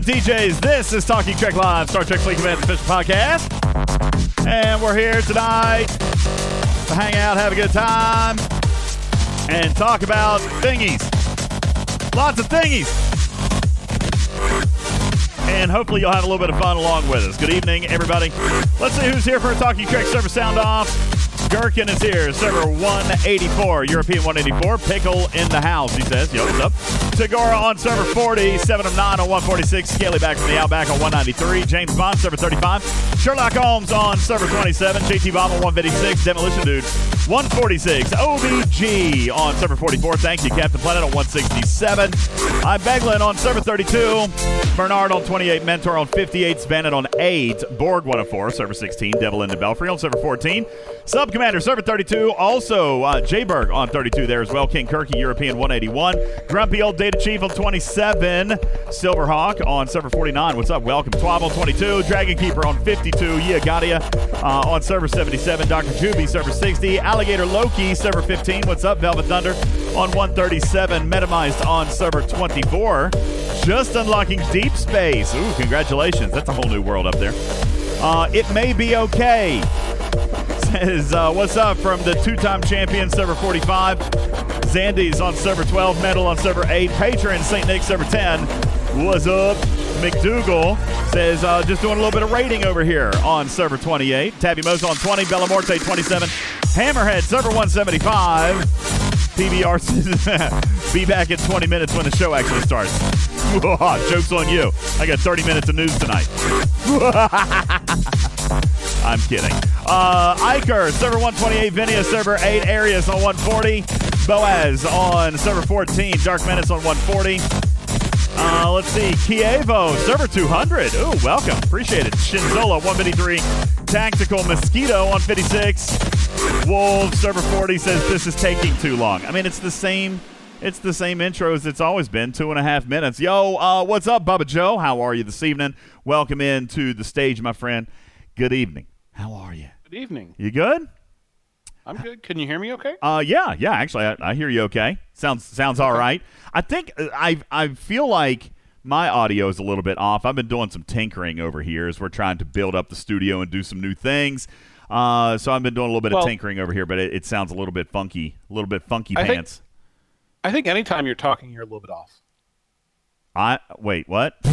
Ultimate DJs. This is Talking Trek Live, Star Trek Fleet Command official podcast. And we're here tonight to hang out, have a good time, and talk about thingies. Lots of thingies. And hopefully you'll have a little bit of fun along with us. Good evening, everybody. Let's see who's here for a Talking Trek server sound off. Gherkin is here, server 184, European 184. Pickle in the house, he says. Yo, what's up? Tagora on server 40, 7 of 9 on 146. Scaly back from the Outback on 193. James Bond, server 35. Sherlock Holmes on server 27. JT Bob on 156. Demolition Dude, 146. OBG on server 44. Thank you, Captain Planet on 167. I'm Beglin on server 32. Bernard on 28. Mentor on 58. Svanet on 8. Borg 104, server 16. Devil in the Belfry on server 14. Sub Commander, server 32. Also, uh, Jayberg on 32 there as well. King Kirky, European 181. Grumpy Old Data Chief on 27. Silverhawk on server 49. What's up? Welcome. Twab on 22. Dragon Keeper on 52. Yagadia uh, on server 77. Dr. Juby, server 60. Alligator Loki, server 15. What's up? Velvet Thunder on 137. Metamized on server 24. Just unlocking Deep Space. Ooh, congratulations. That's a whole new world up there. Uh, it may be okay says, uh, What's up from the two time champion, server 45? Zandy's on server 12, Metal on server 8, Patron, St. Nick, server 10. What's up? McDougal says, uh, Just doing a little bit of rating over here on server 28. Tabby Mo's on 20, Bellamorte 27, Hammerhead, server 175. PBR Be back in 20 minutes when the show actually starts. Joke's on you. I got 30 minutes of news tonight. I'm kidding. Uh, Iker, server 128, Vinia, server 8, Arius on 140, Boaz on server 14, Dark Menace on 140. Uh, let's see, Kievo, server 200. Ooh, welcome. Appreciate it. Shinzola, 153, Tactical Mosquito on 56. Wolves, server 40 says this is taking too long. I mean, it's the same. It's the same intro as it's always been, two and a half minutes. Yo, uh, what's up, Bubba Joe? How are you this evening? Welcome in to the stage, my friend. Good evening. How are you? Good evening. You good? I'm good. Can you hear me okay? Uh, yeah, yeah. Actually, I, I hear you. Okay. Sounds sounds all right. I think uh, I I feel like my audio is a little bit off. I've been doing some tinkering over here as we're trying to build up the studio and do some new things. Uh, so I've been doing a little bit Well- of tinkering over here, but it, it sounds a little bit funky, a little bit funky I think- pants. I think anytime you're talking, you're a little bit off. I wait, what?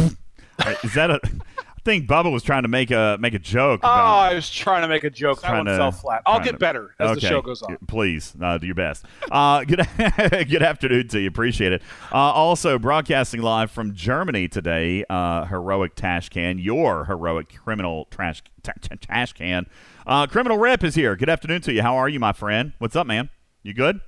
is that a? I think Bubba was trying to make a make a joke. Oh, I was trying to make a joke. That one to- fell flat. I'll get to- better as okay. the show goes on. Please, uh, do your best. Uh, good, good afternoon to you. Appreciate it. Uh, also, broadcasting live from Germany today, uh, heroic trash can, your heroic criminal trash t- t- trash can. Uh, criminal Rep is here. Good afternoon to you. How are you, my friend? What's up, man? You good?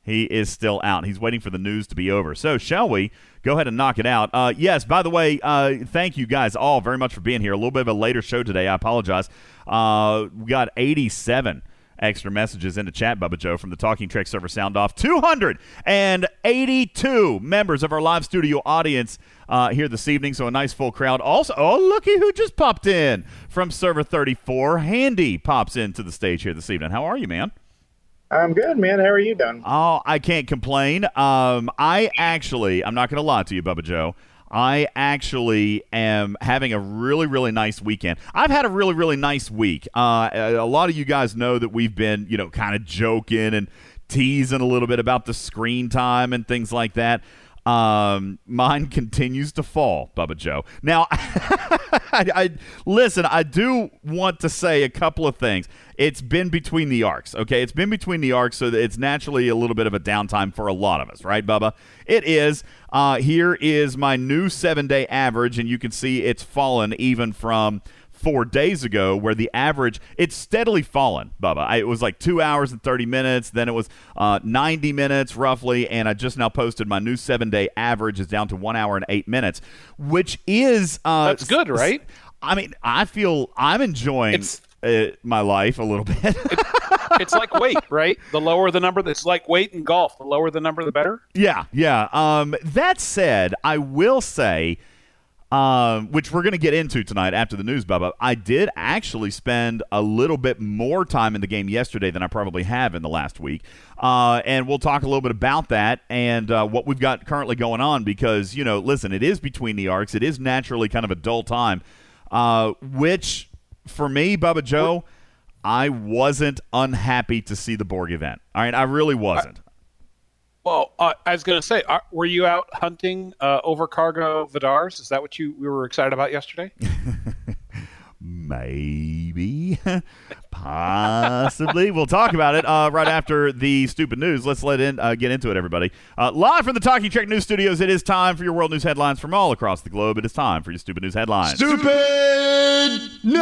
He is still out. He's waiting for the news to be over. So, shall we go ahead and knock it out? Uh, yes, by the way, uh, thank you guys all very much for being here. A little bit of a later show today. I apologize. Uh, we got 87 extra messages in the chat, Bubba Joe, from the Talking Trek server sound off. 282 members of our live studio audience uh, here this evening. So, a nice full crowd. Also, oh, looky who just popped in from server 34. Handy pops into the stage here this evening. How are you, man? I'm good, man. How are you doing? Oh, I can't complain. Um, I actually, I'm not going to lie to you, Bubba Joe. I actually am having a really, really nice weekend. I've had a really, really nice week. Uh, a lot of you guys know that we've been, you know, kind of joking and teasing a little bit about the screen time and things like that. Um, mine continues to fall, Bubba Joe. Now, I, I listen. I do want to say a couple of things. It's been between the arcs, okay? It's been between the arcs, so it's naturally a little bit of a downtime for a lot of us, right, Bubba? It is. Uh, here is my new seven-day average, and you can see it's fallen even from four days ago, where the average it's steadily fallen, Bubba. I, it was like two hours and thirty minutes, then it was uh, ninety minutes roughly, and I just now posted my new seven day average is down to one hour and eight minutes, which is uh, That's good, right? I mean, I feel I'm enjoying uh, my life a little bit. It's like weight, right? The lower the number, it's like weight in golf. The lower the number, the better. Yeah, yeah. Um, that said, I will say um, which we're going to get into tonight after the news, Bubba. I did actually spend a little bit more time in the game yesterday than I probably have in the last week. Uh, and we'll talk a little bit about that and uh, what we've got currently going on because, you know, listen, it is between the arcs. It is naturally kind of a dull time, uh, which for me, Bubba Joe, I wasn't unhappy to see the Borg event. All right, I really wasn't. Well, uh, I was going to say, uh, were you out hunting uh, overcargo Vidars? Is that what you we were excited about yesterday? Maybe, possibly. we'll talk about it uh, right after the stupid news. Let's let in uh, get into it, everybody. Uh, live from the Talking Trek News Studios, it is time for your world news headlines from all across the globe. It is time for your stupid news headlines. Stupid news.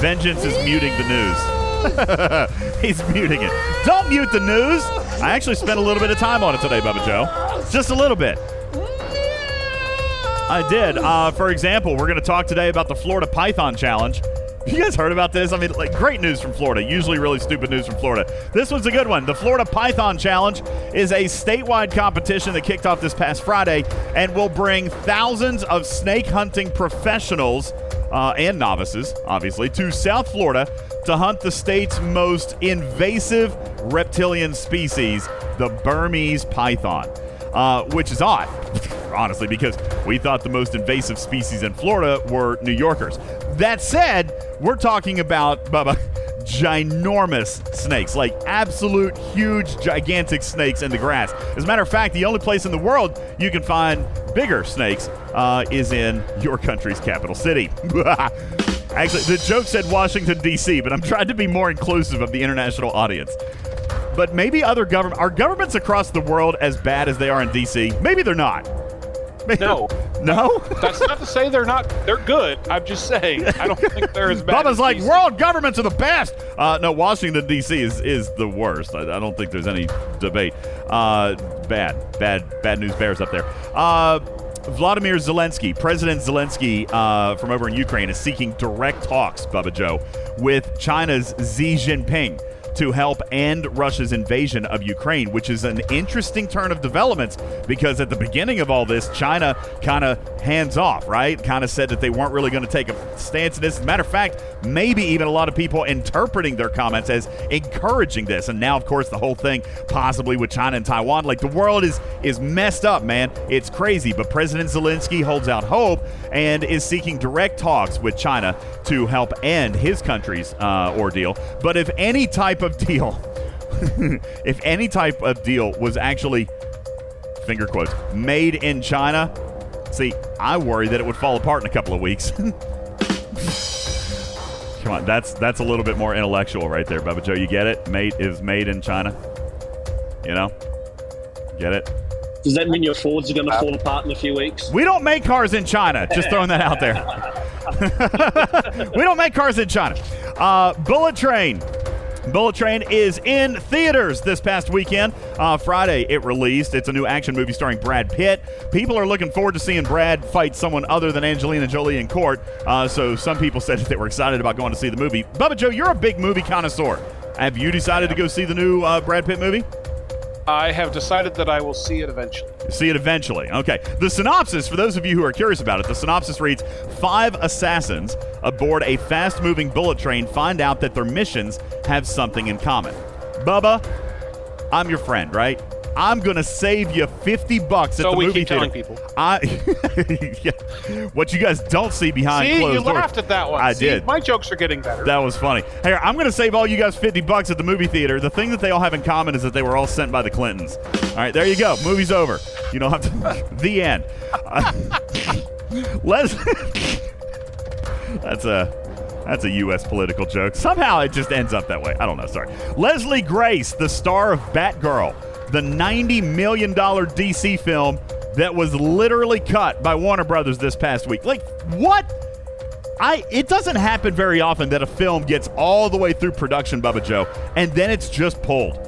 Vengeance is muting the news. He's muting it. Don't mute the news. I actually spent a little bit of time on it today, Bubba Joe. Just a little bit. I did. Uh, for example, we're going to talk today about the Florida Python Challenge. You guys heard about this? I mean, like, great news from Florida. Usually, really stupid news from Florida. This one's a good one. The Florida Python Challenge is a statewide competition that kicked off this past Friday and will bring thousands of snake hunting professionals uh, and novices, obviously, to South Florida to hunt the state's most invasive reptilian species, the Burmese python, uh, which is odd, honestly, because we thought the most invasive species in Florida were New Yorkers. That said, we're talking about Bubba, ginormous snakes, like absolute huge, gigantic snakes in the grass. As a matter of fact, the only place in the world you can find bigger snakes uh, is in your country's capital city. Actually, the joke said Washington, D.C., but I'm trying to be more inclusive of the international audience. But maybe other government are governments across the world as bad as they are in D.C. Maybe they're not. Maybe- No. no. That's not to say they're not. They're good. I'm just saying. I don't think they're as bad. Bubba's as like, DC. world governments are the best. Uh, no, Washington D.C. is is the worst. I, I don't think there's any debate. Uh, bad, bad, bad news bears up there. Uh, Vladimir Zelensky, President Zelensky uh, from over in Ukraine, is seeking direct talks, Bubba Joe, with China's Xi Jinping to help end Russia's invasion of Ukraine, which is an interesting turn of developments because at the beginning of all this, China kind of hands off, right? Kind of said that they weren't really going to take a stance in this. As a matter of fact, maybe even a lot of people interpreting their comments as encouraging this. And now, of course, the whole thing possibly with China and Taiwan, like the world is is messed up, man. It's crazy. But President Zelensky holds out hope and is seeking direct talks with China to help end his country's uh, ordeal. But if any type of deal, if any type of deal was actually finger quotes made in China, see, I worry that it would fall apart in a couple of weeks. Come on, that's that's a little bit more intellectual right there, Bubba Joe. You get it? Mate is made in China. You know, get it? Does that mean your Fords are going to fall apart in a few weeks? We don't make cars in China. Just throwing that out there. we don't make cars in China. Uh, Bullet Train. Bullet Train is in theaters this past weekend. Uh, Friday, it released. It's a new action movie starring Brad Pitt. People are looking forward to seeing Brad fight someone other than Angelina Jolie in court. Uh, so some people said that they were excited about going to see the movie. Bubba Joe, you're a big movie connoisseur. Have you decided to go see the new uh, Brad Pitt movie? I have decided that I will see it eventually. See it eventually. Okay. The synopsis, for those of you who are curious about it, the synopsis reads Five assassins aboard a fast moving bullet train find out that their missions have something in common. Bubba, I'm your friend, right? I'm going to save you 50 bucks at So the we movie keep theater. telling people. I, Yeah. What you guys don't see behind See, closed you doors. laughed at that one. I See, did. My jokes are getting better. That was funny. Hey, I'm going to save all you guys 50 bucks at the movie theater. The thing that they all have in common is that they were all sent by the Clintons. All right, there you go. Movie's over. You don't have to. the end. Uh, Les. that's a. That's a U.S. political joke. Somehow it just ends up that way. I don't know. Sorry. Leslie Grace, the star of Batgirl, the $90 million DC film that was literally cut by Warner Brothers this past week. Like, what? I it doesn't happen very often that a film gets all the way through production, Bubba Joe, and then it's just pulled.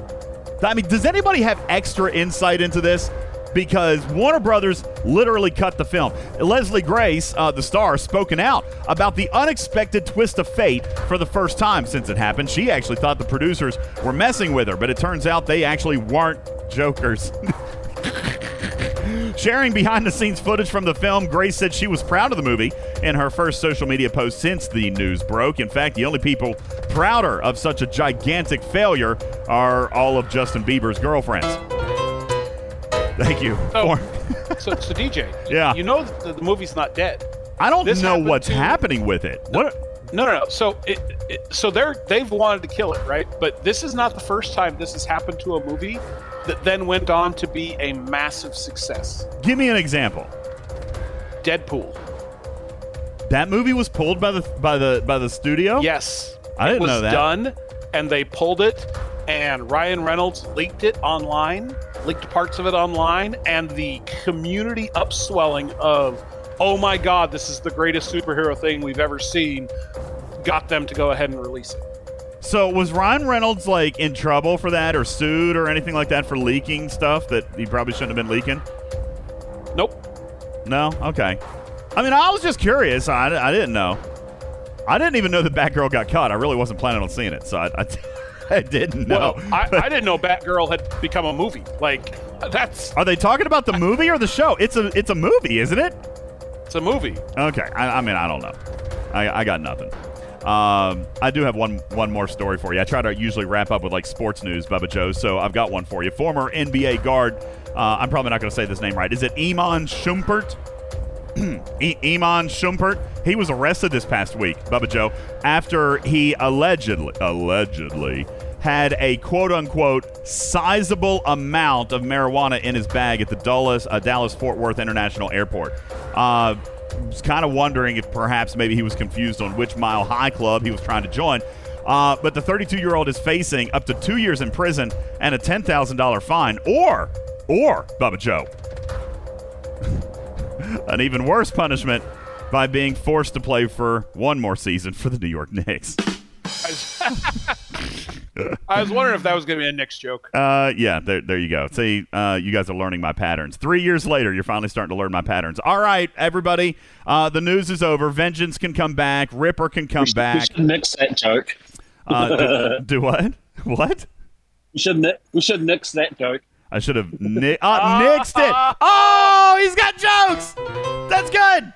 I mean, does anybody have extra insight into this? Because Warner Brothers literally cut the film. Leslie Grace, uh, the star, spoken out about the unexpected twist of fate for the first time since it happened. She actually thought the producers were messing with her, but it turns out they actually weren't jokers. Sharing behind the scenes footage from the film, Grace said she was proud of the movie in her first social media post since the news broke. In fact, the only people prouder of such a gigantic failure are all of Justin Bieber's girlfriends. Thank you. Oh, so- For- So, so DJ, Yeah. you know that the movie's not dead. I don't This know what's to- happening with it. What? No, no, no. So, it, it, so they're they've wanted to kill it, right? But this is not the first time this has happened to a movie that then went on to be a massive success. Give me an example. Deadpool. That movie was pulled by the by the by the studio. Yes, I didn't it was know that. done, and they pulled it, and Ryan Reynolds leaked it online, leaked parts of it online, and the community upswelling of, "Oh my God, this is the greatest superhero thing we've ever seen," got them to go ahead and release it. So was Ryan Reynolds like in trouble for that, or sued, or anything like that for leaking stuff that he probably shouldn't have been leaking? Nope. No. Okay. I mean, I was just curious. I, I didn't know. I didn't even know that Batgirl got caught. I really wasn't planning on seeing it, so I, I, I didn't know. Well, I, I didn't know Batgirl had become a movie. Like that's Are they talking about the movie or the show? It's a it's a movie, isn't it? it's a movie. Okay. I, I mean, I don't know. I, I got nothing. Um, I do have one one more story for you. I try to usually wrap up with like sports news, Bubba Joe. So I've got one for you. Former NBA guard. Uh, I'm probably not going to say this name right. Is it Iman Shumpert? E- Iman Shumpert. He was arrested this past week, Bubba Joe, after he allegedly allegedly had a quote unquote sizable amount of marijuana in his bag at the Dallas uh, Dallas Fort Worth International Airport. Uh, was kind of wondering if perhaps maybe he was confused on which Mile High Club he was trying to join. Uh, but the 32 year old is facing up to two years in prison and a $10,000 fine, or, or, Bubba Joe, an even worse punishment by being forced to play for one more season for the New York Knicks. I was wondering if that was going to be a Knicks joke. Uh, yeah, there, there you go. See, uh, you guys are learning my patterns. Three years later, you're finally starting to learn my patterns. All right, everybody, uh, the news is over. Vengeance can come back. Ripper can come We should, back. we should nix that joke. Uh, do, do what? What? We should ni- we should nix that joke. I should have ni- uh, nixed it. Oh, he's got jokes. That's good.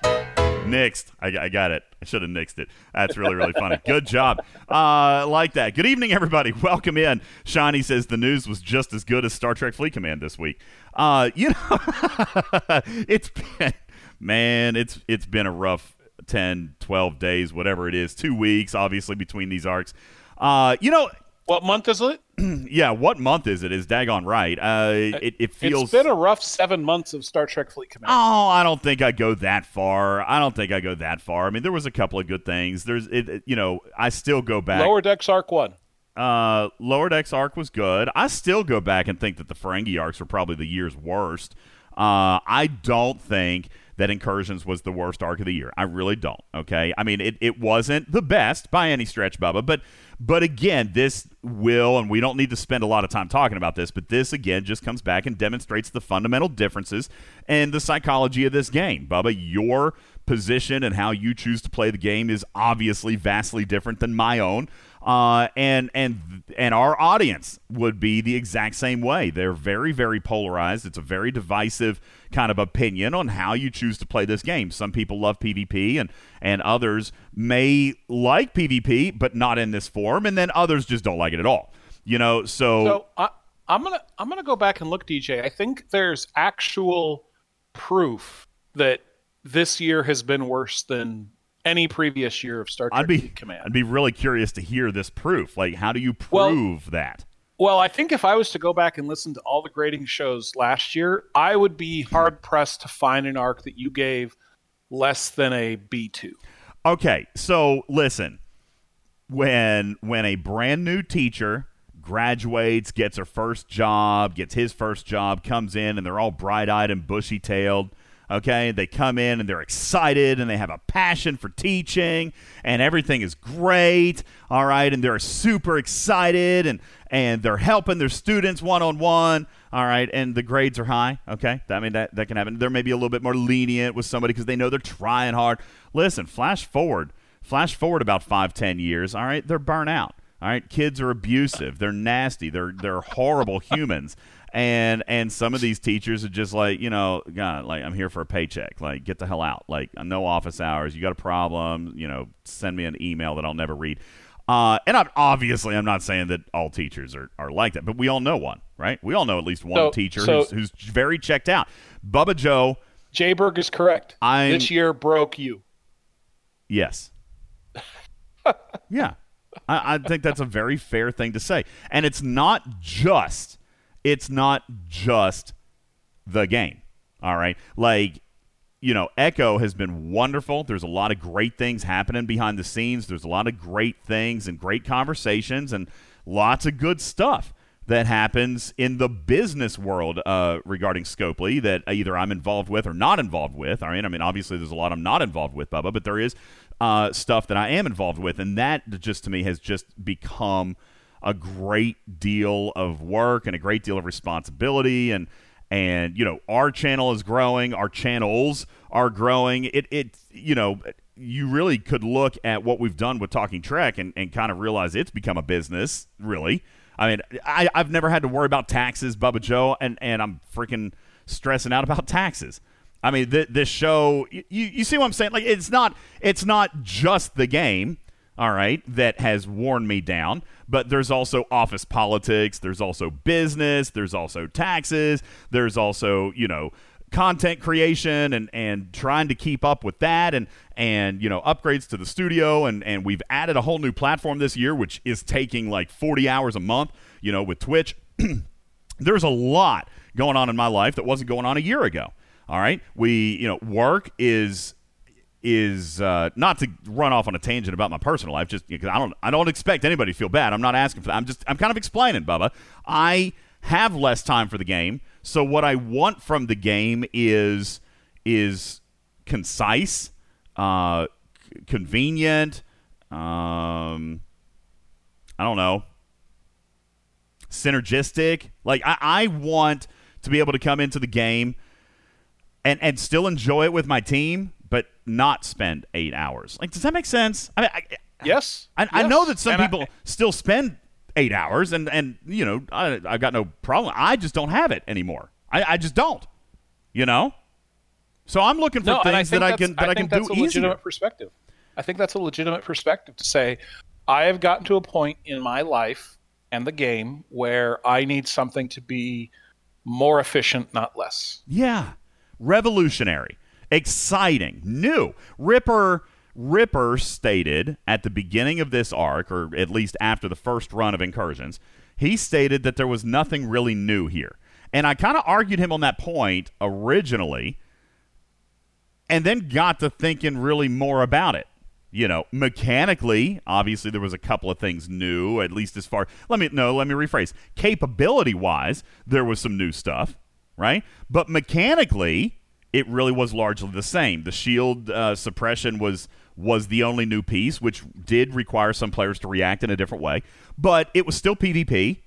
Nixed. I, I got it. I should have nixed it. That's really, really funny. Good job. Uh, like that. Good evening, everybody. Welcome in. Shiny says the news was just as good as Star Trek Fleet Command this week. Uh, you know, it's been, man, it's it's been a rough 10, 12 days, whatever it is, two weeks, obviously, between these arcs. Uh, you know, What month is it? yeah, what month is it? Is daggone right. Uh, it, it feels. It's been a rough seven months of Star Trek Fleet Command. Oh, I don't think I go that far. I don't think I go that far. I mean, there was a couple of good things. There's, it, it- you know, I still go back. Lower Decks Arc One. Uh, Lower Decks arc was good. I still go back and think that the Ferengi arcs were probably the year's worst. Uh, I don't think that Incursions was the worst arc of the year. I really don't. Okay, I mean it, it wasn't the best by any stretch, Bubba. But but again, this will, and we don't need to spend a lot of time talking about this, but this again just comes back and demonstrates the fundamental differences and the psychology of this game, Bubba. Your position and how you choose to play the game is obviously vastly different than my own. Uh, and and and our audience would be the exact same way. They're very very polarized. It's a very divisive kind of opinion on how you choose to play this game. Some people love PvP, and and others may like PvP, but not in this form. And then others just don't like it at all. You know, so, So I, I'm gonna I'm gonna go back and look, DJ. I think there's actual proof that this year has been worse than any previous year of Star Trek I'd be Command. I'd be really curious to hear this proof. Like, how do you Well- prove that? Well, I think if I was to go back and listen to all the grading shows last year, I would be hard pressed to find an arc that you gave less than a B two. Okay, so listen, when when a brand new teacher graduates, gets her first job, gets his first job, comes in, and they're all bright eyed and bushy tailed. Okay, they come in and they're excited and they have a passion for teaching and everything is great. All right, and they're super excited and and they're helping their students one on one. All right, and the grades are high. Okay, I mean that that can happen. They're maybe a little bit more lenient with somebody because they know they're trying hard. Listen, flash forward, flash forward about five, ten years. All right, they're burnt out. All right, kids are abusive. They're nasty. They're they're horrible humans and and some of these teachers are just like you know god like i'm here for a paycheck like get the hell out like no office hours you got a problem you know send me an email that i'll never read uh, and I'm, obviously i'm not saying that all teachers are, are like that but we all know one right we all know at least one So- teacher so- who's, who's very checked out bubba joe Jay Berg is correct. I'm- this year broke you. Yes. yeah. I, I think that's a very fair thing to say. And it's not just it's not just the game. All right. Like, you know, Echo has been wonderful. There's a lot of great things happening behind the scenes. There's a lot of great things and great conversations and lots of good stuff that happens in the business world uh, regarding Scopely that either I'm involved with or not involved with. All right. I mean, obviously, there's a lot I'm not involved with, Bubba, but there is uh, stuff that I am involved with. And that just to me has just become a great deal of work and a great deal of responsibility. And and you know our channel is growing. Our channels are growing. It it you know you really could look at what we've done with talking trek and, and kind of realize it's become a business really. I mean I, i've never had to worry about taxes bubba joe and and i'm freaking stressing out about taxes. I mean th- this show you, you see what i'm saying? Like it's not it's not just the game all right, that has worn me down. But there's also office politics, there's also business, there's also taxes, there's also, you know, content creation and, and trying to keep up with that and and you know upgrades to the studio. And and we've added a whole new platform this year which is taking like 40 hours a month you know with twitch. There's a lot going on in my life that wasn't going on a year ago. All right? We you know work is is uh, not to run off on a tangent about my personal life, just because I don't I don't expect anybody to feel bad. I'm not asking for that. I'm just I'm kind of explaining, Bubba. I have less time for the game, so what I want from the game is is concise, uh, c- convenient. Um, I don't know, synergistic. Like I, I want to be able to come into the game and and still enjoy it with my team, but not spend eight hours. Like, does that make sense? I mean, I, Yes. I, I know that some And I- people still spend eight hours, and and you know, I I got no problem. I just don't have it anymore. I, I just don't. You know. So I'm looking for no, I things that I can that I, can think that's do a easier. legitimate perspective. I think that's a legitimate perspective to say I have gotten to a point in my life and the game where I need something to be more efficient, not less. Yeah. Revolutionary. Exciting. New. Ripper Ripper stated at the beginning of this arc, or at least after the first run of incursions, he stated that there was nothing really new here. And I kind of argued him on that point originally, and then got to thinking really more about it. You know, mechanically, obviously there was a couple of things new, at least as far let me no, let me rephrase. Capability wise, there was some new stuff, right? But mechanically, it really was largely the same. The shield uh, suppression was was the only new piece, which did require some players to react in a different way, but it was still PvP.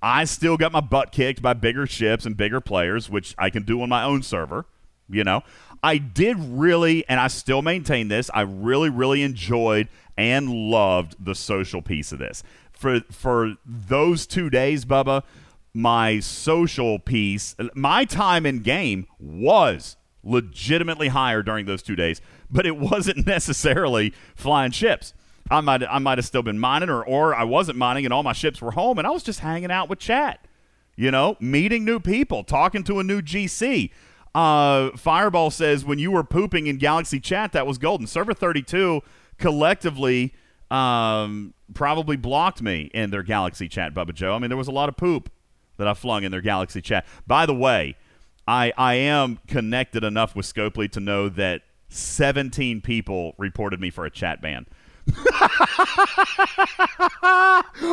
I still got my butt kicked by bigger ships and bigger players, which I can do on my own server. You know, I did really, and I still maintain this. I really, really enjoyed and loved the social piece of this. For for those two days, Bubba, my social piece, my time in game was legitimately higher during those two days, but it wasn't necessarily flying ships. I might I might have still been mining, or or I wasn't mining, and all my ships were home, and I was just hanging out with chat. You know, meeting new people, talking to a new GC. Uh, Fireball says when you were pooping in Galaxy Chat, that was golden. Server 32 collectively um, probably blocked me in their Galaxy Chat, Bubba Joe. I mean, there was a lot of poop that I flung in their Galaxy Chat. By the way, I I am connected enough with Scopely to know that 17 people reported me for a chat ban.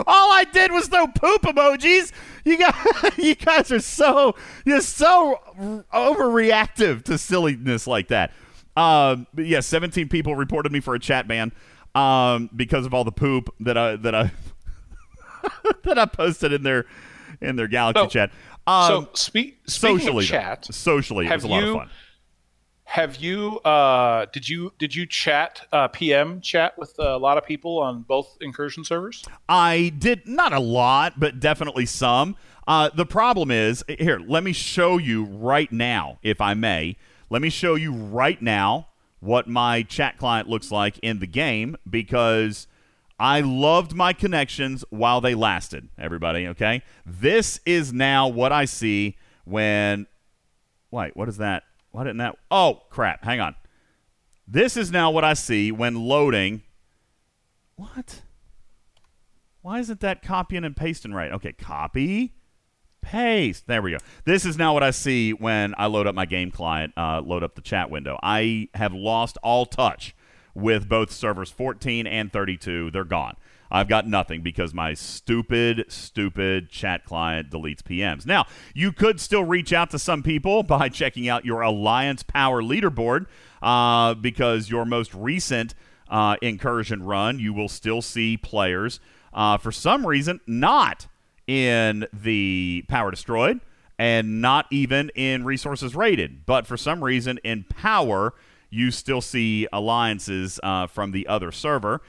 All I did was throw poop emojis. You guys, you guys are so you're so overreactive to silliness like that. Um, yeah, 17 people reported me for a chat ban um, because of all the poop that I that I that I posted in their in their Galaxy So- chat. Um, so speak, speaking socially, of though. chat, socially, it was a lot you- of fun. have you uh, did you did you chat uh, PM chat with a lot of people on both incursion servers? I did not a lot, but definitely some. Uh, the problem is here. Let me show you right now, if I may. Let me show you right now what my chat client looks like in the game because I loved my connections while they lasted. Everybody, okay? This is now what I see when. Wait, what is that? Why didn't that? Oh crap! Hang on. This is now what I see when loading. What? Why isn't that copying and pasting right? Okay, copy, paste. There we go. This is now what I see when I load up my game client, uh, load up the chat window. I have lost all touch with both servers 14 and 32. They're gone. I've got nothing because my stupid, stupid chat client deletes PMs. Now, you could still reach out to some people by checking out your Alliance Power leaderboard uh, because your most recent uh, incursion run, you will still see players uh, for some reason not in the Power Destroyed and not even in Resources Rated. But for some reason in Power, you still see alliances uh, from the other server.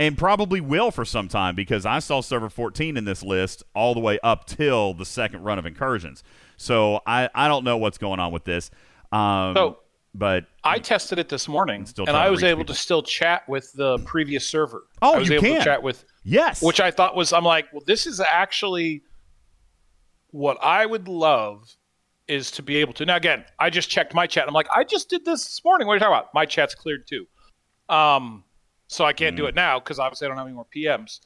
And probably will for some time because I saw server 14 in this list all the way up till the second run of incursions. So I, I don't know what's going on with this. Um, So- but I tested it this morning, Still and I was able people. to still chat with the previous server. Oh, I was you able can. to chat with, yes, which I thought was. I'm like, well, this is actually what I would love is to be able to. Now, again, I just checked my chat. I'm like, I just did this this morning. What are you talking about? My chat's cleared too. Um, so I can't do Mm. it now because obviously I don't have any more PMs.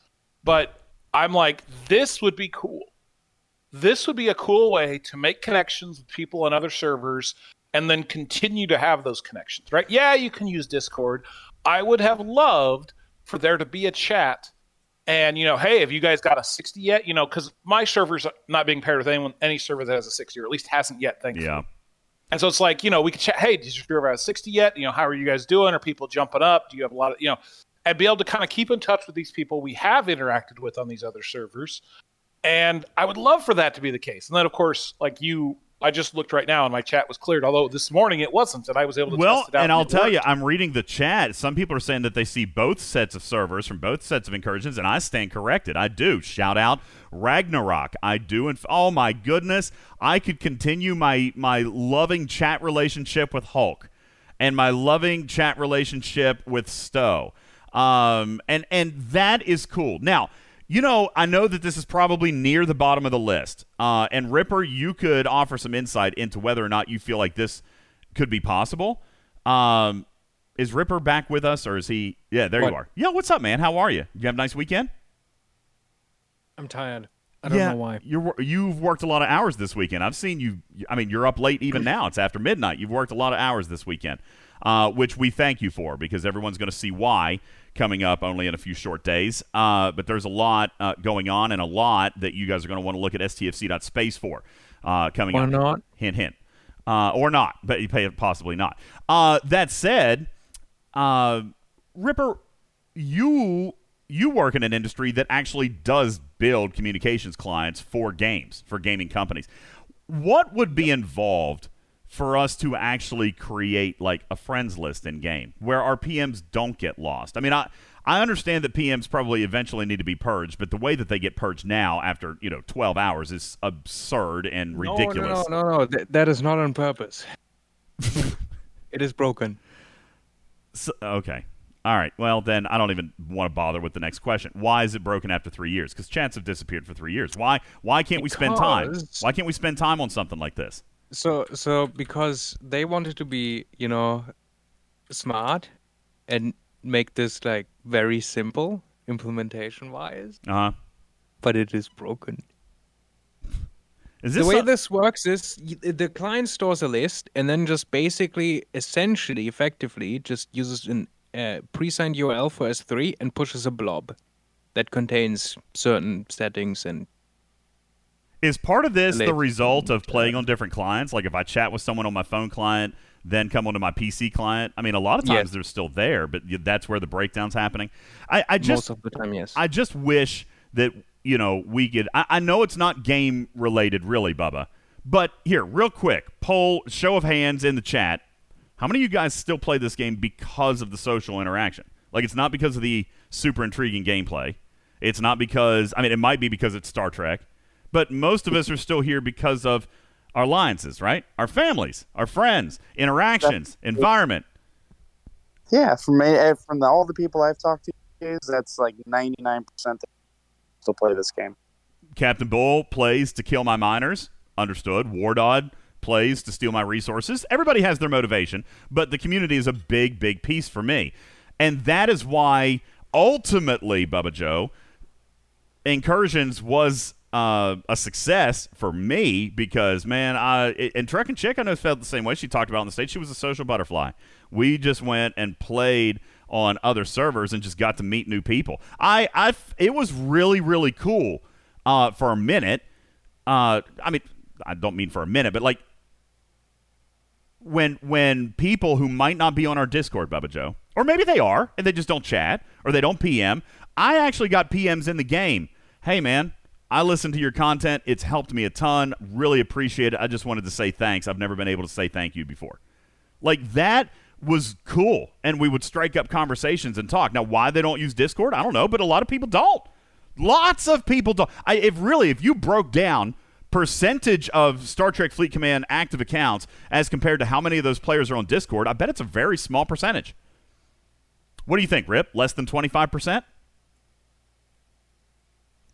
But I'm like, this would be cool. This would be a cool way to make connections with people on other servers and then continue to have those connections, right? Yeah, you can use Discord. I would have loved for there to be a chat and, you know, hey, have you guys got a 60 yet? You know, because my server's not being paired with anyone, any server that has a 60 or at least hasn't yet, thankfully. yeah. And so it's like, you know, we could chat, hey, did your server have a 60 yet? You know, how are you guys doing? Are people jumping up? Do you have a lot of, you know, and be able to kind of keep in touch with these people we have interacted with on these other servers. And I would love for that to be the case. And then, of course, like you, I just looked right now and my chat was cleared, although this morning it wasn't. And I was able to Well, test it out. and I'll tell worked. you, I'm reading the chat. Some people are saying that they see both sets of servers from both sets of incursions, and I stand corrected. I do. Shout out Ragnarok. I do. And oh my goodness, I could continue my my loving chat relationship with Hulk, and my loving chat relationship with Stowe. Um, and and that is cool. Now. You know, I know that this is probably near the bottom of the list. Uh, and Ripper, you could offer some insight into whether or not you feel like this could be possible. Um, is Ripper back with us, or is he? Yeah, there What? you are. Yeah, what's up, man? How are you? You have a nice weekend? I'm tired. I don't yeah, know why. You're you've worked a lot of hours this weekend. I've seen you. I mean, you're up late even now. It's after midnight. You've worked a lot of hours this weekend, uh, which we thank you for because everyone's going to see why coming up only in a few short days. Uh, but there's a lot uh, going on and a lot that you guys are going to want to look at stfc.space for uh, coming Or up. not. Hint, hint. Uh, or not, but you pay possibly not. Uh, that said, uh, Ripper, you you work in an industry that actually does build communications clients for games for gaming companies. What would be involved for us to actually create like a friends list in game where our PMs don't get lost? I mean, I I understand that PMs probably eventually need to be purged, but the way that they get purged now after you know 12 hours is absurd and ridiculous. No, no, no, no. Th- that is not on purpose. it is broken. So, okay. All right. Well, then I don't even want to bother with the next question. Why is it broken after three years? Because chats have disappeared for three years. Why? Why can't we spend time? Why can't we spend time on something like this? So, so because they wanted to be, you know, smart and make this like very simple implementation wise, Uh huh. but it is broken. Is the way some- this works is the client stores a list and then just basically, essentially, effectively, just uses an uh, pre-signed URL for S3 and pushes a blob that contains certain settings and Is part of this the result of playing on different clients? Like if I chat with someone on my phone client, then come onto my PC client. I mean, a lot of times Yes. they're still there, but that's where the breakdown's happening. I, I just most of the time, yes. I just wish that you know we could. I, I know it's not game related, really, Bubba. But here, real quick, poll, show of hands in the chat. How many of you guys still play this game because of the social interaction? Like, it's not because of the super intriguing gameplay. It's not because I mean, it might be because it's Star Trek, but most of us are still here because of our alliances, right? Our families, our friends, interactions, environment. Yeah, from eh, from the, all the people I've talked to, that's like ninety nine percent still play this game. Captain Bull plays to kill my miners. Understood. Wardod plays to steal my resources. Everybody has their motivation, but the community is a big, big piece for me. And that is why ultimately, Bubba Joe, Incursions was uh, a success for me because, man, I, and Trek and Chick, I know, felt the same way. She talked about on the stage. She was a social butterfly. We just went and played on other servers and just got to meet new people. I, I, it was really, really cool uh, for a minute. Uh, I mean, I don't mean for a minute, but like when when people who might not be on our Discord, Bubba Joe, or maybe they are and they just don't chat or they don't PM. I actually got PMs in the game. Hey man, I listened to your content. It's helped me a ton. Really appreciate it. I just wanted to say thanks. I've never been able to say thank you before. Like that was cool, and we would strike up conversations and talk. Now, why they don't use Discord, I don't know, but a lot of people don't. Lots of people don't. I, if really, if you broke down percentage of Star Trek Fleet Command active accounts as compared to how many of those players are on Discord, I bet it's a very small percentage. What do you think, Rip? Less than 25%?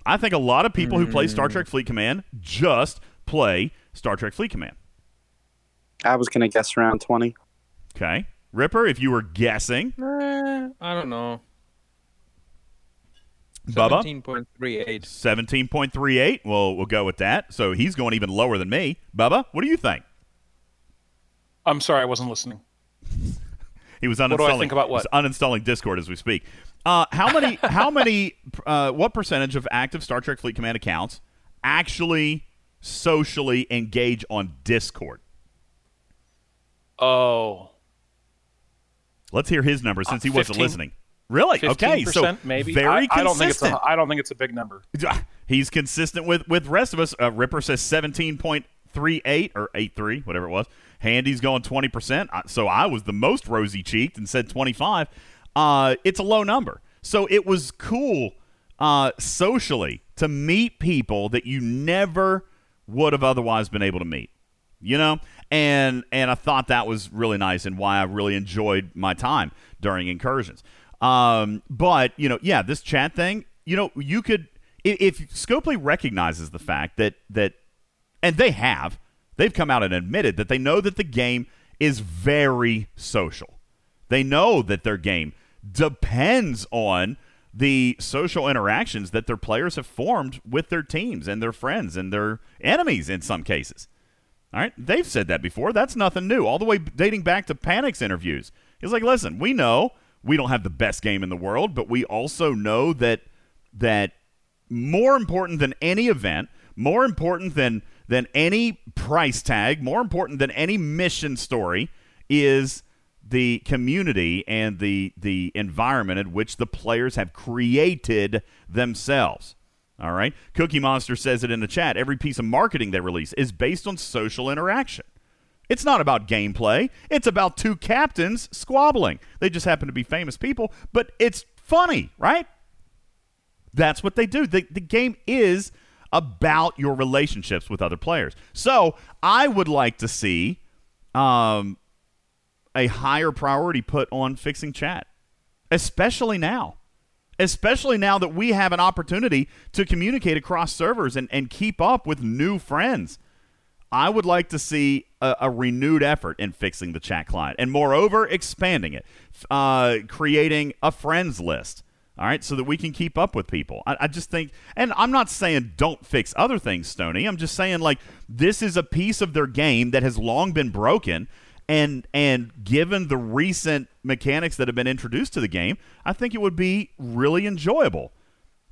I think a lot of people who play Star Trek Fleet Command just play Star Trek Fleet Command. I was gonna guess around twenty. Okay. Ripper, if you were guessing, Eh, I don't know. Bubba? 17.38. 17.38. Well, we'll go with that. So he's going even lower than me. Bubba, what do you think? I'm sorry, I wasn't listening. He was uninstalling. do I think about what? he's uninstalling Discord as we speak. Uh, how many? how many? Uh, what percentage of active Star Trek Fleet Command accounts actually socially engage on Discord? Oh, Let's hear his number since he wasn't 15 listening. Really? Okay, so maybe. very I, I don't think it's a, I don't think it's a big number. He's consistent with with rest of us. Uh, Ripper says seventeen point three eight or eight three, whatever it was. Handy's going twenty percent. So I was the most rosy cheeked and said twenty five. Uh, it's a low number. So it was cool uh, socially to meet people that you never would have otherwise been able to meet. You know, and and I thought that was really nice and why I really enjoyed my time during incursions. Um, but you know, yeah, this chat thing, you know, you could if, if Scopely recognizes the fact that that, and they have, they've come out and admitted that they know that the game is very social. They know that their game depends on the social interactions that their players have formed with their teams and their friends and their enemies in some cases. All right, they've said that before. That's nothing new. All the way dating back to Panic's interviews. He's like, "Listen, we know we don't have the best game in the world, but we also know that that more important than any event, more important than than any price tag, more important than any mission story is the community and the the environment in which the players have created themselves. All right. Cookie Monster says it in the chat. Every piece of marketing they release is based on social interaction. It's not about gameplay. It's about two captains squabbling. They just happen to be famous people, but it's funny, right? That's what they do. The, the game is about your relationships with other players. So I would like to see um, a higher priority put on fixing chat, especially now. Especially now that we have an opportunity to communicate across servers and, and keep up with new friends. I would like to see a, a renewed effort in fixing the chat client, and moreover, expanding it, uh, creating a friends list. All right, so that we can keep up with people. I, I just think, and I'm not saying don't fix other things, Stony. I'm just saying like this is a piece of their game that has long been broken, And and given the recent mechanics that have been introduced to the game, I think it would be really enjoyable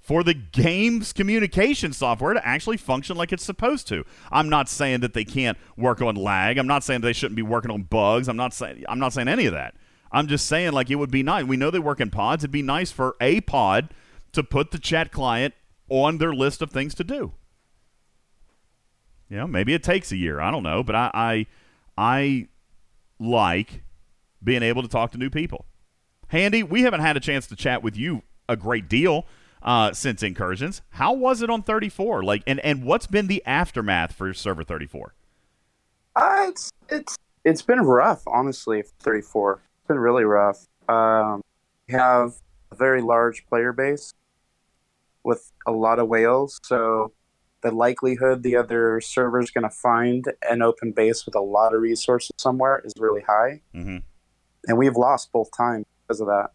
for the game's communication software to actually function like it's supposed to. I'm not saying that they can't work on lag. I'm not saying they shouldn't be working on bugs. I'm not saying I'm not saying any of that. I'm just saying like it would be nice. We know they work in pods. It'd be nice for a pod to put the chat client on their list of things to do. You know, maybe it takes a year. I don't know, but I I, I like being able to talk to new people. Handy, we haven't had a chance to chat with you a great deal uh, since incursions. How was it on 34? Like, and and what's been the aftermath for server 34? Uh, it's it's it's been rough, honestly. 34, it's been really rough. Um, we have a very large player base with a lot of whales, so the likelihood the other server is going to find an open base with a lot of resources somewhere is really high, Mm-hmm. and we've lost both times because of that.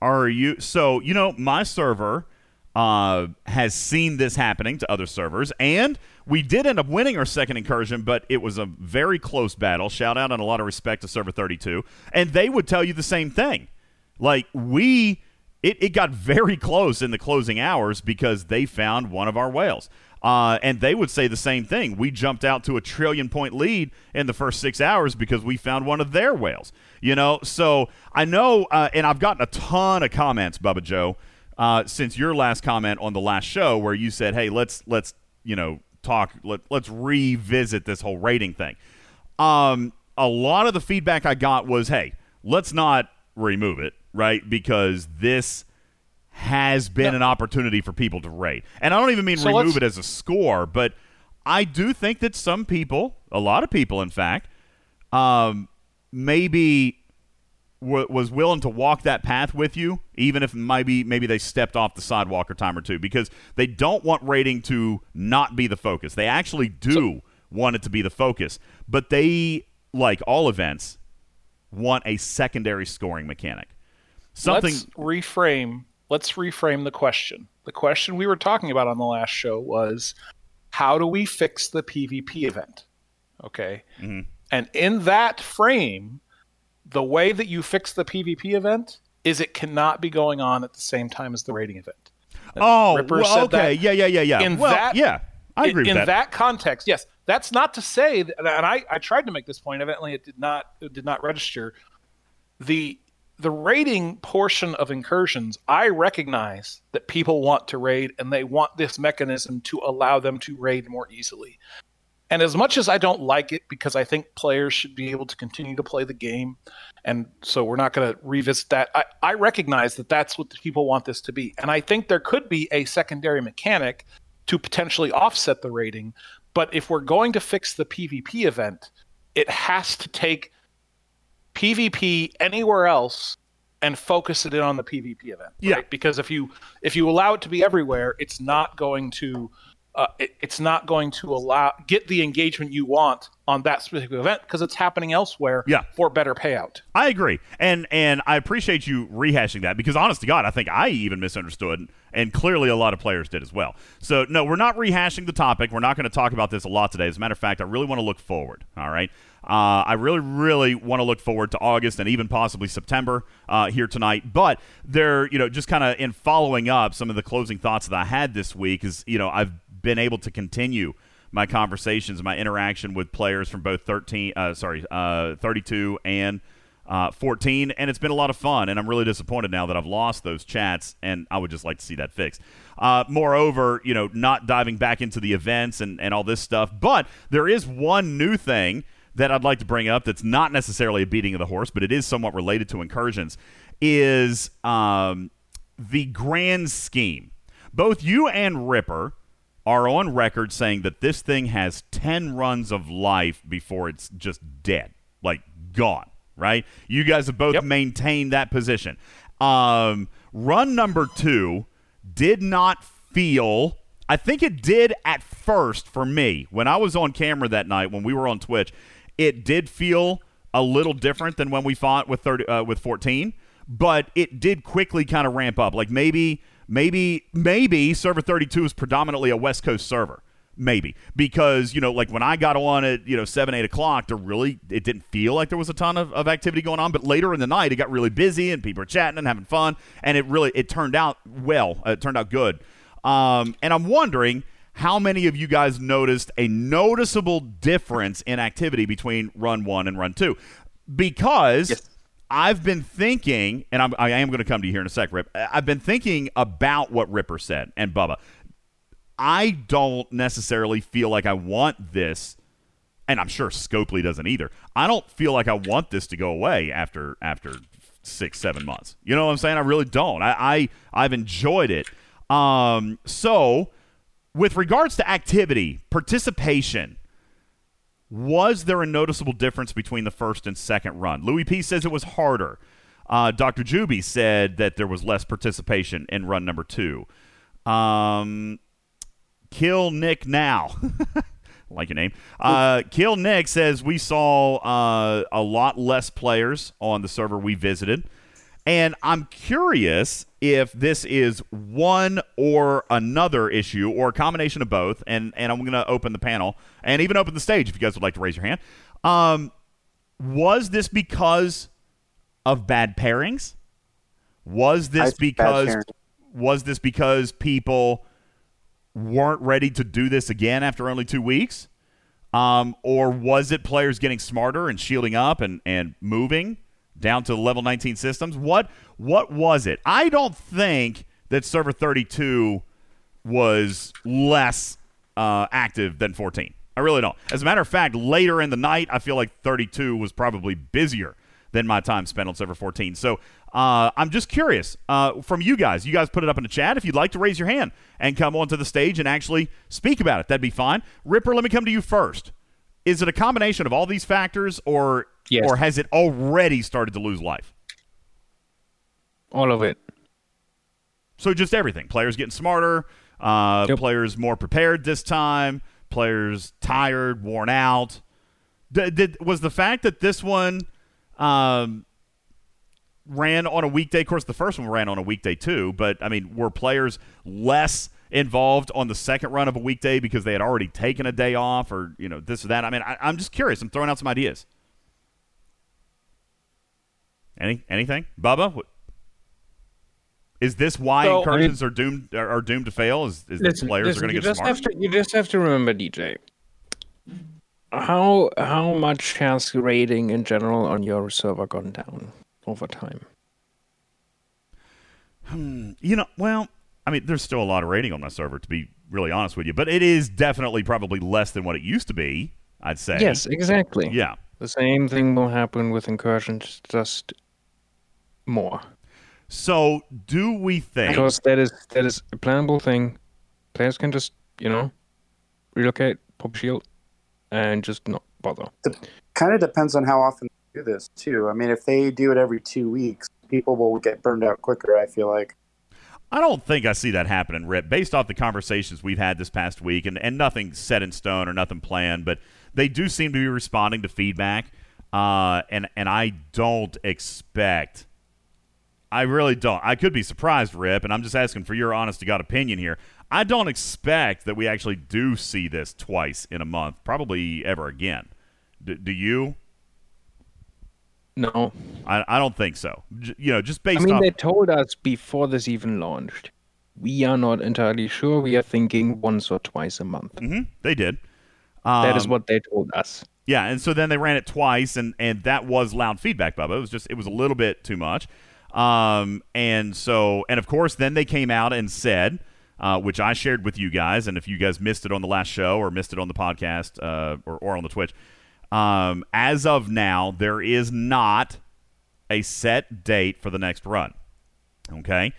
Are you so? You know, my server uh, has seen this happening to other servers, and we did end up winning our second incursion, but it was a very close battle. Shout out and a lot of respect to Server 32, and they would tell you the same thing. Like we, it, it got very close in the closing hours because they found one of our whales. Uh, and they would say the same thing. We jumped out to a trillion point lead in the first six hours because we found one of their whales. You know, so I know, uh, and I've gotten a ton of comments, Bubba Joe, uh, since your last comment on the last show, where you said, "Hey, let's let's you know talk, let, let's revisit this whole rating thing." Um, a lot of the feedback I got was, "Hey, let's not remove it, right? Because this." Has been an opportunity for people to rate. And I don't even mean So remove it as a score, but I do think that some people, a lot of people, in fact, um, maybe w- was willing to walk that path with you, even if maybe maybe they stepped off the sidewalk or time or two, because they don't want rating to not be the focus. They actually do want it to be the focus, but they, like all events, want a secondary scoring mechanic. Something. Let's reframe. Let's reframe the question. The question we were talking about on the last show was, how do we fix the PvP event? Okay, Mhm. and in that frame, the way that you fix the PvP event is it cannot be going on at the same time as the rating event. Oh, Ripper well, said okay, that yeah, yeah, yeah, yeah. in well, that- yeah, I agree in, with in that context, yes. That's not to say, that, and I, I tried to make this point. Evidently, it did not it did not register. The the rating portion of incursions, I recognize that people want to raid, and they want this mechanism to allow them to raid more easily. And as much as I don't like it, because I think players should be able to continue to play the game, and so we're not going to revisit that. I, I recognize that that's what people want this to be, and I think there could be a secondary mechanic to potentially offset the rating. But if we're going to fix the PvP event, it has to take PvP anywhere else and focus it in on the PvP event. Yeah. Because if you if you allow it to be everywhere, it's not going to uh, it, it's not going to allow get the engagement you want on that specific event because it's happening elsewhere Yeah. for better payout. I agree, and and I appreciate you rehashing that because, honest to God, I think I even misunderstood, and clearly a lot of players did as well. So no, we're not rehashing the topic. We're not going to talk about this a lot today. As a matter of fact, I really want to look forward. All right, uh, I really, really want to look forward to August and even possibly September uh, here tonight. But there, you know, just kind of in following up some of the closing thoughts that I had this week is, you know, I've been able to continue my conversations, my interaction with players from both 13, uh, sorry, uh, 32 and uh, 14, and it's been a lot of fun. And I'm really disappointed now that I've lost those chats, and I would just like to see that fixed. Uh, moreover, you know, not diving back into the events and, and all this stuff, but there is one new thing that I'd like to bring up that's not necessarily a beating of the horse, but it is somewhat related to incursions, is um, the grand scheme. Both you and Ripper are on record saying that this thing has 10 runs of life before it's just dead, like gone, right? You guys have both Yep. maintained that position. Um, run number two did not feel, I think it did at first for me when I was on camera that night when we were on Twitch. It did feel a little different than when we fought with 30, uh, with 14, but it did quickly kind of ramp up. Like maybe maybe maybe server 32 is predominantly a west coast server. Maybe. Because you know like when i got on at you know 7 8 o'clock there really it didn't feel like there was a ton of, of activity going on. But later in the night it got really busy and people were chatting and having fun. And it really it turned out well. Uh, it turned out good. Um, and i'm wondering how many of you guys noticed a noticeable difference in activity between run one and run two? Because Yes. I've been thinking, and I'm, I am going to come to you here in a sec, Rip. I've been thinking about what Ripper said and Bubba. I don't necessarily feel like I want this, and I'm sure Scopely doesn't either. I don't feel like I want this to go away after after six, seven months. You know what I'm saying? I really don't. I, I I've enjoyed it. Um, so with regards to activity, participation, was there a noticeable difference between the first and second run? Louis P says it was harder. Uh, Dr. Juby said that there was less participation in run number two. Um, Kill Nick now. like your name. Uh, Kill Nick says we saw uh, a lot less players on the server we visited. And I'm curious if this is one or another issue or a combination of both. And, and I'm going to open the panel and even open the stage if you guys would like to raise your hand. Um, was this because of bad pairings? Was this because was this because people weren't ready to do this again after only two weeks? Um, or was it players getting smarter and shielding up and, and moving down to the level 19 systems? What what was it? I don't think that server 32 was less uh, active than 14. I really don't. As a matter of fact, later in the night, I feel like 32 was probably busier than my time spent on server 14. So uh, I'm just curious uh, from you guys. You guys put it up in the chat if you'd like to raise your hand and come onto the stage and actually speak about it. That'd be fine. Ripper, let me come to you first. Is it a combination of all these factors, or Yes. or has it already started to lose life? All of it. So just everything. Players getting smarter. Uh, Yep. Players more prepared this time. Players tired, worn out. Did, did was the fact that this one um, ran on a weekday? Of course, the first one ran on a weekday too. But I mean, were players less involved on the second run of a weekday because they had already taken a day off, or you know this or that? I mean, I, I'm just curious. I'm throwing out some ideas. Any anything, Bubba? Is this why So- incursions are doomed are, are doomed to fail? Is, is Listen, players listen, are going to get just smart? have to you just have to remember, DJ. How how much has rating in general on your server gone down over time? Hmm, you know, well, I mean, there's still a lot of rating on my server, to be really honest with you, but it is definitely probably less than what it used to be. I'd say. Yes, exactly. Yeah. The same thing will happen with incursions, just more. So, do we think? Because that is that is a plannable thing. Players can just, you know, relocate, pop shield, and just not bother. Kind of depends on how often they do this too. I mean, if they do it every two weeks, people will get burned out quicker. I feel like. I don't think I see that happening, Rip, based off the conversations we've had this past week, and, and nothing set in stone or nothing planned, but they do seem to be responding to feedback. Uh, and, and I don't expect, I really don't. I could be surprised, Rip, and I'm just asking for your honest to God opinion here. I don't expect that we actually do see this twice in a month, probably ever again. D- do you? No, I, I don't think so. J- you know, just based I mean off. they told us before this even launched. We are not entirely sure. We are thinking once or twice a month. Mhm, they did. that is Um, what they told us. Yeah, and so then they ran it twice, and and that was loud feedback, Bubba. It was just it was a little bit too much, um, and so and of course then they came out and said, uh, which I shared with you guys, and if you guys missed it on the last show or missed it on the podcast uh, or or on the Twitch, um, as of now there is not a set date for the next run. Okay.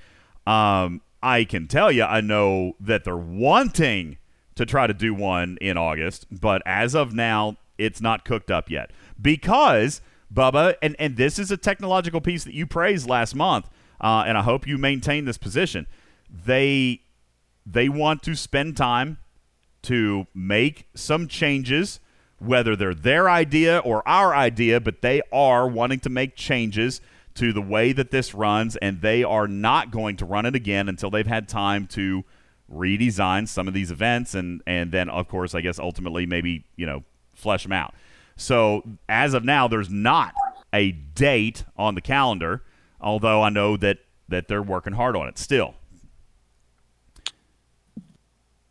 Um, I can tell you, I know that they're wanting to try to do one in August, but as of now, it's not cooked up yet. Because, Bubba, and, and this is a technological piece that you praised last month, uh, and I hope you maintain this position. They they want to spend time to make some changes, whether they're their idea or our idea, but they are wanting to make changes to the way that this runs, and they are not going to run it again until they've had time to redesign some of these events and and then of course I guess ultimately maybe you know flesh them out. So as of now, there's not a date on the calendar, although I know that that they're working hard on it still.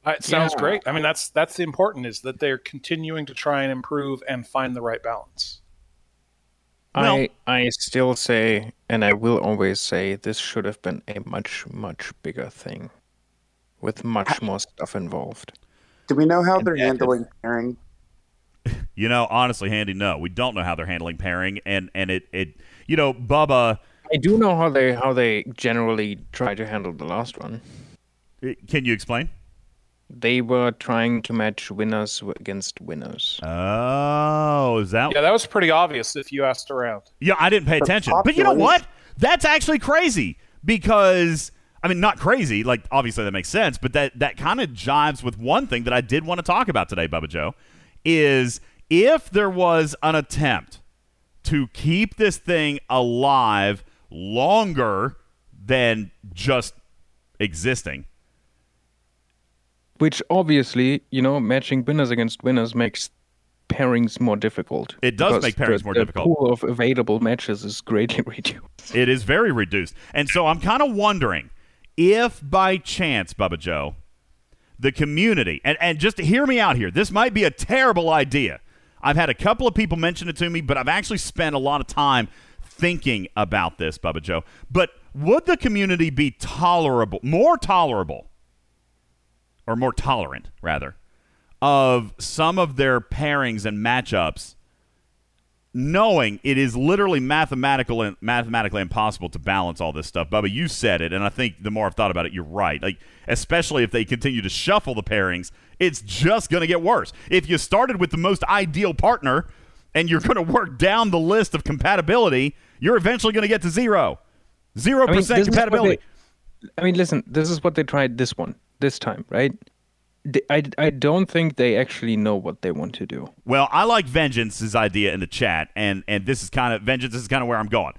Uh, It sounds Yeah. great. I mean, that's that's the important is that they're continuing to try and improve and find the right balance. Well- I I still say, and I will always say, this should have been a much much bigger thing, with much more stuff involved. Do we know how they're yeah, handling pairing? You know, honestly, Handy, no, we don't know how they're handling pairing, and and it it you know Bubba, I do know how they how they generally try to handle the last one. Eh, can you explain? They were trying to match winners against winners. Oh, is that Yeah, that was pretty obvious if you asked around. Yeah, I didn't pay attention. But you know what? That's actually crazy because I mean, not crazy. Like obviously that makes sense, but that that kind of jives with one thing that I did want to talk about today, Bubba Joe, is if there was an attempt to keep this thing alive longer than just existing. Which obviously, you know, matching winners against winners makes pairings more difficult. It does make pairings the, more the difficult. The pool of available matches is greatly reduced. It is very reduced. And so I'm kind of wondering if by chance, Bubba Joe, the community, and, and just hear me out here, this might be a terrible idea. I've had a couple of people mention it to me, but I've actually spent a lot of time thinking about this, Bubba Joe. But would the community be tolerable, more tolerable, or more tolerant, rather, of some of their pairings and matchups knowing it is literally mathematical and mathematically impossible to balance all this stuff. Bubba, you said it, and I think the more I've thought about it, you're right. Like, especially if they continue to shuffle the pairings, it's just going to get worse. If you started with the most ideal partner and you're going to work down the list of compatibility, you're eventually going to get to zero. Zero I mean, percent this is what compatibility. they- I mean, listen, this is what they tried this one, this time, right? I, I don't think they actually know what they want to do. Well, I like Vengeance's idea in the chat, and and this is kind of Vengeance. Is kind of where I'm going.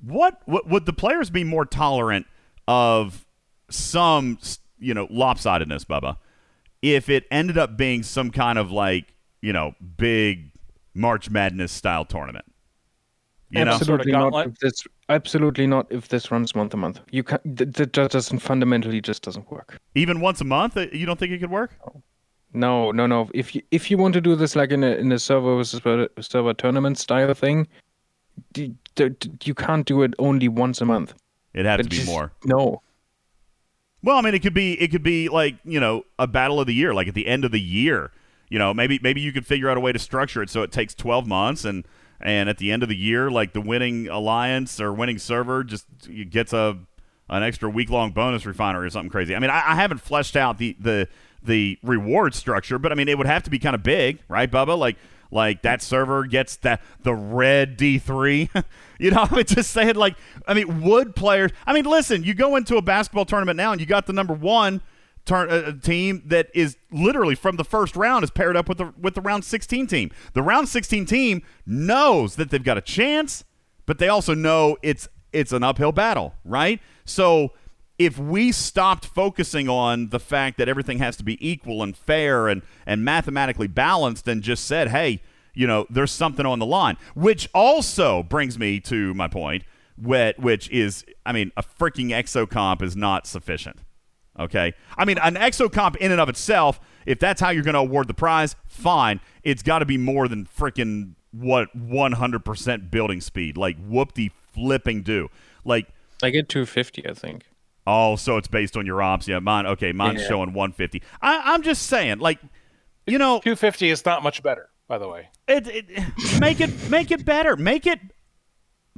What, what would the players be more tolerant of some you know lopsidedness, Bubba, if it ended up being some kind of like you know big March Madness style tournament? You know, absolutely Sort of not. If this, absolutely not. If this runs month to month, you can. That, that just doesn't fundamentally just doesn't work. even once a month, uh, you don't think it could work? No, no, no. If you if you want to do this like in a in a server versus server tournament style thing, d- d- d- you can't do it only once a month. It has to be just- more. No, Well, I mean, it could be it could be like you know a battle of the year, like at the end of the year. You know, maybe maybe you could figure out a way to structure it so it takes twelve months, and and at the end of the year, like the winning alliance or winning server just gets a an extra week long bonus refinery or something crazy. I mean, I, I haven't fleshed out the the the reward structure, but I mean, it would have to be kind of big, right, Bubba? Like like that server gets that the red D three. you know, I'm just saying like I mean, would players? I mean, listen, you go into a basketball tournament now and you got the number one turn uh, team that is literally from the first round is paired up with the with the round 16 team. The round 16 team knows that they've got a chance, but they also know it's it's an uphill battle, right? So if we stopped focusing on the fact that everything has to be equal and fair and, and mathematically balanced and just said, hey, you know, there's something on the line, which also brings me to my point, whi- which is, I mean, a freaking exocomp is not sufficient. Okay. I mean, an exocomp in and of itself, if that's how you're going to award the prize, fine. It's got to be more than freaking what 100% building speed. Like, whoop flipping do. Like, I get 250, I think. Oh, so it's based on your ops. Yeah, mine. Okay, mine's Yeah. showing 150. I, I'm just saying, like, you know, 250 is not much better, by the way. it, it, make it make it better. Make it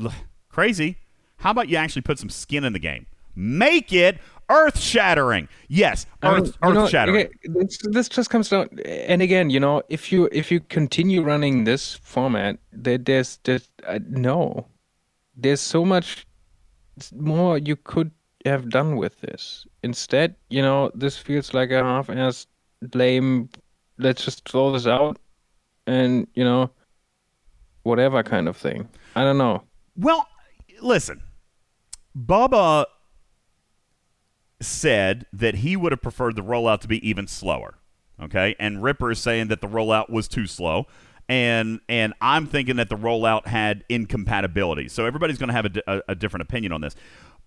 l- crazy. How about you actually put some skin in the game? Make it earth shattering. Yes, earth know, earth shattering. okay, this, this just comes down, and again, you know, if you if you continue running this format, there, there's there's uh, no, there's so much more you could have done with this. Instead, you know, this feels like a half-assed lame. Let's just throw this out, and you know, whatever kind of thing. I don't know. Well, listen, Bubba said that he would have preferred the rollout to be even slower. Okay, and Ripper is saying that the rollout was too slow, and and I'm thinking that the rollout had incompatibility. So everybody's going to have a, a, a different opinion on this.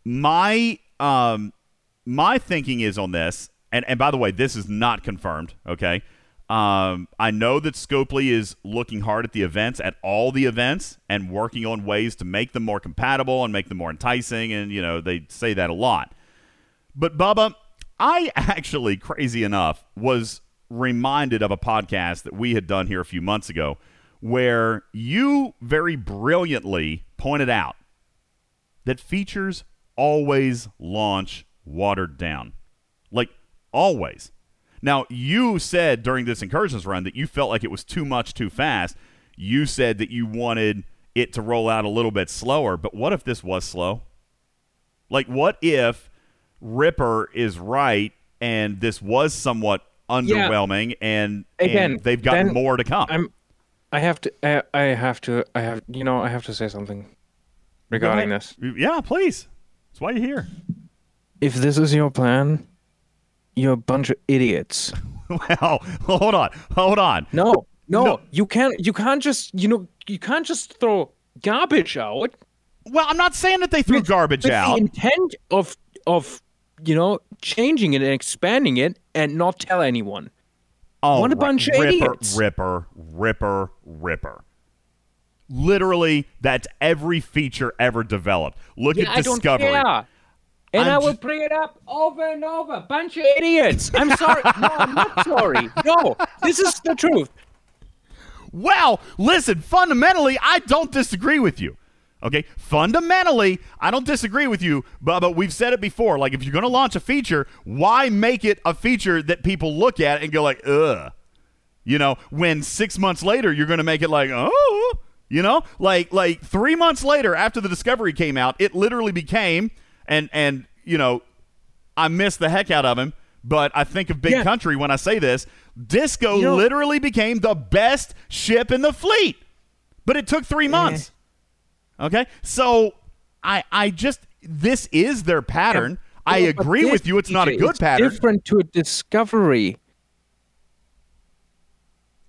My um my thinking is on this, and and by the way, this is not confirmed. Okay, um, I know that Scopely is looking hard at the events, at all the events, and working on ways to make them more compatible and make them more enticing. And, you know, they say that a lot. But, Bubba, I actually, crazy enough, was reminded of a podcast that we had done here a few months ago where you very brilliantly pointed out that features always launch watered down. Like, always. Now, you said during this incursions run that you felt like it was too much too fast. You said that you wanted it to roll out a little bit slower, but what if this was slow? Like, what if Ripper is right and this was somewhat underwhelming and, Again, and they've got then more to come? I'm. I have to. I, I have to. I have. You know. I have to say something regarding this. Yeah, please. That's why you're here. If this is your plan, you're a bunch of idiots. well, hold on. Hold on. No, no, No. you can't. You can't just. You know. You can't just throw garbage out. Well, I'm not saying that they threw with- garbage with out. The intent of of you know changing it and expanding it and not tell anyone. Oh, What a bunch of Ripper, idiots. Ripper, Ripper, Ripper. Literally, that's every feature ever developed. Look Yeah, at I Discovery. And I'm I will ju- bring it up over and over. Bunch of idiots. I'm sorry. no, I'm not sorry. No, this is the truth. Well, listen, fundamentally, I don't disagree with you. Okay, fundamentally, I don't disagree with you, but, but we've said it before. Like, if you're going to launch a feature, why make it a feature that people look at and go like, ugh? You know, when six months later you're going to make it like, oh, you know, like like three months later after the Discovery came out, it literally became and and you know, I miss the heck out of him, but I think of Big Yeah. Country when I say this. Disco You know- literally became the best ship in the fleet, but it took three eh. months. Okay, so I I just this is their pattern. I Yeah, but agree this, with you. It's not a good is pattern, Different to a discovery.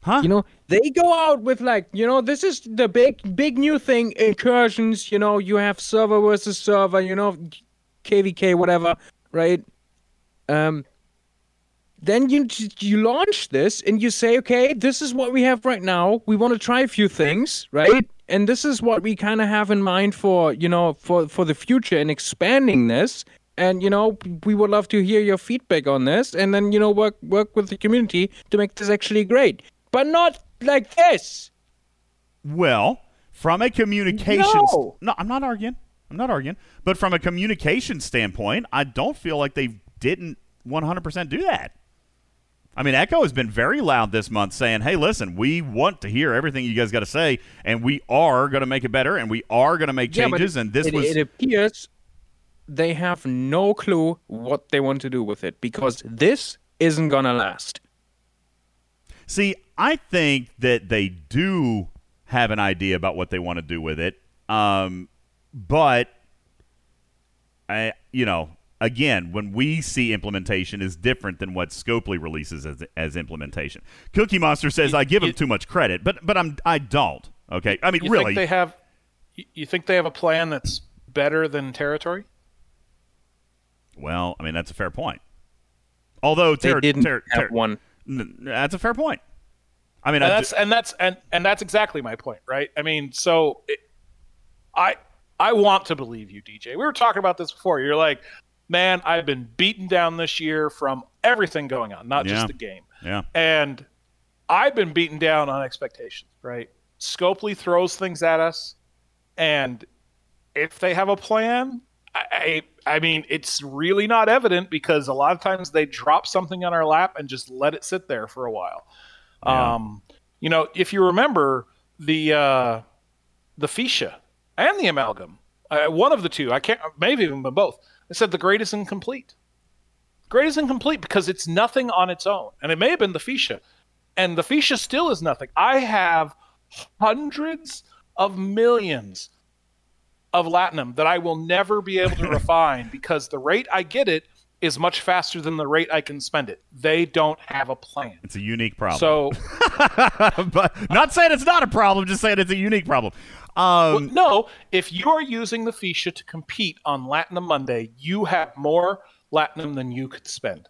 huh? You know, they go out with like, you know, this is the big, big new thing. Incursions. You know, you have server versus server. You know, KVK, whatever, right? Um. Then you you launch this and you say, okay, this is what we have right now. We want to try a few things, right? And this is what we kind of have in mind for you know for for the future and expanding this. And you know, we would love to hear your feedback on this, and then you know work work with the community to make this actually great, but not like this. Well, from a communication No. no, I'm not arguing. I'm not arguing. But from a communication standpoint, I don't feel like they didn't 100% do that. I mean, Echo has been very loud this month saying, "Hey, listen, we want to hear everything you guys got to say, and we are going to make it better, and we are going to make Yeah, changes." and this it, was it appears they have no clue what they want to do with it because this isn't gonna last. See, I think that they do have an idea about what they want to do with it. Um, but I, you know, again, when we see implementation is different than what Scopely releases as, as implementation. Cookie Monster says I give them you- too much credit, but but I'm I don't. Okay, I mean You really, think they have? you- You think they have a plan that's better than territory? well, I mean that's a fair point. Although They didn't ter- have one. n- that's a fair point. I mean, and I that's and that's and and that's exactly my point, right? I mean, so it, I I want to believe you, DJ. We were talking about this before. You're like, man, I've been beaten down this year from everything going on, not Yeah. just the game. yeah, And I've been beaten down on expectations, right? Scopely throws things at us, and if they have a plan, I, I, I mean, it's really not evident because a lot of times they drop something on our lap and just let it sit there for a while. Yeah. Um, you know, if you remember the uh, the Fisha and the amalgam, uh, one of the two, I can't, maybe even both. They said the great is incomplete. Great is incomplete because it's nothing on its own, and it may have been the Fisha, and the Fisha still is nothing. I have hundreds of millions of latinum that I will never be able to refine because the rate I get it is much faster than the rate I can spend it. They don't have a plan. It's a unique problem. So but not saying it's not a problem, just saying it's a unique problem. Well, Um, no, if you are using the Fisha to compete on Latinum Monday, you have more Latinum than you could spend.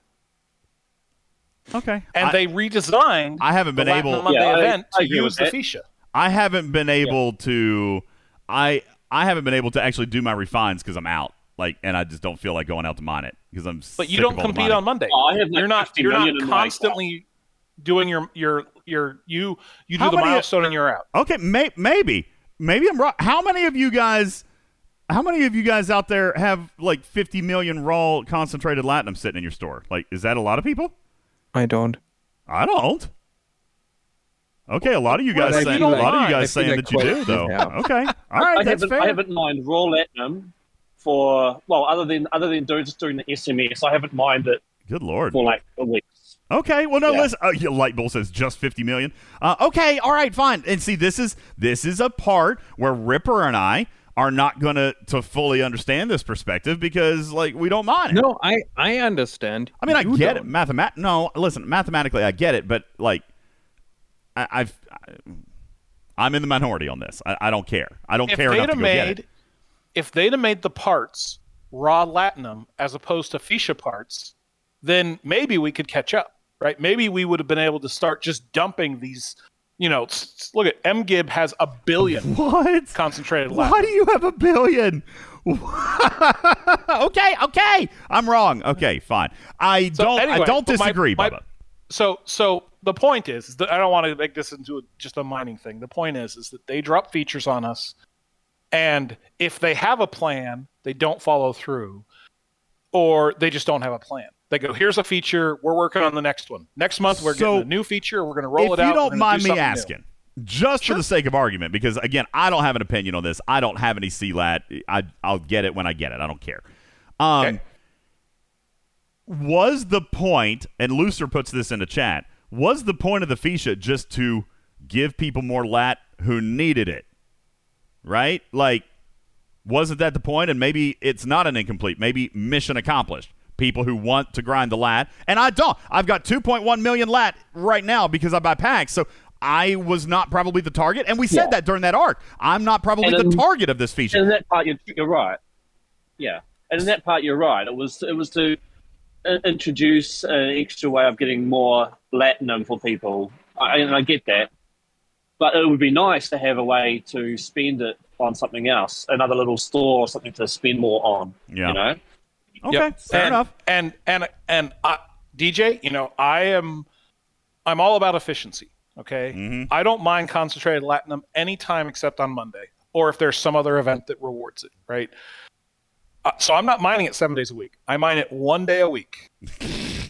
okay. And I, they redesigned I haven't been the able- Monday Yeah, event I to use the that. Fisha. I haven't been able to. I I haven't been able to actually do my refines because I'm out. Like, and I just don't feel like going out to mine it because I'm. But you don't of compete on Monday. Oh, I have like you're not you're not million in my constantly doing your your your you you do How the many- milestone and you're out. Okay, may, maybe, maybe I'm wrong. How many of you guys? How many of you guys out there have like 50 million raw concentrated latinum sitting in your store? Like, is that a lot of people? I don't. I don't. Okay, a lot of you guys I saying a lot of you guys saying that you do though. few have. Okay, all right, I that's haven't, fair. I haven't mined raw latinum for well, other than other than doing, just doing the SMS, I haven't mined it Good lord. for like a week. Okay, well, no, Yeah. listen. Uh, yeah, Light Bull says just fifty million. Uh, okay, all right, fine. And see, this is this is a part where Ripper and I are not going to to fully understand this perspective because like we don't mind it. No, I I understand. I mean, I get it. don't. Mathemat. No, listen, mathematically, I get it, but like, I, I've. I, am in the minority on this. I, I don't care. I don't If care enough to go get it. if they'd have made the parts raw Latinum as opposed to Fisha parts, then maybe we could catch up, right? Maybe we would have been able to start just dumping these. You know, look at MGib has a billion What? concentrated Why do you have a billion? okay, okay. I'm wrong. Okay, fine. I So don't. I don't my- disagree, my- Bubba. so so the point is, is that I don't want to make this into a, just a mining thing. The point is is that they drop features on us, and if they have a plan, they don't follow through, or they just don't have a plan. They go, "Here's a feature. We're working on the next one. Next month, we're So, getting a new feature. We're going to roll it out. If you don't mind do me something new." asking, just for the sake of argument, because again, I don't have an opinion on this. I don't have any CLAT. I I'll get it when I get it. I don't care. Um, Okay. was the point, and Looser puts this in the chat, was the point of the Fisha just to give people more lat who needed it? Right? Like, wasn't that the point? And maybe it's not an incomplete. Maybe mission accomplished. People who want to grind the lat. And I don't. I've got 2.1 million lat right now because I buy packs. So I was not probably the target. And we said Yeah. that during that arc. I'm not probably the target of this feature. And in that part, you're, you're right. Yeah, and in that part, you're right. It was it was to uh, introduce an extra way of getting more latinum for people. I, and I get that, but it would be nice to have a way to spend it on something else, another little store or something to spend more on. Yeah. You know. Okay, Yep. fair and, enough. And and and uh, DJ, you know, I am, I'm all about efficiency. Okay, Mm-hmm. I don't mind concentrated latinum anytime except on Monday, or if there's some other event that rewards it. Right. Uh, so I'm not mining it seven days a week. I mine it one day a week,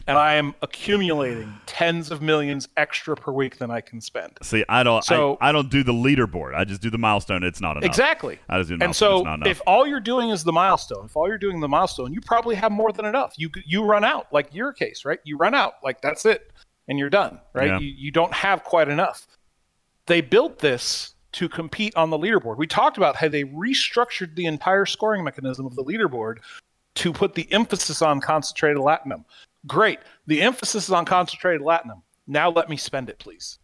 and I am accumulating tens of millions extra per week than I can spend. See, I don't. So- I, I don't do the leaderboard. I just do the milestone. It's not enough. Exactly. I just do the And so, it's not enough. if all you're doing is the milestone, if all you're doing the milestone, you probably have more than enough. You you run out, like your case, right? You run out, like that's it, and you're done, right? Yeah. You you don't have quite enough. They built this to compete on the leaderboard. We talked about how they restructured the entire scoring mechanism of the leaderboard to put the emphasis on concentrated latinum. Great. The emphasis is on concentrated latinum. Now let me spend it, please.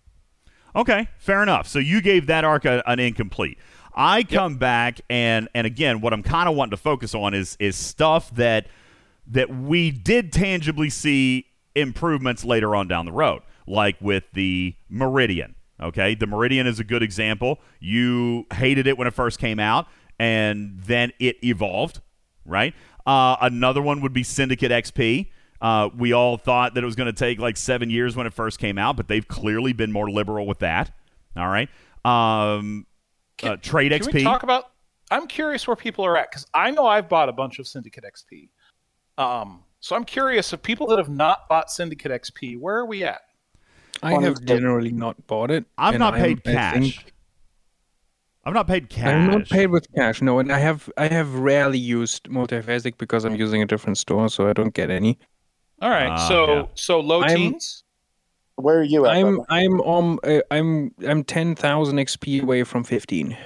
Okay, fair enough. So you gave that arc a, an incomplete. I come back and and again, what I'm kind of wanting to focus on is is stuff that that we did tangibly see improvements later on down the road, like with the Meridian. Okay, the Meridian is a good example. You hated it when it first came out, and then it evolved, right? Uh, another one would be Syndicate XP. Uh, we all thought that it was going to take like seven years when it first came out, but they've clearly been more liberal with that. All right. Um, uh, Trade Can XP. we talk about? I'm curious where people are at because I know I've bought a bunch of Syndicate XP. Um, so I'm curious of people that have not bought Syndicate XP. Where are we at? I have generally not bought it. I've and not I'm- paid cash. think- I've not paid cash. I'm not paid with cash. No, and I have I have rarely used multiphasic because I'm using a different store, so I don't get any. All right. Ah, so yeah. so low I'm- teens. Where are you at? I'm I'm um uh, I'm I'm ten thousand XP away from fifteen.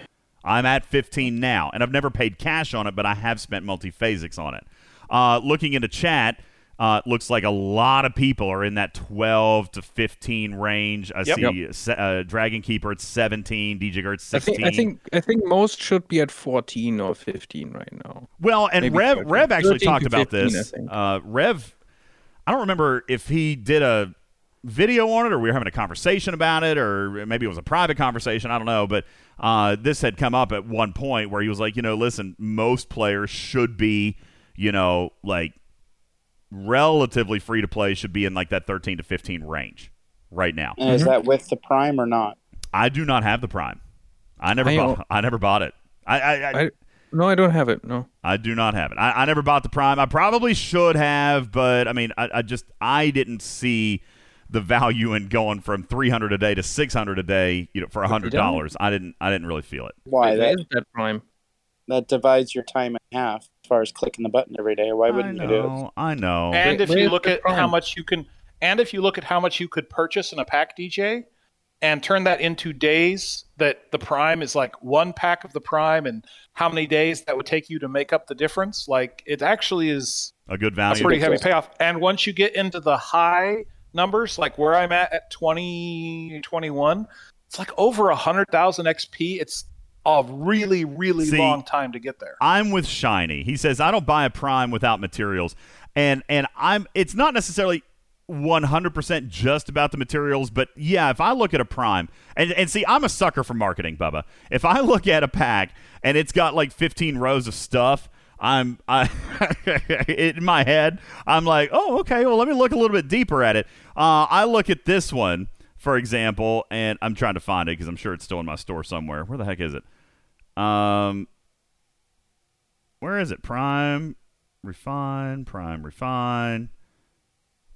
I'm at 15 now, and I've never paid cash on it, but I have spent multiphasics on it. Uh, looking into chat, Uh, looks like a lot of people are in that 12 to 15 range. I Yep. see se- uh, Dragon Keeper at 17, DJ Gertz I 16. think I think I think most should be at 14 or 15 right now. Well, and Maybe Rev 13. Rev actually talked to about 15, this. Uh, Rev, I don't remember if he did a video on it or we were having a conversation about it or maybe it was a private conversation. I don't know, but uh, this had come up at one point where he was like, you know, listen, most players should be, you know, like relatively free to play should be in like that 13 to 15 range right now. And is that with the Prime or not? I do not have the Prime. I never I bought, I never bought it. I, I, I I no, I don't have it. No. I do not have it. I, I never bought the Prime. I probably should have, but I mean, I, I just I didn't see the value in going from three hundred a day to six hundred a day, you know, for hundred dollars. I didn't. I didn't really feel it. Why that is that prime? that divides your time in half as far as clicking the button every day. Why wouldn't I you do it? know. I know. And Where- if you look the at how much you can, and if you look at how much you could purchase in a pack DJ, and turn that into days that the prime is like one pack of the prime, and how many days that would take you to make up the difference, like it actually is a good a value. pretty heavy payoff. And once you get into the high numbers, like where I'm at at 2021, it's like over a hundred thousand XP. It's a really, really See, long time to get there. I'm with Shiny. He says I don't buy a Prime without materials, and and I'm. It's not necessarily 100% just about the materials, but yeah, if I look at a Prime, and and see, I'm a sucker for marketing, Bubba. If I look at a pack and it's got like 15 rows of stuff. I'm I in my head. I'm like, oh, okay. Well, let me look a little bit deeper at it. Uh, I look at this one, for example, and I'm trying to find it because I'm sure it's still in my store somewhere. Where the heck is it? Um, where is it? Prime, refine, prime, refine,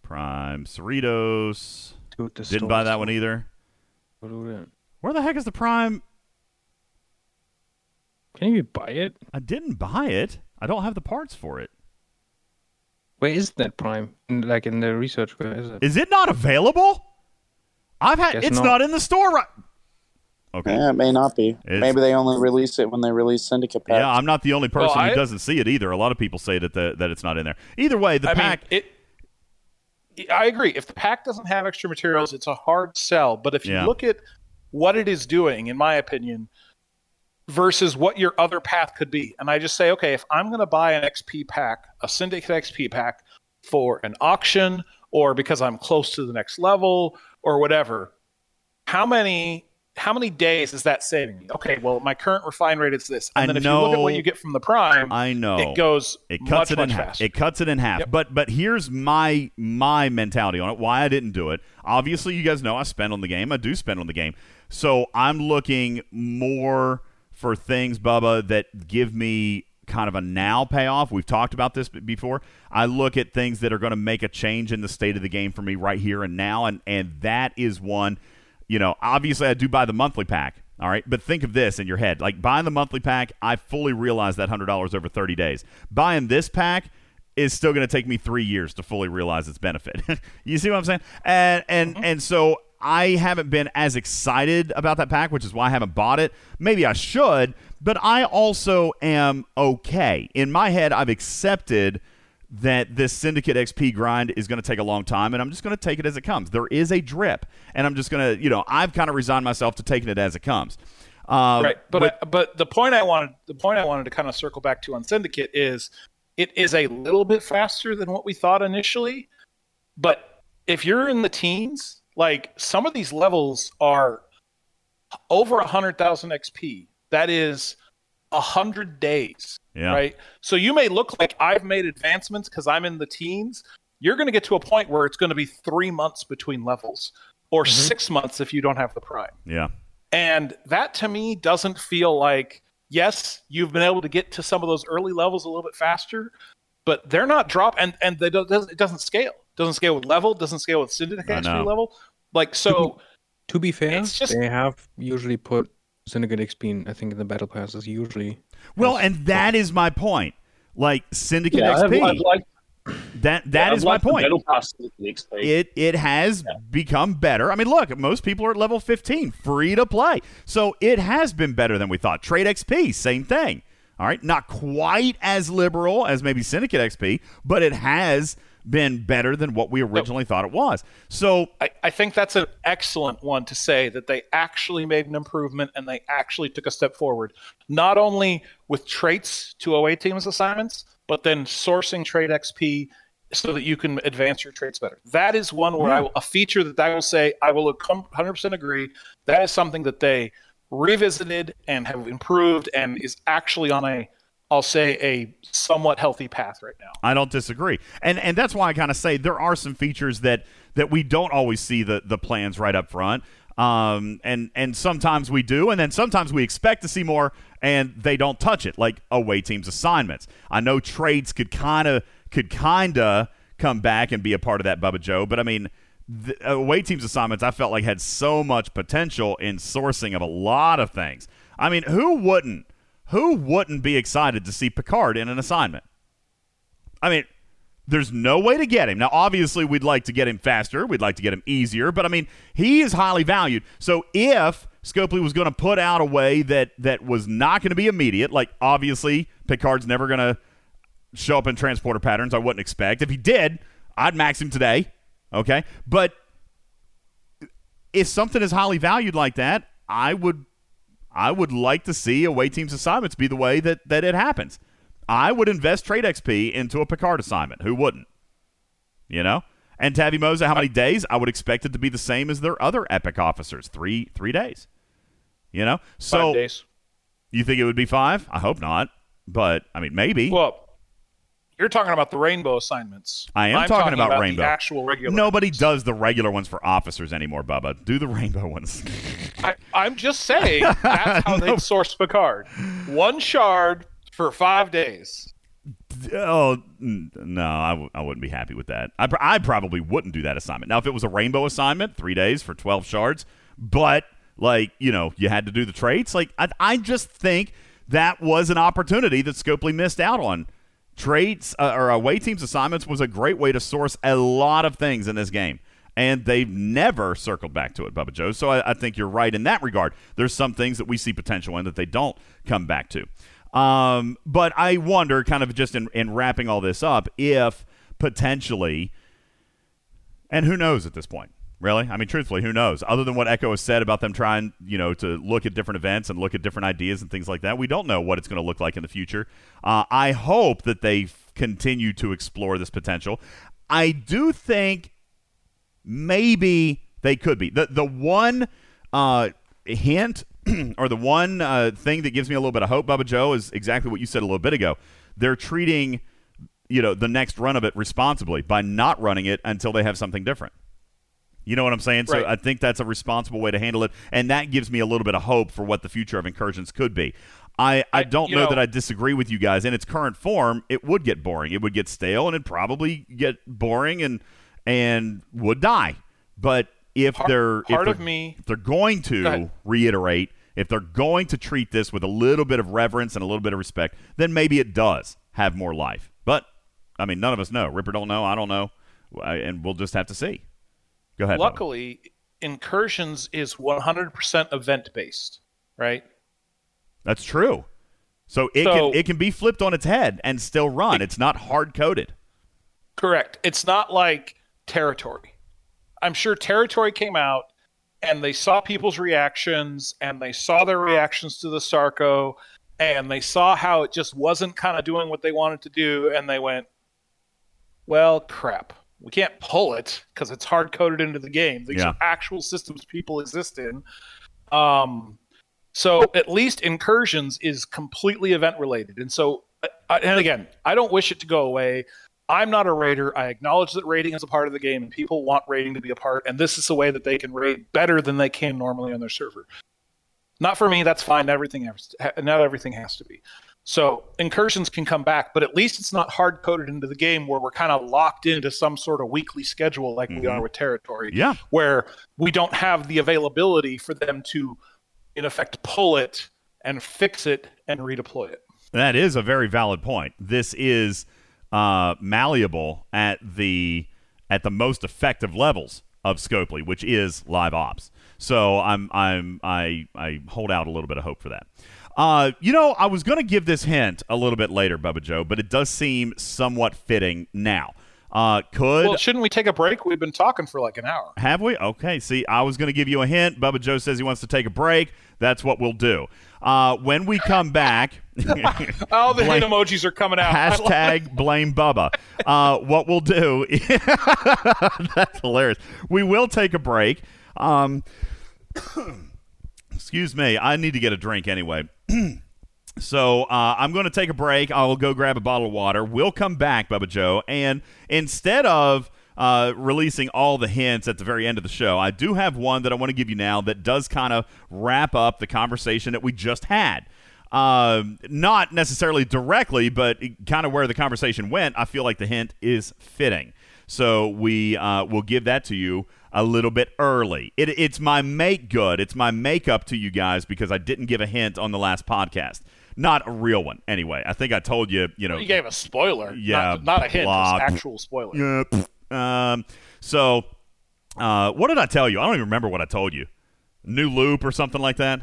prime, Cerritos. Didn't buy that one either. so loaded. Where the heck is the prime? Can you buy it? I didn't buy it. I don't have the parts for it. Where is that prime? Like in the research, where is it? Is it not available? I've had. Guess it's not. not in the store right. Okay. Yeah, it may not be. It's- Maybe they only release it when they release Syndicate packs. Yeah, I'm not the only person Well, I- who doesn't see it either. A lot of people say that the, that it's not in there. Either way, the I pack. mean, it. I agree. If the pack doesn't have extra materials, it's a hard sell. But if you Yeah. look at what it is doing, in my opinion, versus what your other path could be, and I just say, okay, if I'm going to buy an XP pack, a Syndicate XP pack for an auction, or because I'm close to the next level, or whatever, how many? How many days is that saving me? Okay, well, my current refine rate is this, and I then if you look at what you get from the prime, I know it goes It cuts much, it in half. faster. It cuts it in half. Yep. But but here's my my mentality on it. Why I didn't do it. Obviously, you guys know I spend on the game. I do spend on the game. So I'm looking more for things, Bubba, that give me kind of a now payoff. We've talked about this before. I look at things that are going to make a change in the state of the game for me right here and now, and and that is one. You know, obviously, I do buy the monthly pack. All right, but think of this in your head: like buying the monthly pack, I fully realize that hundred dollars over thirty days. Buying this pack is still going to take me three years to fully realize its benefit. you see what I'm saying? And and mm-hmm. and so I haven't been as excited about that pack, which is why I haven't bought it. Maybe I should, but I also am okay in my head. I've accepted that this Syndicate XP grind is going to take a long time, and I'm just going to take it as it comes. There is a drip, and I'm just going to, you know, I've kind of resigned myself to taking it as it comes. Um, right but with- I, but the point i wanted the point i wanted to kind of circle back to on syndicate is it is a little bit faster than what we thought initially but if you're in the teens like some of these levels are over 100000 xp that is 100 days Yeah. right so you may look like i've made advancements because i'm in the teens you're going to get to a point where it's going to be three months between levels or mm-hmm. six months if you don't have the prime yeah, and that to me doesn't feel like, yes, you've been able to get to some of those early levels a little bit faster, but they're not drop and and they don't, it doesn't scale. Doesn't scale with level. Doesn't scale with syndicate I know. XP level. Like so, To be fair, just- they have usually put Syndicate XP in, I think, in the battle passes usually. Well, and that is my point. Like Syndicate Yeah, I've, XP, I've liked, that that I've is my point. Battle Pass with the XP. It it has become better. I mean, look, most people are at level 15, free to play. So it has been better than we thought. Trade XP, same thing. All right, not quite as liberal as maybe Syndicate XP, but it has been better than what we originally thought it was. So I, I think that's an excellent one to say that they actually made an improvement and they actually took a step forward, not only with traits to away teams assignments, but then sourcing trade XP so that you can advance your traits better. That is one where I will, a feature that I will say I will 100% agree. That is something that they revisited and have improved and is actually on a I'll say a somewhat healthy path right now. I don't disagree, and and that's why I kind of say there are some features that that we don't always see the the plans right up front. Um, and and sometimes we do, and then sometimes we expect to see more, and they don't touch it, like away teams assignments. I know trades could kind of could kind of come back and be a part of that, Bubba Joe, but I mean, the away teams assignments I felt like had so much potential in sourcing of a lot of things. I mean, who wouldn't? Who wouldn't be excited to see Picard in an assignment? I mean, there's no way to get him. Now, obviously, we'd like to get him faster. We'd like to get him easier, but I mean, he is highly valued. So if Scopely was going to put out a way that that was not going to be immediate, like obviously Picard's never going to show up in transporter patterns. I wouldn't expect. If he did, I'd max him today. Okay, but if something is highly valued like that, I would I would like to see away teams assignments be the way that, that it happens. I would invest trait XP into a Picard assignment. Who wouldn't? You know? And Tavi Moza, how many days? I would expect it to be the same as their other epic officers. Three three days. You know? So five days. You think it would be five? I hope not. But I mean maybe. Well, you're talking about the rainbow assignments. I am I'm talking, about, about rainbow. The actual regular. Nobody ones. does the regular ones for officers anymore, Bubba. Do the rainbow ones. I, I'm just saying that's how they source Picard. One shard for five days. oh no, I w- I wouldn't be happy with that. I, pr- I probably wouldn't do that assignment. Now, if it was a rainbow assignment, three days for twelve shards, but like you know, you had to do the traits. Like I, I just think that was an opportunity that Scopely missed out on. Traits uh, or away teams assignments was a great way to source a lot of things in this game. And they've never circled back to it, Bubba Joe. So I, I think you're right in that regard. There's some things that we see potential in that they don't come back to. Um, but I wonder, kind of just in, in wrapping all this up, if potentially, and who knows at this point, really? I mean, truthfully, who knows? Other than what Echo has said about them trying, you know, to look at different events and look at different ideas and things like that, we don't know what it's going to look like in the future. Uh, I hope that they continue to explore this potential. I do think maybe they could be. The the one uh, hint or the one uh, thing that gives me a little bit of hope, Bubba Joe, is exactly what you said a little bit ago. They're treating you know the next run of it responsibly by not running it until they have something different. You know what I'm saying? Right. So I think that's a responsible way to handle it, and that gives me a little bit of hope for what the future of incursions could be. I, I don't you know, know- that I disagree with you guys. In its current form, it would get boring. It would get stale, and it'd probably get boring and and would die. But if Part- they're part if of they're, me- if they're going to reiterate, if they're going to treat this with a little bit of reverence and a little bit of respect, then maybe it does have more life. But I mean, none of us know. Ripper don't know. I don't know, and we'll just have to see. Go ahead. Luckily, incursions is 100% event based, right? That's true. So it So- can it can be flipped on its head and still run. It's not hard coded. Correct. It's not like territory. I'm sure territory came out and they saw people's reactions and they saw their reactions to the Sarco and they saw how it just wasn't kind of doing what they wanted to do and they went, well, crap. We can't pull it because it's hard coded into the game. These Yeah. are actual systems people exist in. Um, so at least incursions is completely event related. And so, and again, I don't wish it to go away. I'm not a raider. I acknowledge that raiding is a part of the game and people want raiding to be a part. And this is a way that they can raid better than they can normally on their server. Not for me. That's fine. Everything has not everything has to be. So incursions can come back, but at least it's not hard coded into the game where we're kind of locked into some sort of weekly schedule like we are with territory Yeah. where we don't have the availability for them to, in effect, pull it and fix it and redeploy it. That is a very valid point. This is uh, malleable at the at the most effective levels of Scopely, which is live ops. So I'm I'm I I hold out a little bit of hope for that. Uh, you know, I was going to give this hint a little bit later, Bubba Joe, but it does seem somewhat fitting now. Uh, could Well, shouldn't we take a break? We've been talking for like an hour. have we? Okay. See, I was going to give you a hint. Bubba Joe says he wants to take a break. That's what we'll do. Uh, when we come back, all the Blame- emojis are coming out. I love it. hashtag blame Bubba. Uh, what we'll do, that's hilarious. We will take a break. Um, excuse me. I need to get a drink anyway. So uh, I'm going to take a break. I'll go grab a bottle of water. We'll come back, Bubba Joe, and instead of uh, releasing all the hints at the very end of the show, I do have one that I want to give you now that does kind of wrap up the conversation that we just had. Um, not necessarily directly, but kind of where the conversation went. I feel like the hint is fitting. So we uh, will give that to you a little bit early. It, it's my make good. It's my makeup to you guys because I didn't give a hint on the last podcast. Not a real one, anyway. I think I told you, you know. You gave a spoiler. Yeah, Not, not a hint. blah. Actual spoiler. Yeah. Um, so, uh, what did I tell you? I don't even remember what I told you. New loop or something like that.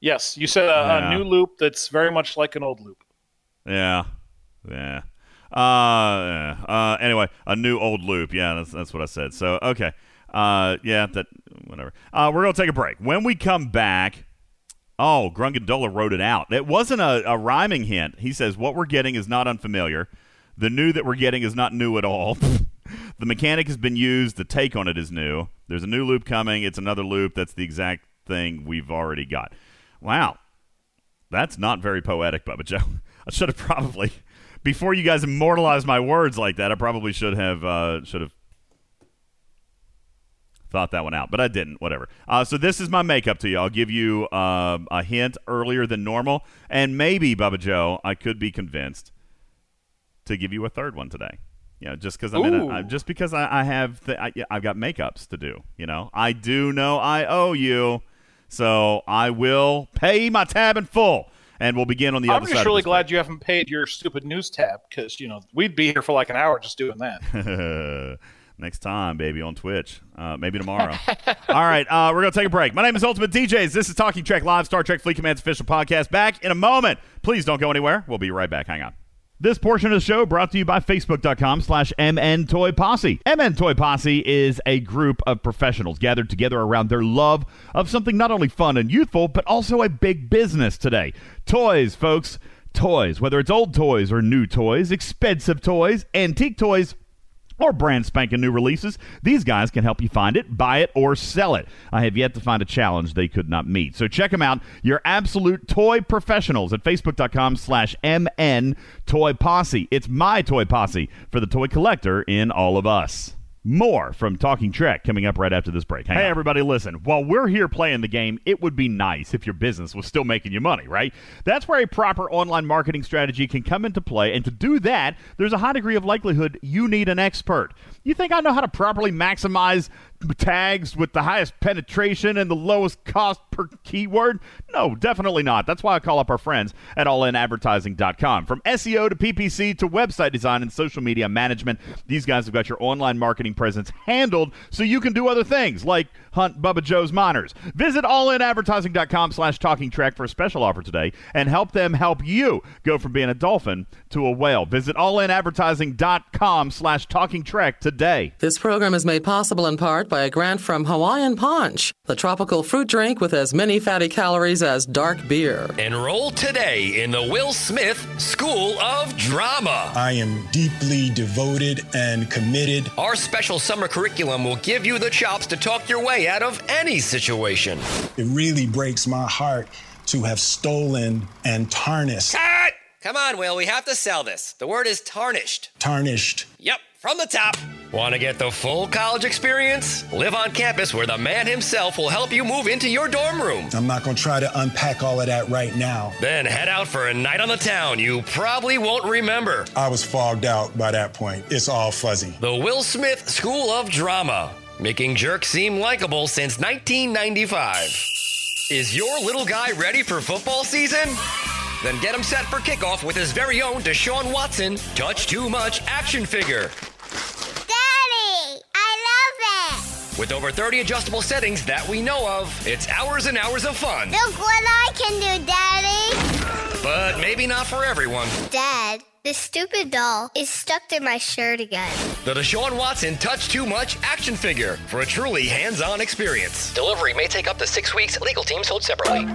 Yes, you said a, Yeah. a new loop that's very much like an old loop. Yeah, yeah. Uh, uh, anyway, a new old loop. Yeah, that's that's what I said. So okay. Uh, yeah, that whatever. Uh, we're gonna take a break. When we come back, oh, Grungandola wrote it out. It wasn't a, a rhyming hint. He says what we're getting is not unfamiliar. The new that we're getting is not new at all. the mechanic has been used. The take on it is new. There's a new loop coming. It's another loop. That's the exact thing we've already got. Wow, that's not very poetic, Bubba Joe. I should have probably, before you guys immortalize my words like that, I probably should have uh, should have thought that one out, but I didn't. Whatever. Uh, so this is my makeup to you. I'll give you uh, a hint earlier than normal, and maybe Bubba Joe, I could be convinced to give you a third one today. You know, just because I'm in a, Ooh. I- just because I, I have th- I, I've got makeups to do. You know, I do know I owe you, so I will pay my tab in full, and we'll begin on the I'm other side. just really glad you haven't paid your stupid news tab because you know we'd be here for like an hour just doing that. Next time, baby, on Twitch. Uh, maybe tomorrow. All right, uh, we're going to take a break. My name is Ultimate DJs. This is Talking Trek Live, Star Trek Fleet Command's official podcast. Back in a moment. Please don't go anywhere. We'll be right back. Hang on. This portion of the show brought to you by Facebook.com slash MN Toy Posse. MN Toy Posse is a group of professionals gathered together around their love of something not only fun and youthful, but also a big business today. Toys, folks. Toys. Whether it's old toys or new toys, expensive toys, antique toys, or brand spanking new releases, these guys can help you find it, buy it, or sell it. I have yet to find a challenge they could not meet. So check them out. Your absolute toy professionals at facebook.com slash MN Toy Posse. It's my toy posse for the toy collector in all of us. More from Talking Trek coming up right after this break. hey, everybody, listen. While we're here playing the game, it would be nice if your business was still making you money, right? That's where a proper online marketing strategy can come into play. And to do that, there's a high degree of likelihood you need an expert. You think I know how to properly maximize tags with the highest penetration and the lowest cost per keyword? No, definitely not. That's why I call up our friends at allinadvertising.com. From SEO to PPC to website design and social media management, these guys have got your online marketing presence handled so you can do other things like hunt Bubba Joe's miners. Visit allinadvertising.com slash talking trek for a special offer today and help them help you go from being a dolphin to a whale. Visit allinadvertising.com slash talking trek today. This program is made possible in part by a grant from Hawaiian Punch, the tropical fruit drink with as many fatty calories as dark beer. Enroll today in the Will Smith School of Drama. I am deeply devoted and committed. Our special summer curriculum will give you the chops to talk your way out of any situation. It really breaks my heart to have stolen and tarnished, Cut! Come on, Will, we have to sell this. The word is tarnished. tarnished Yep, from the top. Want to get the full college experience? Live on campus where the man himself will help you move into your dorm room. I'm not going to try to unpack all of that right now. Then head out for a night on the town you probably won't remember. I was fogged out by that point. It's all fuzzy. The Will Smith School of Drama, making jerks seem likable since 1995. Is your little guy ready for football season? Then get him set for kickoff with his very own Deshaun Watson Touch Too Much action figure. Daddy, I love it. With over 30 adjustable settings that we know of, it's hours and hours of fun. Look what I can do, Daddy. But maybe not for everyone. Dad, This stupid doll is stuck to my shirt again. The Deshaun Watson Touch Too Much action figure for a truly hands on experience. Delivery may take up to six weeks. Legal teams hold separately.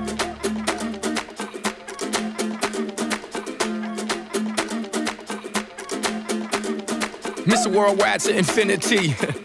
Mr. Worldwide to infinity.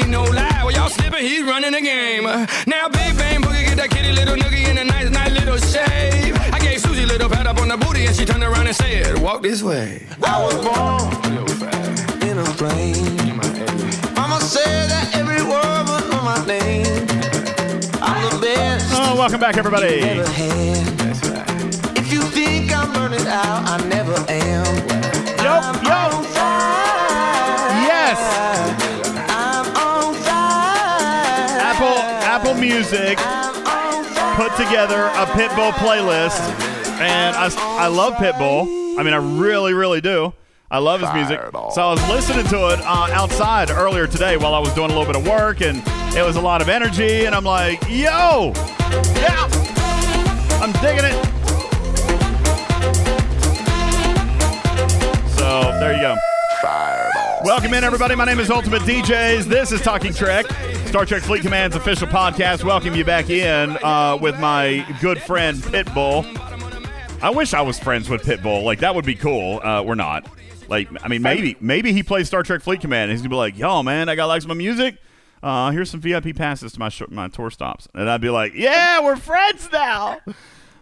Fire, no lie. Well, y'all slipping, he's running the game. Now, Big Bang Boogie, get that kitty little noogie in a nice, nice little shave. I gave Susie a little pat up on the booty, and she turned around and said, Walk this way. I was born in a plane. Mama said that every word was on my name. I'm the best. Oh, welcome back, everybody. you ever had. If you think I'm burning out, I never am. Yo, yo. Music put together a Pitbull playlist, and I, I love Pitbull. I mean, I really, really do. I love his music. So I was listening to it uh, outside earlier today while I was doing a little bit of work, and it was a lot of energy. And I'm like, yo, yeah, I'm digging it. So there you go. Welcome in, everybody. My name is Ultimate DJs. This is Talking Trek, Star Trek Fleet Command's official podcast. Welcome you back in uh, with my good friend Pitbull. I wish I was friends with Pitbull. Like that would be cool. Uh, we're not. Like, I mean, maybe maybe he plays Star Trek Fleet Command. And he's gonna be like, "Yo, man, I got like some music. Uh, here's some VIP passes to my sh- my tour stops." And I'd be like, "Yeah, we're friends now."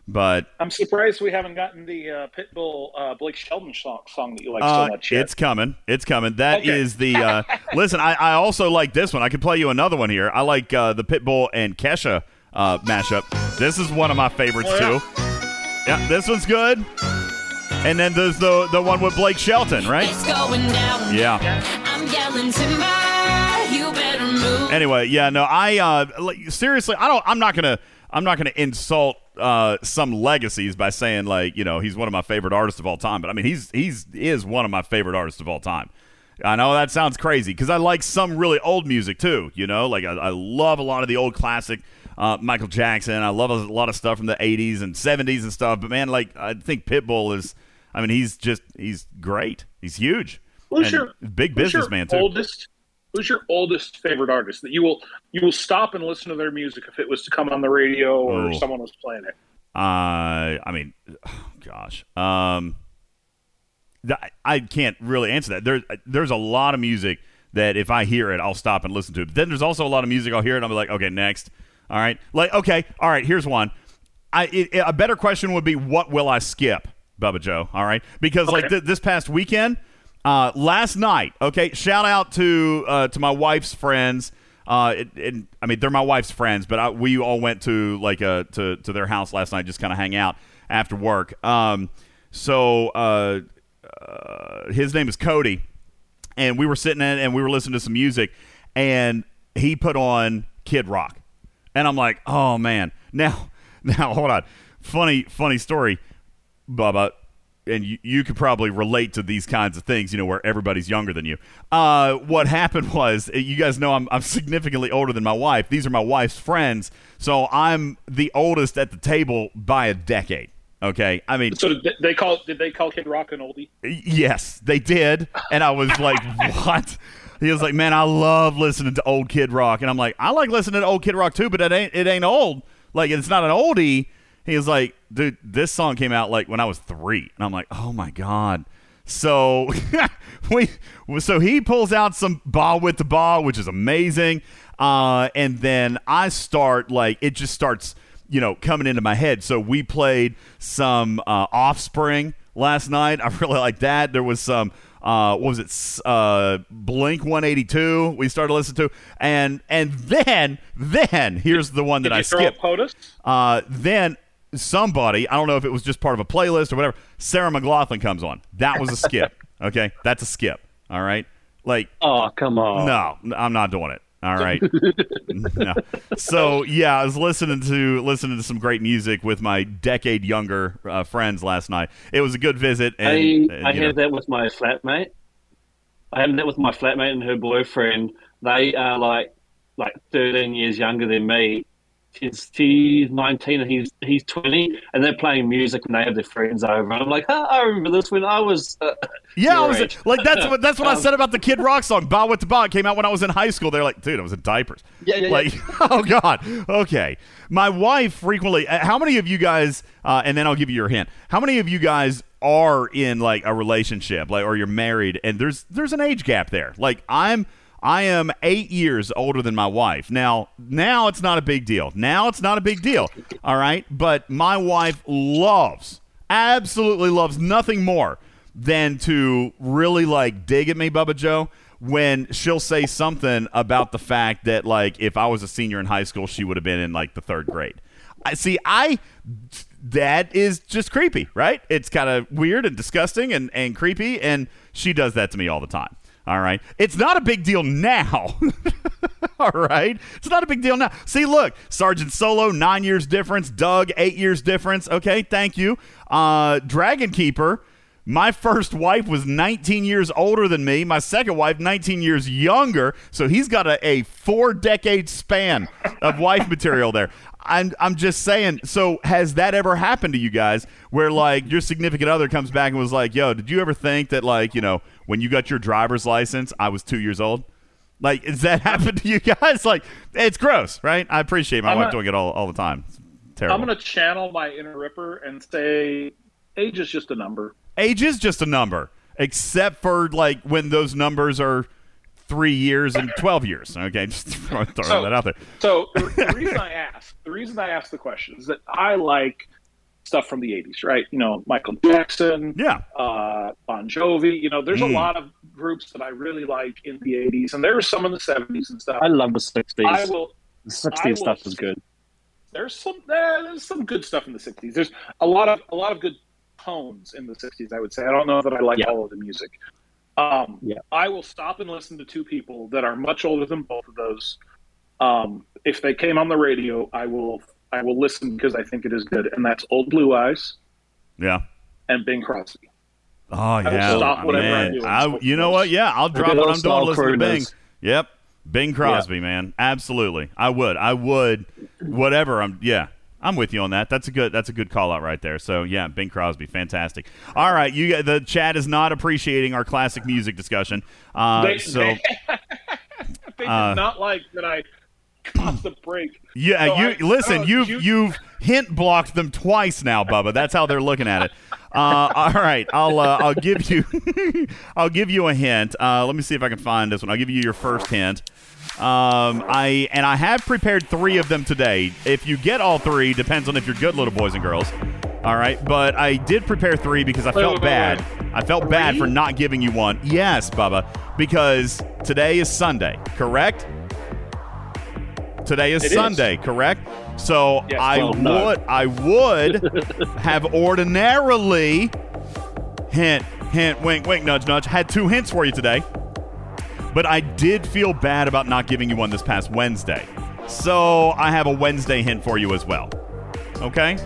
But I'm surprised we haven't gotten the uh, Pitbull uh, Blake Shelton song, song that you like Uh, so much yet. It's coming. It's coming. That is Okay. the. Uh, listen, I, I also like this one. I could play you another one here. I like uh, the Pitbull and Kesha uh, mashup. This is one of my favorites Oh, yeah. too. Yeah, this one's good. And then there's the the one with Blake Shelton, right? It's going down. Yeah. I'm yelling timber. You better move. Anyway, yeah, no, I uh, like, seriously, I don't. I'm not gonna. I'm not gonna insult uh, some legacies by saying like, you know, he's one of my favorite artists of all time. But I mean, he's he's is one of my favorite artists of all time. I know that sounds crazy because I like some really old music too. You know, like I, I love a lot of the old classic uh, Michael Jackson. I love a lot of stuff from the '80s and '70s and stuff. But man, like I think Pitbull is. I mean, he's just he's great. He's huge. Who's And your big businessman too? Oldest, who's your oldest favorite artist that you will you will stop and listen to their music if it was to come on the radio or Oh. someone was playing it? Uh, I mean, gosh, um, th- I can't really answer that. There's there's a lot of music that if I hear it, I'll stop and listen to it. But then there's also a lot of music I'll hear it and I'll be like, okay, next. All right, like okay, all right. Here's one. I it, a better question would be, what will I skip, Bubba Joe? All right, because like th- this past weekend, uh, last night. Okay, shout out to uh, to my wife's friends. Uh, it, and I mean, they're my wife's friends, but I, we all went to like uh to to their house last night, just kind of hang out after work. Um, so uh, uh, his name is Cody, and we were sitting in and we were listening to some music, and he put on Kid Rock, and I'm like, oh man, now now hold on, funny funny story, Bubba and you, you could probably relate to these kinds of things, you know, where everybody's younger than you. Uh, what happened was, you guys know I'm, I'm significantly older than my wife. These are my wife's friends, so I'm the oldest at the table by a decade. Okay, I mean, So did they call did they call Kid Rock an oldie? yes, they did, and I was like, what? He was like, man, I love listening to old Kid Rock, and I'm like, I like listening to old Kid Rock too, but it ain't it ain't old. Like it's not an oldie. He was like, dude, this song came out like when I was three, and I'm like, oh my god. So we so he pulls out some Bawitdaba, which is amazing. Uh, and then I start like it just starts, you know, coming into my head. So we played some uh, Offspring last night. I really like that. There was some Uh, what was it? Uh, Blink 182. We started listening to, and and then then here's the one that Did I you throw skipped. POTUS? Uh, then somebody, I don't know if it was just part of a playlist or whatever, Sarah McLachlan comes on. That was a skip. okay, that's a skip. All right, like Oh, come on. no, I'm not doing it. All right. no. So yeah, I was listening to listening to some great music with my decade younger uh, friends last night. It was a good visit. And, I, I had that with my flatmate. I had that with my flatmate and her boyfriend. They are like like 13 years younger than me. She's, she's 19 and he's he's 20, and they're playing music and they have their friends over. And I'm like, oh, I remember this when I was. Uh, Yeah, I was age." like that's what that's what I Um, said about the Kid Rock song "Bawitdaba." It came out when I was in high school. They're like, dude, I was in diapers. Yeah, yeah, yeah. Like, oh god. Okay, my wife frequently. uh, How many of you guys? Uh, and then I'll give you your hint. How many of you guys are in like a relationship, like, or you're married, and there's there's an age gap there. Like, I'm. I am eight years older than my wife. Now, now it's not a big deal. Now it's not a big deal. All right. But my wife loves, absolutely loves nothing more than to really like dig at me, Bubba Joe, when she'll say something about the fact that like if I was a senior in high school, she would have been in like the third grade. I see. I that is just creepy, right? It's kind of weird and disgusting and and creepy, and she does that to me all the time. All right, it's not a big deal now. All right. It's not a big deal now. See, look, Sergeant Solo, nine years difference. Doug, eight years difference. Okay, thank you. Uh, Dragon Keeper, my first wife was 19 years older than me. My second wife, 19 years younger. So he's got a, a four decade span of wife material there. I'm, I'm just saying. So has that ever happened to you guys where like your significant other comes back and was like, yo, did you ever think that like, you know, when you got your driver's license, I was two years old? Like, does that happened to you guys? Like, it's gross, right? I appreciate my I'm wife doing it all, all the time. It's terrible. I'm going to channel my inner Ripper and say age is just a number. Age is just a number, except for like when those numbers are three years and 12 years. Okay, just throw, throw So- that out there. So the, the reason I asked, the reason I asked the question is that I like stuff from the '80s, right? You know, Michael Jackson, yeah, uh, Bon Jovi. You know, there's a Mm. lot of groups that I really like in the '80s, and there are some in the '70s and stuff. I love the 60s. I will. The 60s I will- stuff is good. There's some eh, there's some good stuff in the '60s. There's a lot of a lot of good tones in the '60s. I would say. I don't know that I like all of the music. Um, Yeah. I will stop and listen to two people that are much older than both of those. Um, if they came on the radio, I will I will listen because I think it is good, and that's Old Blue Eyes Yeah. and Bing Crosby. Oh, will yeah. stop whatever man. I'm doing. I, you know what? Yeah, I'll drop good what I'm doing. Saul Listen to Bing. Crooners. Yep. Bing Crosby, man. Absolutely. I would. I would. Whatever. I'm. Yeah. I'm with you on that. That's a good. That's a good call out right there. So yeah, Bing Crosby, fantastic. All right, you. The chat is not appreciating our classic music discussion. Uh, They- so they, they uh, did not like that I caught the break. Yeah, So you I- listen. oh, you've you- you, have hint blocked them twice now, Bubba. That's how they're looking at it. Uh, all right, I'll uh, I'll give you I'll give you a hint. Uh, let me see if I can find this one. I'll give you your first hint. Um, I and I have prepared three of them today. If you get all three, depends on if you're good little boys and girls. All right, but I did prepare three because I Wait, felt wait, wait, bad. I felt bad for not giving you one. Yes, Bubba, because today is Sunday, correct? Today is It is. Sunday, correct? So Yes, I well, no. would I would have ordinarily hint hint wink wink nudge nudge had two hints for you today. But I did feel bad about not giving you one this past Wednesday. So I have a Wednesday hint for you as well. Okay?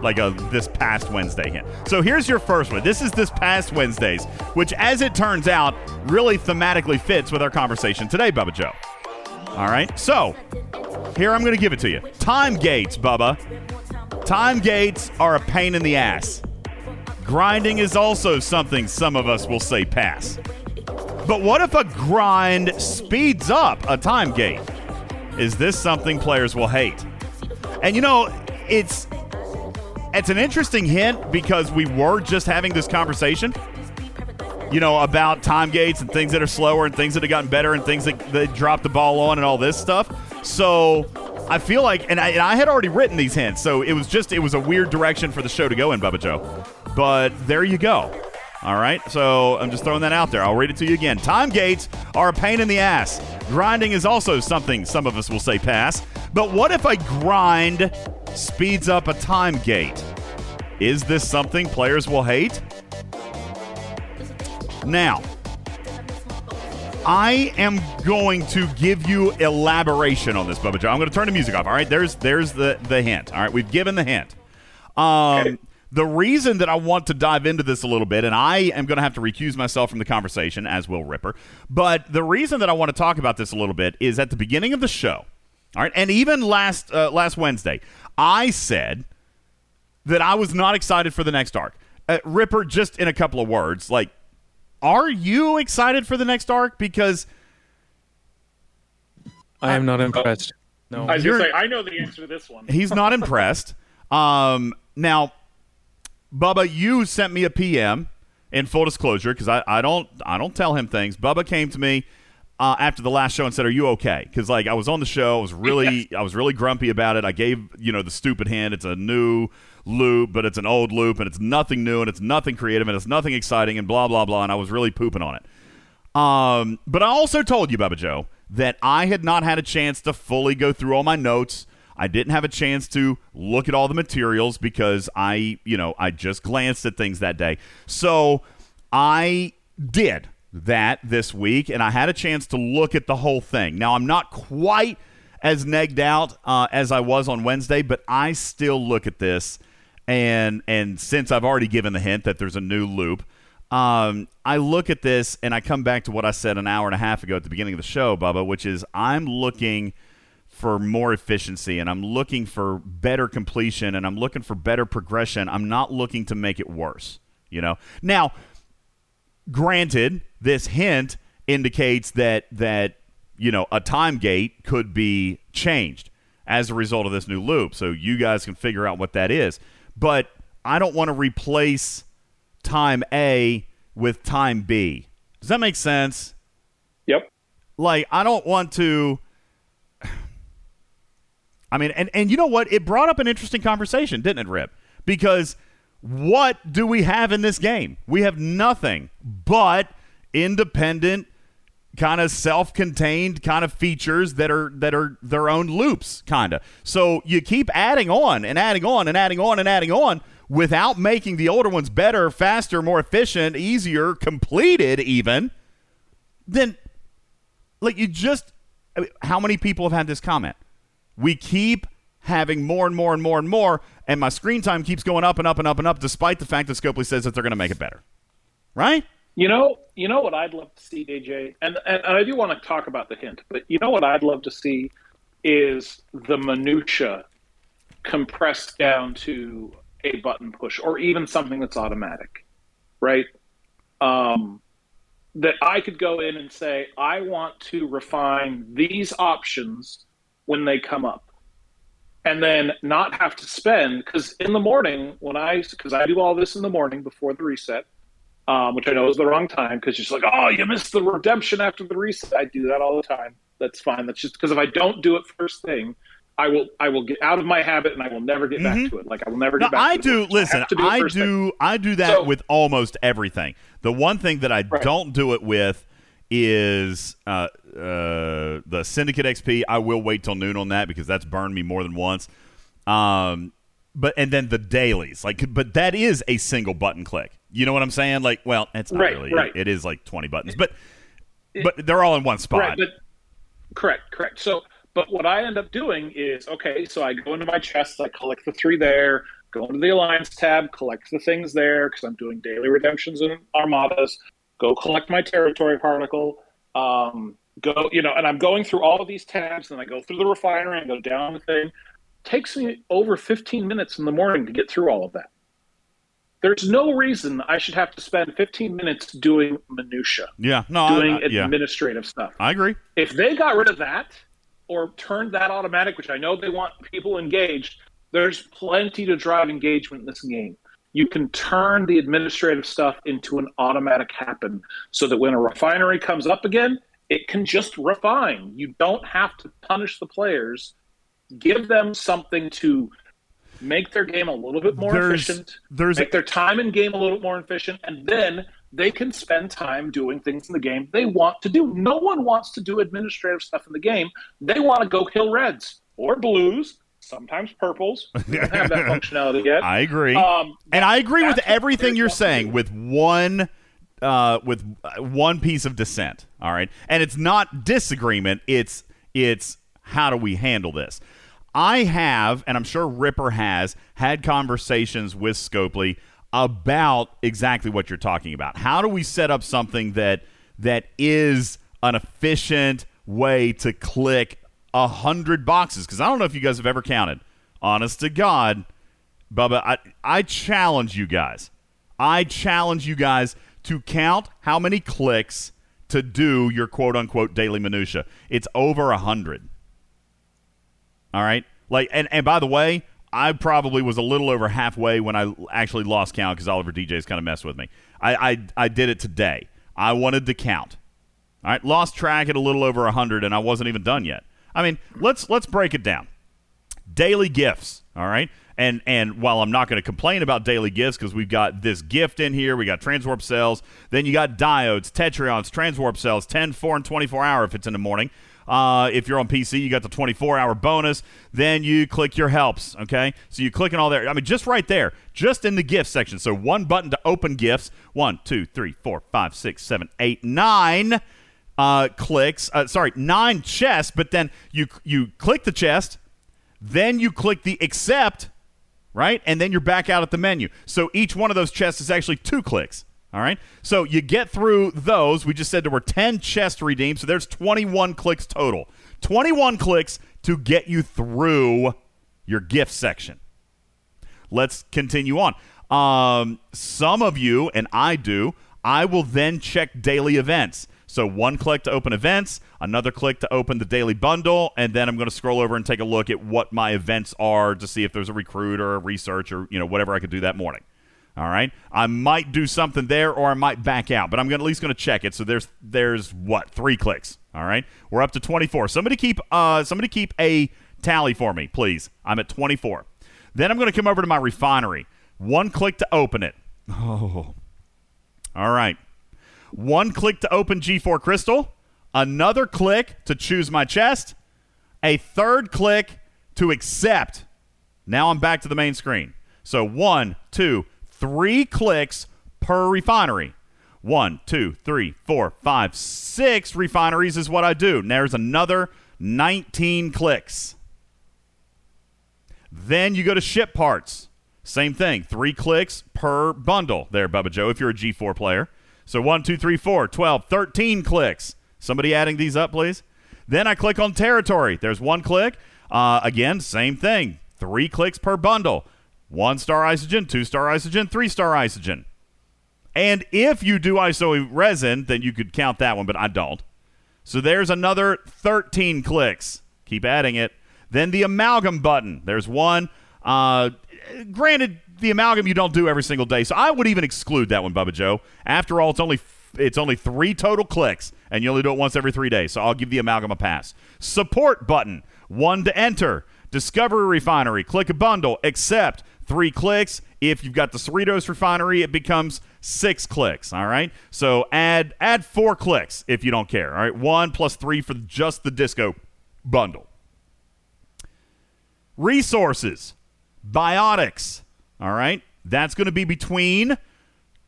Like a this past Wednesday hint. So here's your first one. This is this past Wednesday's, which as it turns out, really thematically fits with our conversation today, Bubba Joe. All right. So here I'm going to give it to you. Time gates, Bubba. Time gates are a pain in the ass. Grinding is also something some of us will say pass. But what if a grind speeds up a time gate? Is this something players will hate? And you know, it's it's an interesting hint because we were just having this conversation you know, about time gates and things that are slower and things that have gotten better and things that they dropped the ball on and all this stuff. So I feel like, and I, and I had already written these hints, so it was just, it was a weird direction for the show to go in, Bubba Joe. But there you go. All right, so I'm just throwing that out there. I'll read it to you again. Time gates are a pain in the ass. Grinding is also something some of us will say pass. But what if a grind speeds up a time gate? Is this something players will hate? Now, I am going to give you elaboration on this, Bubba Joe. I'm going to turn the music off. All right, there's there's the the hint. All right, we've given the hint. Um, the reason that I want to dive into this a little bit, and I am going to have to recuse myself from the conversation, as will Ripper. But the reason that I want to talk about this a little bit is at the beginning of the show. All right, and even last uh, last Wednesday, I said that I was not excited for the next arc. Uh, Ripper, just in a couple of words, like, are you excited for the next arc? Because I am not impressed. No, I was going You're- to say, I know the answer to this one. He's not impressed. Um, now, Bubba, you sent me a PM in full disclosure because I, I don't I don't tell him things. Bubba came to me uh, after the last show and said, "Are you okay?" Because like I was on the show, I was really I was really grumpy about it. I gave you know the stupid hint. It's a new loop, but it's an old loop, and it's nothing new, and it's nothing creative, and it's nothing exciting, and blah blah blah. And I was really pooping on it. Um, but I also told you, Bubba Joe, that I had not had a chance to fully go through all my notes. I didn't have a chance to look at all the materials because I, you know, I just glanced at things that day. So I did that this week, and I had a chance to look at the whole thing. Now, I'm not quite as negged out uh, as I was on Wednesday, but I still look at this, and and since I've already given the hint that there's a new loop, um, I look at this and I come back to what I said an hour and a half ago at the beginning of the show, Bubba, which is I'm looking for more efficiency and I'm looking for better completion and I'm looking for better progression. I'm not looking to make it worse, you know. Now, granted, this hint indicates that that you know a time gate could be changed as a result of this new loop. So you guys can figure out what that is. But I don't want to replace time A with time B. Does that make sense? Yep. Like I don't want to I mean, and, and you know what? It brought up an interesting conversation, didn't it, Rip? Because what do we have in this game? We have nothing but independent, kind of self-contained kind of features that are that are their own loops, kind of. So you keep adding on and adding on and adding on and adding on without making the older ones better, faster, more efficient, easier, completed even. Then, like you just, I mean, how many people have had this comment? We keep having more and more and more and more, and my screen time keeps going up and up and up and up, despite the fact that Scopely says that they're going to make it better. Right? You know, you know what I'd love to see, DJ, and, and I do want to talk about the hint, but you know what I'd love to see is the minutia compressed down to a button push, or even something that's automatic, right? Um, that I could go in and say, I want to refine these options when they come up and then not have to spend because in the morning when i because i do all this in the morning before the reset um, which i know is the wrong time because you're just like oh you missed the redemption after the reset i do that all the time that's fine that's just because if i don't do it first thing i will i will get out of my habit and i will never get back to it like i will never No, get back I to do. it. Listen, to do I do. I do that So- with almost everything. The one thing that I don't do it with is uh, uh, the Syndicate XP. I will wait till noon on that because that's burned me more than once. Um, but and then the dailies, like, but that is a single button click. You know what I'm saying? Like, well, it's not Right, really. right. It is like 20 buttons, but but they're all in one spot. Right, but correct, correct. So, but what I end up doing is okay. So I go into my chest, I collect the three there, go into the alliance tab, collect the things there because I'm doing daily redemptions and armadas. Go collect my territory particle. Um, go, you know, and I'm going through all of these tabs, and I go through the refinery and go down the thing. Takes me over 15 minutes in the morning to get through all of that. There's no reason I should have to spend 15 minutes doing minutia yeah, no, I- doing I, yeah, administrative stuff. I agree. If they got rid of that or turned that automatic, which I know they want people engaged, there's plenty to drive engagement in this game. You can turn the administrative stuff into an automatic happen so that when a refinery comes up again, it can just refine. You don't have to punish the players. Give them something to make their game a little bit more There's- efficient, there's- make their time in game a little bit more efficient, and then they can spend time doing things in the game they want to do. No one wants to do administrative stuff in the game. They want to go kill reds or blues, sometimes purples. We don't have that functionality yet. I agree, Um, and I agree with everything you're saying, with one, uh, with uh, one piece of dissent. All right, and it's not disagreement. It's it's how do we handle this? I have, and I'm sure Ripper has, had conversations with Scopely about exactly what you're talking about. How do we set up something that that is an efficient way to click a hundred boxes? Because I don't know if you guys have ever counted. Honest to God, Bubba, I, I challenge you guys. I challenge you guys to count how many clicks to do your quote unquote daily minutia. It's over a hundred. All right. Like, and, and by the way, I probably was a little over halfway when I actually lost count because Oliver DJ's kind of messed with me. I, I, I did it today. I wanted to count. All right. Lost track at a little over 100, and I wasn't even done yet. I mean, let's let's break it down. Daily gifts. All right. And and while I'm not going to complain about daily gifts because we've got this gift in here, we got transwarp cells, then you got diodes, tetrions, transwarp cells, 10, 4, and 24 hour if it's in the morning. Uh, if you're on PC, you got the 24 hour bonus. Then you click your helps. Okay, so you click on all there. I mean, just right there, just in the gift section. So one button to open gifts. One, two, three, four, five, six, seven, eight, nine uh, clicks. Uh, sorry, nine chests. But then you you click the chest, then you click the accept, right, and then you're back out at the menu. So each one of those chests is actually two clicks. All right. So you get through those. We just said there were 10 chests redeemed. So there's 21 clicks total. 21 clicks to get you through your gift section. Let's continue on. Um, some of you, and I do, I will then check daily events. So one click to open events, another click to open the daily bundle, and then I'm going to scroll over and take a look at what my events are to see if there's a recruit or a research or you know whatever I could do that morning. All right, I might do something there, or I might back out, but I'm gonna, at least going to check it. So there's there's what three clicks. All right, we're up to 24. Somebody keep uh somebody keep a tally for me, please. I'm at 24. Then I'm going to come over to my refinery. One click to open it. Oh, all right. One click to open G4 Crystal. Another click to choose my chest. A third click to accept. Now I'm back to the main screen. So one, two, three clicks per refinery. One, two, three, four, five, six refineries is what I do. And there's another 19 clicks. Then you go to ship parts. Same thing. Three clicks per bundle there, Bubba Joe, if you're a G4 player. So one, two, three, four, 12, 13 clicks. Somebody adding these up, please. Then I click on territory. There's one click. Uh, again, same thing. Three clicks per bundle. One star isogen, two star isogen, three star isogen. And if you do iso resin, then you could count that one, but I don't. So there's another 13 clicks. Keep adding it. Then the amalgam button. There's one. Uh, granted, the amalgam you don't do every single day, so I would even exclude that one, Bubba Joe. After all, it's only it's only three total clicks, and you only do it once every three days. So I'll give the amalgam a pass. Support button. One to enter. Discovery refinery. Click a bundle. Accept. Three clicks. If you've got the Cerritos refinery, it becomes six clicks. All right. So add add four clicks if you don't care. All right. One plus three for just the disco bundle. Resources, biotics. All right. That's going to be between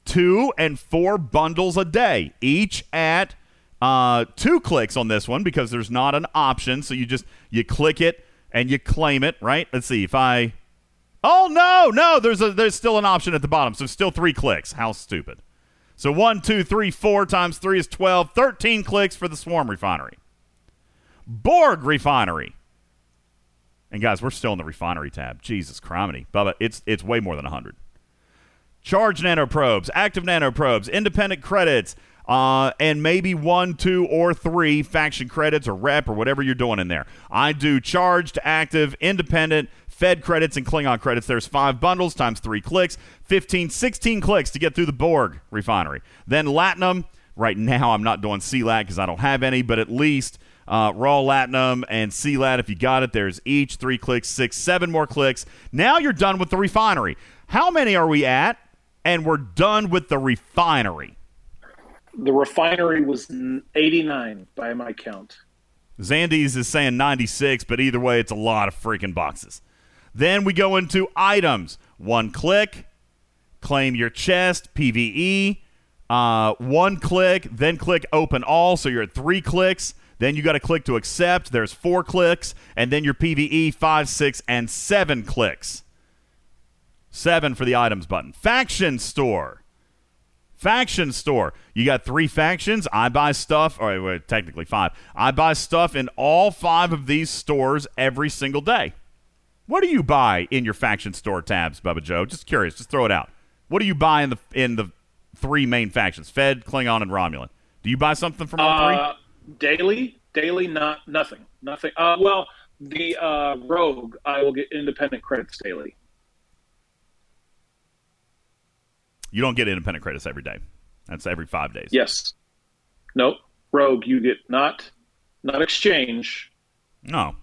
two and four bundles a day, each at uh, two clicks on this one because there's not an option. So you just you click it and you claim it. Right. Let's see if I. Oh no, no. There's a there's still an option at the bottom. So still three clicks. How stupid. So one, two, three, four times three is 12. 13 clicks for the Swarm refinery. Borg refinery. And guys, we're still in the refinery tab. Jesus criminy. Bubba, it's it's way more than 100. Charge nanoprobes, active nanoprobes, independent credits, uh, and maybe one, two, or three faction credits or rep or whatever you're doing in there. I do charged, active, independent, Fed credits, and Klingon credits. There's five bundles times three clicks, 15, 16 clicks to get through the Borg refinery. Then Latinum. Right now, I'm not doing CLAT because I don't have any, but at least uh, Raw Latinum, and CLAT. If you got it, there's each three clicks, six, seven more clicks. Now you're done with the refinery. How many are we at? And we're done with the refinery. The refinery was 89 by my count. Zandy's is saying 96, but either way, it's a lot of freaking boxes. Then we go into items. One click, claim your chest, PVE. Uh, one click, then click open all, so you're at three clicks. Then you got to click to accept. There's four clicks, and then your PVE five, six, and seven clicks. Seven for the items button. Faction store. Faction store. You got three factions. I buy stuff, or technically five. I buy stuff in all five of these stores every single day. What do you buy in your faction store tabs, Bubba Joe? Just curious. Just throw it out. What do you buy in the in the three main factions: Fed, Klingon, and Romulan? Do you buy something from all three? Uh, daily, daily, not nothing, nothing. Uh, well, the uh, rogue, I will get independent credits daily. You don't get independent credits every day. That's every five days. Yes. Nope. Rogue, you get not not exchange. No.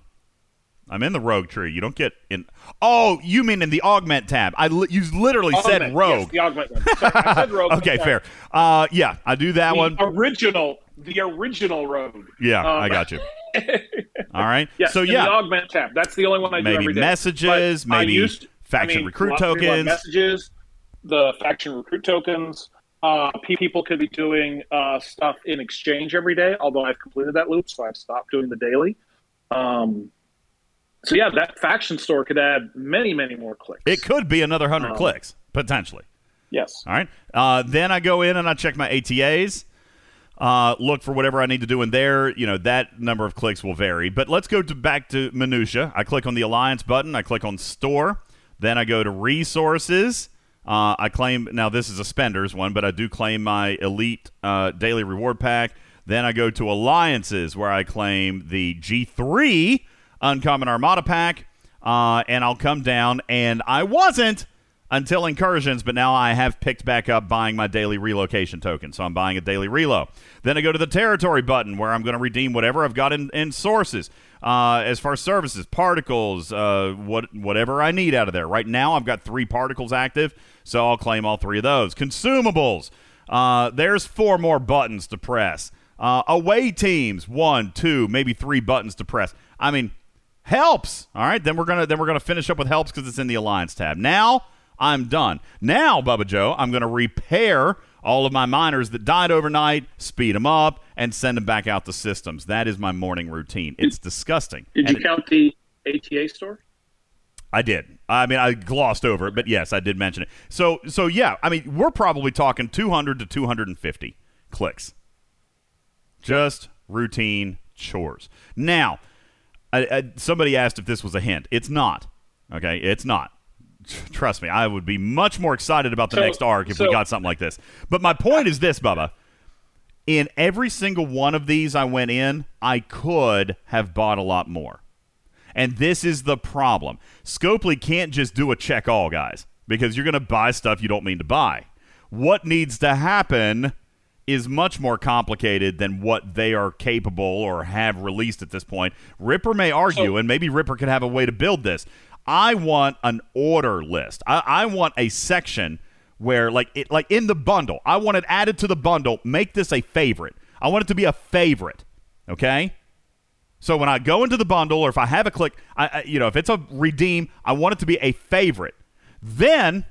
I'm in the rogue tree. You don't get in. Oh, you mean in the augment tab? I li- you literally said rogue. Yes, the augment one. Sorry, I said rogue. okay, fair. Uh, yeah, I do that The one. original, the original road. Yeah, Um, I got you. All right. Yeah, so yeah, the augment tab. That's the only one I do maybe every day. messages, But maybe used- faction I mean, recruit lots of people have tokens. Messages, the faction recruit tokens. Uh, people could be doing uh, stuff in exchange every day. Although I've completed that loop, so I've stopped doing the daily. Um, so yeah, that faction store could add many, many more clicks. It could be another hundred Um, clicks potentially. Yes. All right. Uh, then I go in and I check my ATAs. Uh, look for whatever I need to do in there. You know that number of clicks will vary, but let's go to back to minutia. I click on the alliance button. I click on store. Then I go to resources. Uh, I claim now this is a spenders one, but I do claim my elite uh, daily reward pack. Then I go to alliances where I claim the G3 uncommon armada pack, uh, and I'll come down. And I wasn't until incursions, but now I have picked back up buying my daily relocation token. So I'm buying a daily relo. Then I go to the territory button where I'm going to redeem whatever I've got in, in sources. Uh, as far as services, particles, uh, what whatever I need out of there. Right now, I've got three particles active, so I'll claim all three of those. Consumables. Uh, there's four more buttons to press. Uh, away teams, one, two, maybe three buttons to press. I mean, helps. All right, then we're gonna then we're gonna finish up with helps because it's in the alliance tab. Now I'm done. Now, Bubba Joe, I'm gonna repair all of my miners that died overnight, speed them up, and send them back out to systems. That is my morning routine. It's disgusting. Did And you count the ATA store? I did. I mean, I glossed over it, but yes, I did mention it. So, so yeah, I mean, we're probably talking 200 to 250 clicks. Just routine chores. Now, I, I, somebody asked if this was a hint. It's not. Okay, it's not. Trust me, I would be much more excited about the So- next arc if we got something like this. But my point is this, Bubba. In every single one of these I went in, I could have bought a lot more. And this is the problem. Scopely can't just do a check all, guys, because you're going to buy stuff you don't mean to buy. What needs to happen is much more complicated than what they are capable or have released at this point. Ripper may argue, and maybe Ripper could have a way to build this. I want an order list. I, I want a section where, like, it, like in the bundle, I want it added to the bundle. Make this a favorite. I want it to be a favorite. Okay. So when I go into the bundle, or if I have a click, I, I, you know, if it's a redeem, I want it to be a favorite. Then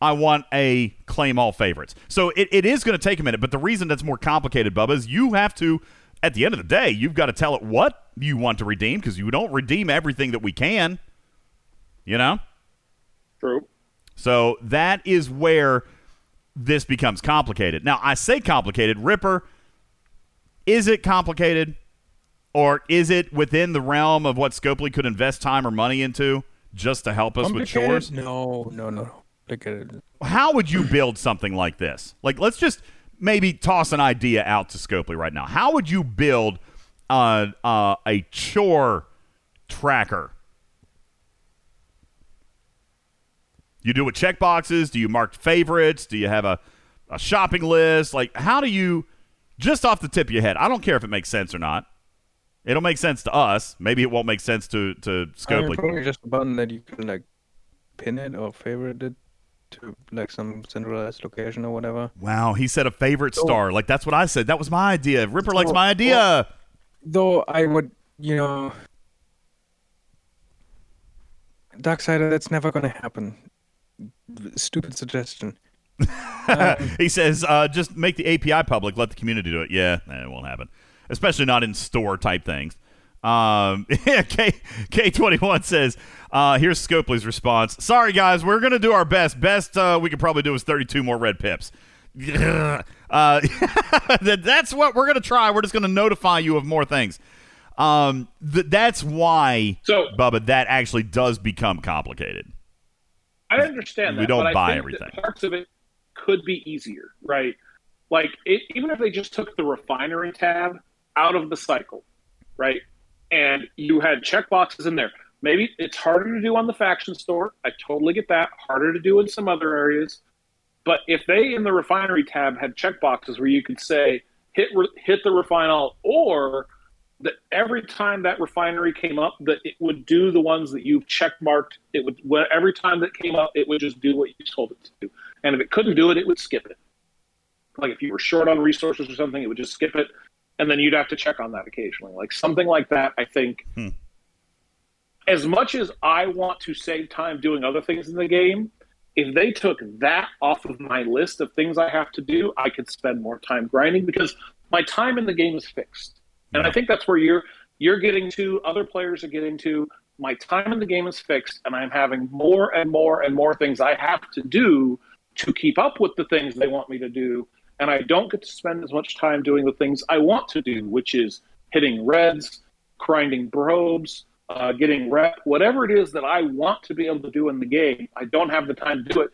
I want a claim all favorites. So it, it is going to take a minute, but the reason that's more complicated, Bubba, is you have to, at the end of the day, you've got to tell it what you want to redeem because you don't redeem everything that we can. You know? True. So that is where this becomes complicated. Now, I say complicated. Ripper, is it complicated? Or is it within the realm of what Scopely could invest time or money into just to help us with chores? No, no, no. Look at it. How would you build something like this? Like, let's just maybe toss an idea out to Scopely right now. How would you build uh, uh, a chore tracker? You do it check boxes? Do you mark favorites? Do you have a, a shopping list? Like, how do you, just off the tip of your head, I don't care if it makes sense or not. It'll make sense to us. Maybe it won't make sense to to Scopely. probably just a button that you can like pin it or favorite it to like some centralized location or whatever. Wow, he said a favorite So- star. Like that's what I said. That was my idea. Ripper likes my idea. Though I would, you know, Darksider, that's never gonna happen. Stupid suggestion. he says, uh, just make the API public, let the community do it. Yeah, nah, it won't happen, especially not in store type things. Um, K K twenty one says, uh, here's Scopely's response. Sorry guys, we're gonna do our best. Best uh, we could probably do is thirty two more red pips. uh, that's what we're gonna try. We're just gonna notify you of more things. Um, th- that's why, So- Bubba, that actually does become complicated. I understand that. We don't but I buy think everything. Parts of it could be easier, right? Like it, even if they just took the refinery tab out of the cycle, right? And you had checkboxes in there. Maybe it's harder to do on the faction store. I totally get that. Harder to do in some other areas. But if they in the refinery tab had checkboxes where you could say hit re- hit the refine all, or that every time that refinery came up, that it would do the ones that you've check marked. It would every time that came up, it would just do what you told it to do. And if it couldn't do it, it would skip it. Like if you were short on resources or something, it would just skip it, and then you'd have to check on that occasionally. Like something like that, I think. Hmm. As much as I want to save time doing other things in the game, if they took that off of my list of things I have to do, I could spend more time grinding because my time in the game is fixed. And I think that's where you're you're getting to, other players are getting to. My time in the game is fixed, and I'm having more and more and more things I have to do to keep up with the things they want me to do. And I don't get to spend as much time doing the things I want to do, which is hitting reds, grinding probes, uh, getting rep, whatever it is that I want to be able to do in the game. I don't have the time to do it.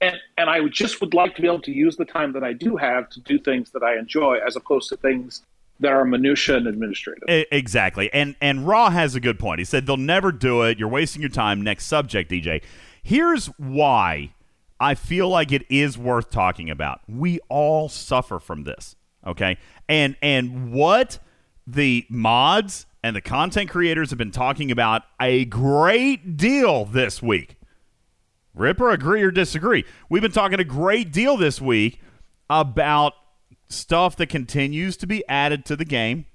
And, and I just would like to be able to use the time that I do have to do things that I enjoy as opposed to things that are minutia and administrative. Exactly. And and Raw has a good point. He said they'll never do it. You're wasting your time. Next subject, DJ. Here's why I feel like it is worth talking about. We all suffer from this. Okay? And and what the mods and the content creators have been talking about a great deal this week. Ripper, agree or disagree? We've been talking a great deal this week about stuff that continues to be added to the game,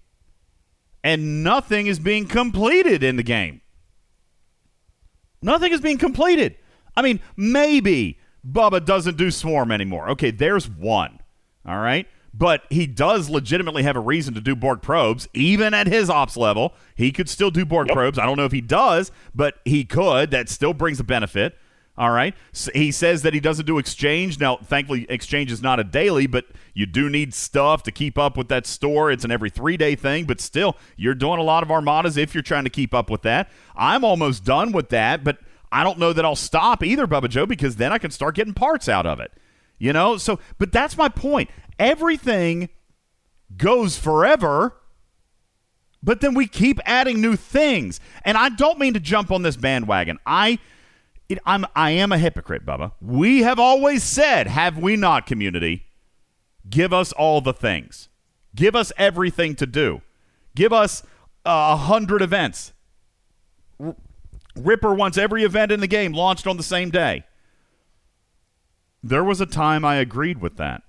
and nothing is being completed in the game. Nothing is being completed. I mean, maybe Bubba doesn't do Swarm anymore. Okay, there's one. All right. But he does legitimately have a reason to do Borg probes, even at his ops level. He could still do Borg probes. I don't know if he does, but he could. That still brings a benefit. All right. S he says that he doesn't do exchange. Now, thankfully, exchange is not a daily, but you do need stuff to keep up with that store. It's an every three day thing, but still, you're doing a lot of armadas if you're trying to keep up with that. I'm almost done with that, but I don't know that I'll stop either, Bubba Joe, because then I can start getting parts out of it. You know? So, but that's my point. Everything goes forever but then we keep adding new things. And I don't mean to jump on this bandwagon. I it, I'm I am a hypocrite, Bubba. We have always said, have we not, community? Give us all the things. Give us everything to do. Give us uh, a hundred events. R- Ripper wants every event in the game launched on the same day. There was a time I agreed with that.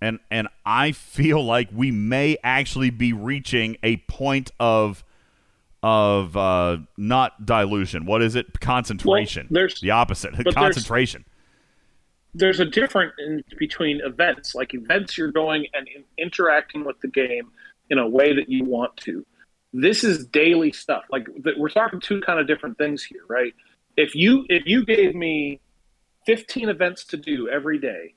And and I feel like we may actually be reaching a point of of uh, not dilution. What is it? Concentration. Well, there's- the opposite. but there's- Concentration. there's a difference in between events. Like events, you're going and in, interacting with the game in a way that you want to. This is daily stuff. Like we're talking two kind of different things here, right? If you if you gave me 15 events to do every day,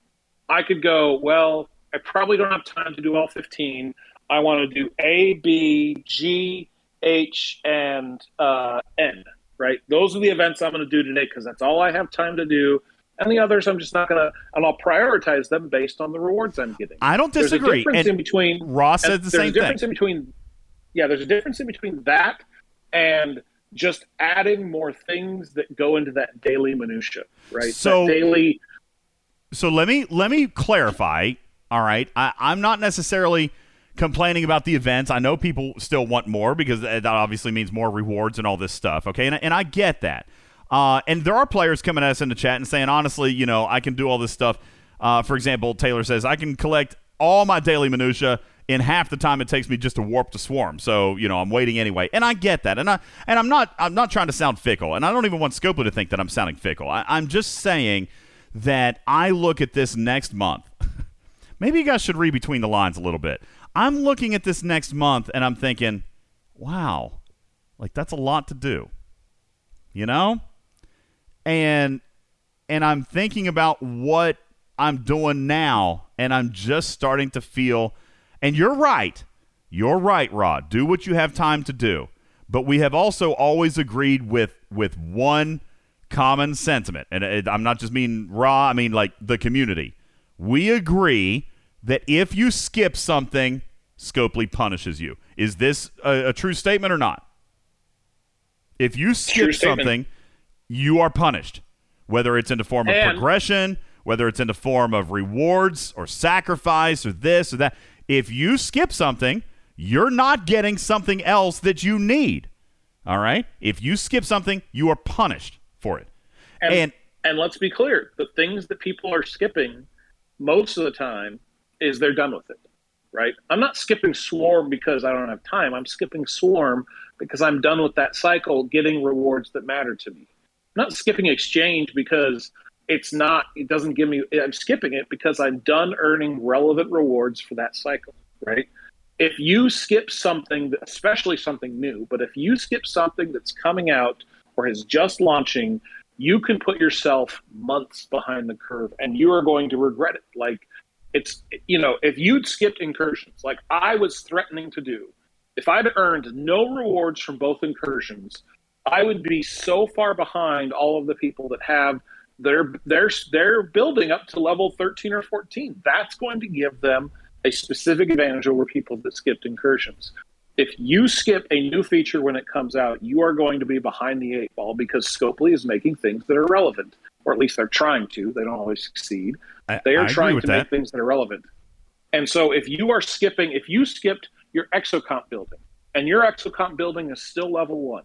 I could go. Well, I probably don't have time to do all 15. I want to do A, B, G, H, and uh, N. Right? Those are the events I'm going to do today because that's all I have time to do. And the others, I'm just not going to, and I'll prioritize them based on the rewards I'm getting. I don't There's a disagree. difference And in between. Ross and the there's same a difference thing. in between. Yeah, there's a difference in between that and just adding more things that go into that daily minutia, right? So- that daily. so let me let me clarify. All right, I, I'm not necessarily complaining about the events. I know people still want more because that obviously means more rewards and all this stuff. Okay, and, and I get that. Uh, and there are players coming at us in the chat and saying, honestly, you know, I can do all this stuff. Uh, for example, Taylor says I can collect all my daily minutia in half the time it takes me just to warp to swarm. So you know I'm waiting anyway, and I get that, and I and I'm not I'm not trying to sound fickle, and I don't even want Scopely to think that I'm sounding fickle. I, I'm just saying that I look at this next month. Maybe you guys should read between the lines a little bit. I'm looking at this next month and I'm thinking, wow, like that's a lot to do. You know? And and I'm thinking about what I'm doing now and I'm just starting to feel and you're right. You're right, Rod. Do what you have time to do. But we have also always agreed with with one common sentiment. And it, I'm not just mean raw, I mean like the community. We agree that if you skip something, Scopely punishes you. Is this a, a true statement or not? If you skip something, you are punished, whether it's in the form of And- progression, whether it's in the form of rewards or sacrifice or this or that. If you skip something, you're not getting something else that you need. All right? If you skip something, you are punished for it. And, And- and let's be clear: the things that people are skipping most of the time is they're done with it, right? I'm not skipping Swarm because I don't have time. I'm skipping Swarm because I'm done with that cycle, getting rewards that matter to me. I'm not skipping Exchange because it's not. It doesn't give me. I'm skipping it because I'm done earning relevant rewards for that cycle, right? If you skip something, especially something new, but if you skip something that's coming out or is just launching, you can put yourself months behind the curve and you are going to regret it. Like it's, you know, if you'd skipped incursions, like I was threatening to do, if I'd earned no rewards from both incursions, I would be so far behind all of the people that have their their their building up to level 13 or 14. That's going to give them a specific advantage over people that skipped incursions. If you skip a new feature when it comes out, you are going to be behind the eight ball because Scopely is making things that are relevant, or at least they're trying to. They don't always succeed. I- they are agree trying to that. make things that are relevant. And so if you are skipping, if you skipped your exocomp building and your exocomp building is still level one,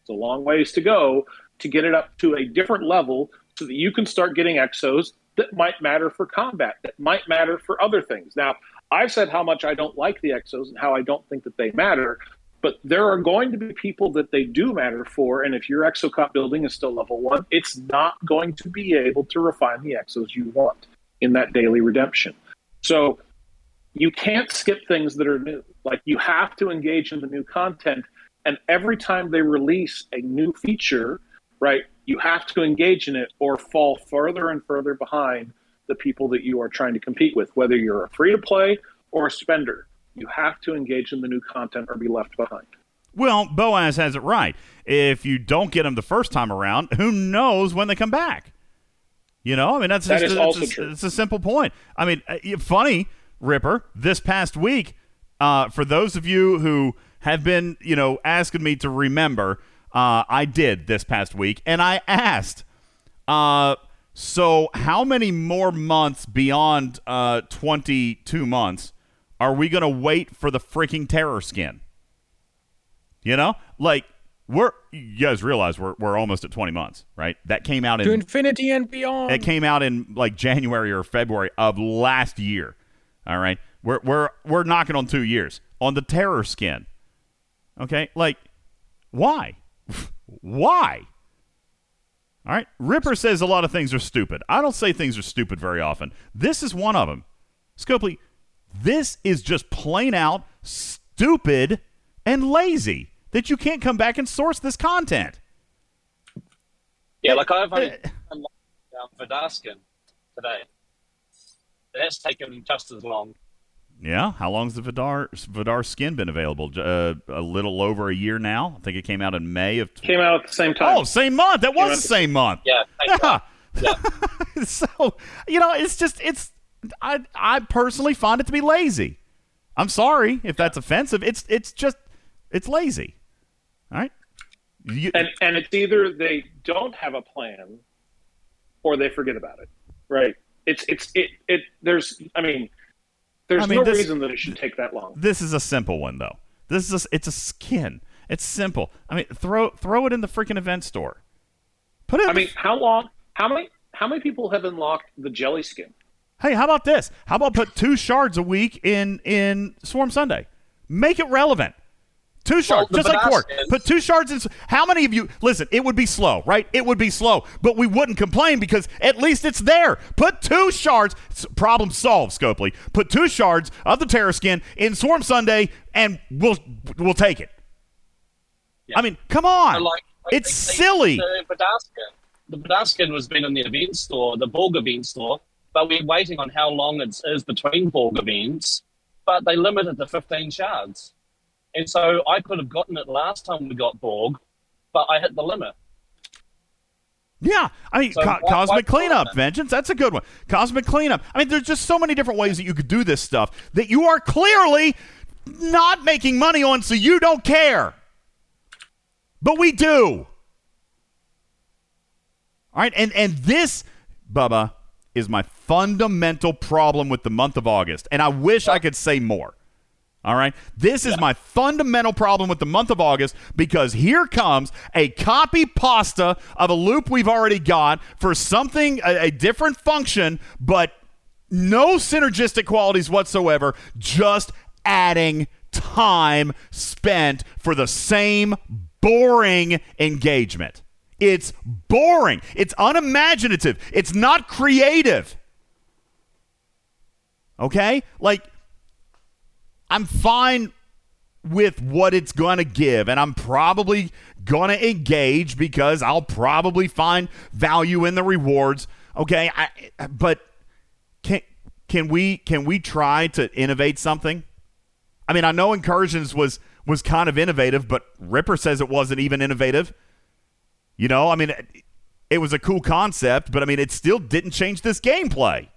it's a long ways to go to get it up to a different level so that you can start getting exos that might matter for combat, that might matter for other things. Now, I've said how much I don't like the exos and how I don't think that they matter, but there are going to be people that they do matter for. And if your exocomp building is still level one, it's not going to be able to refine the exos you want in that daily redemption. So you can't skip things that are new. Like you have to engage in the new content. And every time they release a new feature, right, you have to engage in it or fall further and further behind the people that you are trying to compete with, whether you're a free to play or a spender. You have to engage in the new content or be left behind. Well, Boaz has it right. If you don't get them the first time around, who knows when they come back? You know, I mean that's That just is a, also it's, a, true. it's a simple point. I mean, uh, funny Ripper. This past week, uh, for those of you who have been, you know, asking me to remember, uh, I did this past week, and I asked. Uh, so how many more months beyond uh, twenty-two months are we going to wait for the freaking terror skin? You know, like we're you guys realize we're we're almost at 20 months, right? That came out To in infinity and beyond. it came out in like January or February of last year. All right. We're we're we're knocking on 2 years on the terror skin. Okay? Like why? why? All right. Ripper says a lot of things are stupid. I don't say things are stupid very often. This is one of them. Scopely, this is just plain out stupid and lazy that you can't come back and source this content. Yeah, like I've only done um, Vidaskin today. That's taken just as long. Yeah, how long's the Vidar Vidar skin been available? Uh, a little over a year now. I think it came out in May of. Came out at the same time. Oh, same month. That Came was out the the- same month. Yeah. Yeah. so you know, it's just it's. I I personally find it to be lazy. I'm sorry if that's offensive. It's it's just it's lazy. All right. You- and and it's either they don't have a plan or they forget about it right it's it's it it there's i mean There's I mean, no this- reason that it should take that long. This is a simple one though. This is a, it's a skin. It's simple. I mean, throw throw it in the freaking event store. Put it. I mean, how long? How many? How many people have unlocked the jelly skin? Hey, how about this? How about put two shards a week in in Swarm Sunday? Make it relevant. Two shards, the just like Quark. Put two shards in. How many of you listen? It would be slow, right? It would be slow, but we wouldn't complain because at least it's there. Put two shards. Problem solved, Scopely. Put two shards of the Terror skin in Swarm Sunday, and we'll we'll take it. I mean, come on. So, like, like it's they- silly. The Badaskin, the Badaskin was been in the event store, the Borg bean store, but we're waiting on how long it is between Borg events. But they limited to 15 shards, and so I could have gotten it last time we got Borg, but I hit the limit. Yeah, I mean, So co- why- why cosmic it cleanup, that? vengeance. That's a good one. Cosmic cleanup. I mean, there's just so many different ways that you could do this stuff that you are clearly not making money on, so you don't care. But we do. All right, and and this, Bubba, is my fundamental problem with the month of August, and I wish I could say more. All right. This is my fundamental problem with the month of August because here comes a copy pasta of a loop we've already got for something, a, a different function, but no synergistic qualities whatsoever, just adding time spent for the same boring engagement. It's boring. It's unimaginative. It's not creative. Okay? Like, I'm fine with what it's going to give, and I'm probably going to engage because I'll probably find value in the rewards. Okay, I, but can can we can we try to innovate something? I mean, I know incursions was was kind of innovative, but Ripper says it wasn't even innovative. You know, I mean, it, it was a cool concept, but I mean, it still didn't change this gameplay.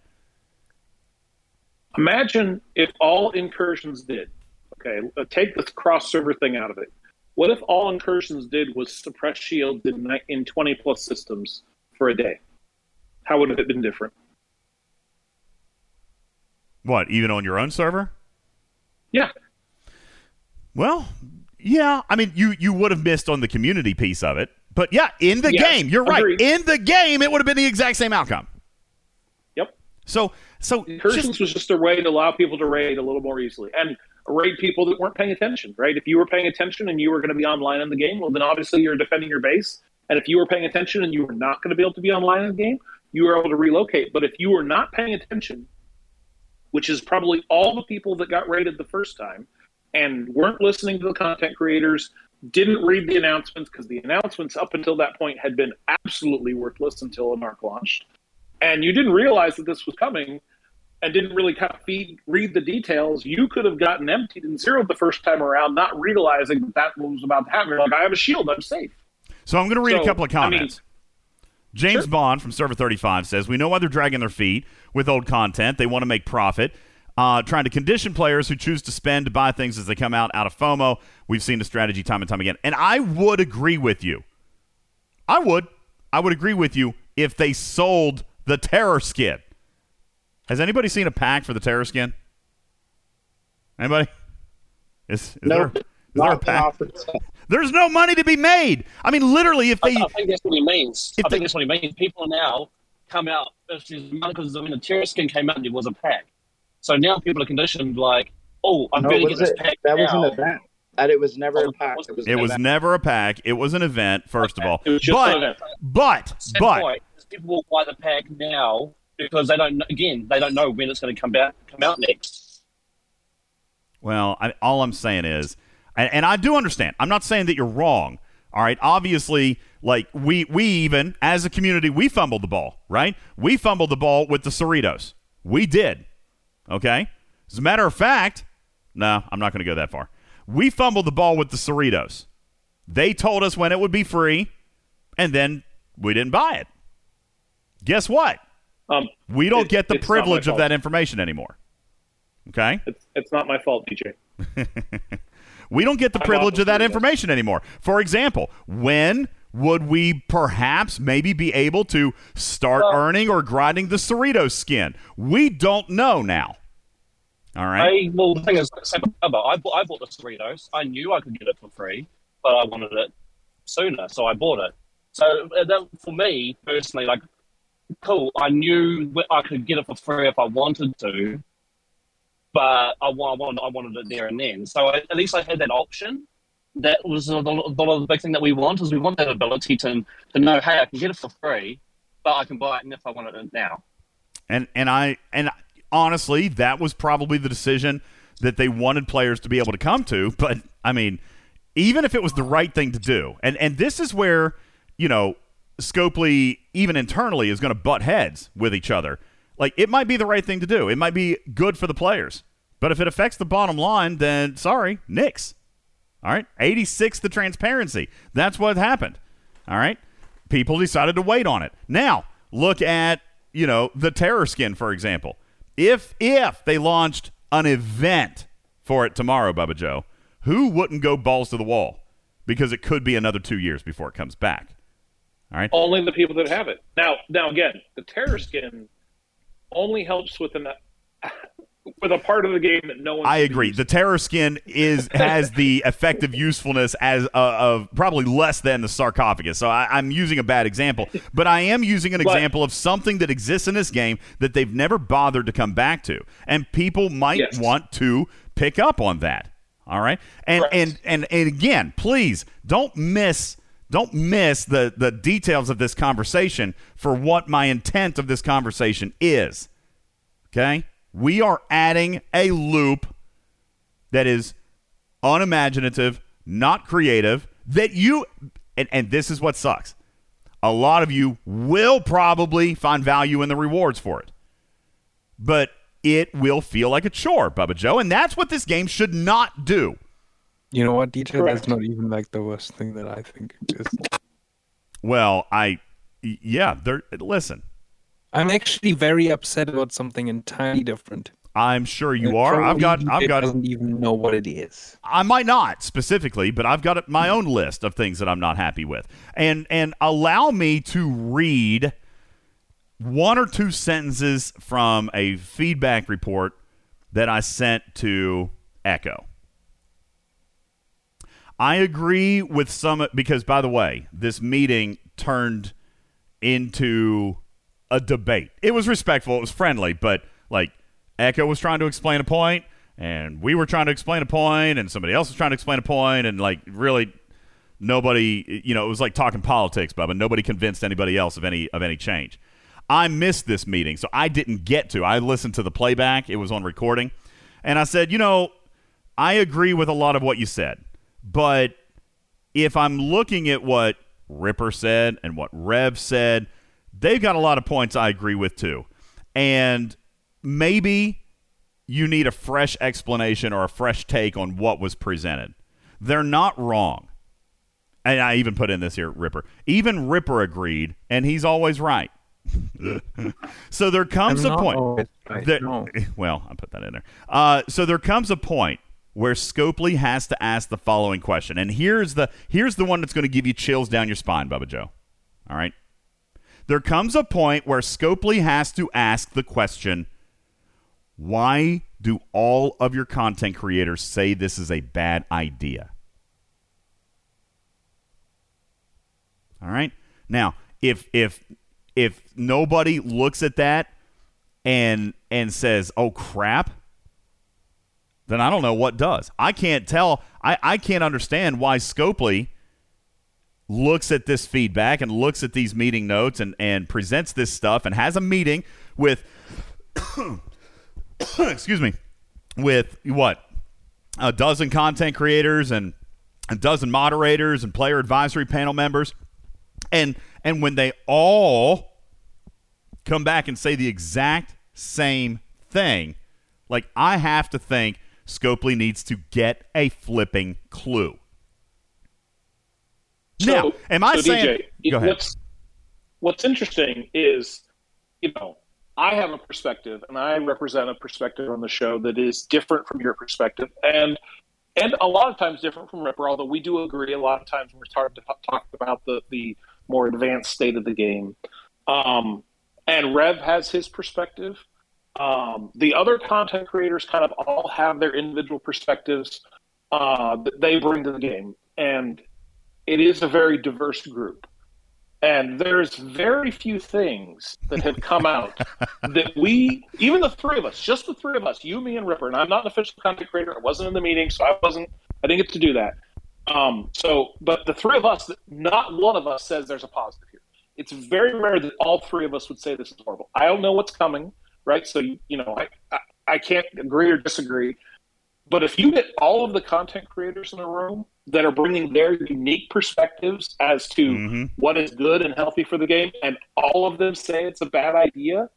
Imagine if all incursions did. Okay, uh, take this cross server thing out of it. What if all incursions did was suppress shields in, in 20 plus systems for a day? How would it have been different? What, even on your own server? Yeah. Well, yeah. I mean, you you would have missed on the community piece of it, but yeah, in the Yes, game, you're right. In the game, it would have been the exact same outcome. Yep. So, so Incursions just- was just a way to allow people to raid a little more easily and raid people that weren't paying attention, right? If you were paying attention and you were going to be online in the game, well, then obviously you're defending your base. And if you were paying attention and you were not going to be able to be online in the game, you were able to relocate. But if you were not paying attention, which is probably all the people that got raided the first time and weren't listening to the content creators, didn't read the announcements because the announcements up until that point had been absolutely worthless until a mark launched. And you didn't realize that this was coming and didn't really kind of feed, read the details, you could have gotten emptied and zeroed the first time around, not realizing that that was about to happen. You're like, I have a shield, I'm safe. So I'm going to read a couple of I mean- comments. James Bond from Server 35 says, We know why they're dragging their feet with old content. They want to make profit. Uh, trying to condition players who choose to spend to buy things as they come out out of FOMO. We've seen the strategy time and time again. And I would agree with you. I would. I would agree with you if they sold the terror skin. Has anybody seen a pack for the terror skin? Anybody? Is, is Nope. there, is there a pack? There's no money to be made. I mean, literally, if they I think that's what he means. If I think they- that's what he means. People now come out because I mean the terror skin came out and it was a pack. So now people are conditioned like, oh, I'm No, going to get this it? pack That was an event. That it was never Oh, a pack. It was. It was never a pack. It was an event, first of all. It was just but, an event. but, Same but, point, is people will buy the pack now because they don't. Again, they don't know when it's going to come out. Come out next. well, I, all I'm saying is, and, and I do understand. I'm not saying that you're wrong. All right. Obviously, like we we even as a community we fumbled the ball. Right. We fumbled the ball with the Cerritos. We did. Okay. As a matter of fact, no, I'm not going to go that far. We fumbled the ball with the Cerritos. They told us when it would be free, and then we didn't buy it. Guess what? Um, We don't get the it's not my privilege of that information anymore. Okay? It's, it's not my fault, DJ. We don't get the I'm privilege of that opposite of that. information anymore. For example, when would we perhaps maybe be able to start Well- earning or grinding the Cerritos skin? We don't know now. All right. I, well, the thing is. I bought, I bought the Cerritos. I knew I could get it for free, but I wanted it sooner, so I bought it. So uh, that, for me personally, like, cool. I knew I could get it for free if I wanted to, but I, I wanted I wanted it there and then. So I, at least I had that option. That was the, the, the big thing that we want is we want that ability to to know, hey, I can get it for free, but I can buy it if I want it now. And and I and honestly, that was probably the decision that they wanted players to be able to come to. But I mean, even if it was the right thing to do, and and this is where you know Scopely even internally is going to butt heads with each other. Like it might be the right thing to do. It might be good for the players. But if it affects the bottom line, then sorry, Knicks. All right. 86 the transparency. That's what happened. All right. People decided to wait on it. Now, look at, you know, the terror skin, for example. If if they launched an event for it tomorrow, Bubba Joe, who wouldn't go balls to the wall? Because it could be another two years before it comes back. All right. Only the people that have it. Now, now again, the terror skin only helps with an with a part of the game that no one. I agree. The terror skin is has the effective usefulness as uh, of probably less than the sarcophagus. So I, I'm using a bad example, but I am using an But- example of something that exists in this game that they've never bothered to come back to, and people might Yes. want to pick up on that. All right, and and and and again, please don't miss. Don't miss the, the details of this conversation for what my intent of this conversation is. Okay? We are adding a loop that is unimaginative, not creative, that you, and, and this is what sucks. A lot of you will probably find value in the rewards for it, but it will feel like a chore, Bubba Joe, and that's what this game should not do. You know what, DJ? Correct. That's not even like the worst thing that I think it is. Well, I, yeah, there. Listen, I'm actually very upset about something entirely different. I'm sure you And are. I've got, probably I've DJ got. doesn't even know what it is. I might not specifically, but I've got my own list of things that I'm not happy with, and and allow me to read one or two sentences from a feedback report that I sent to Echo. I agree with some because, by the way, this meeting turned into a debate. It was respectful, it was friendly, but like Echo was trying to explain a point, and we were trying to explain a point, and somebody else was trying to explain a point, and like really nobody, you know, it was like talking politics, Bubba. Nobody convinced anybody else of any of any change. I missed this meeting, so I didn't get to. I listened to the playback; it was on recording, and I said, you know, I agree with a lot of what you said, but if I'm looking at what Ripper said and what Rev said, they've got a lot of points I agree with too. And maybe you need a fresh explanation or a fresh take on what was presented. They're not wrong. And I even put in this here, Ripper. Even Ripper agreed, and he's always right. so there comes I'm a point. right, that- no. Well, I put that in there. Uh, so there comes a point where Scopely has to ask the following question, and here's the here's the one that's going to give you chills down your spine, Bubba Joe. All right. There comes a point where Scopely has to ask the question: Why do all of your content creators say this is a bad idea? All right. Now, if if if nobody looks at that and and says, "Oh crap," then I don't know what does. I can't tell. I I can't understand why Scopely looks at this feedback and looks at these meeting notes and and presents this stuff and has a meeting with excuse me with what a dozen content creators and a dozen moderators and player advisory panel members and and when they all come back and say the exact same thing like i have to think scopely needs to get a flipping clue now am i so saying DJ, go ahead What's, what's interesting is, you know, I have a perspective, and I represent a perspective on the show that is different from your perspective, and and a lot of times different from Ripper. Although we do agree, a lot of times we're starting to talk about the the more advanced state of the game. Um, and Rev has his perspective, Um, the other content creators kind of all have their individual perspectives uh, that they bring to the game, and it is a very diverse group. And there's very few things that have come out that we, even the three of us, just the three of us, you, me, and Ripper, and I'm not an official content creator. I wasn't in the meeting, so I wasn't, I didn't get to do that. Um, so, but the three of us, not one of us says there's a positive here. It's very rare that all three of us would say this is horrible. I don't know what's coming, right? So, you know, I, I, I can't agree or disagree. But if you get all of the content creators in the room that are bringing their unique perspectives as to Mm-hmm. what is good and healthy for the game, and all of them say it's a bad idea,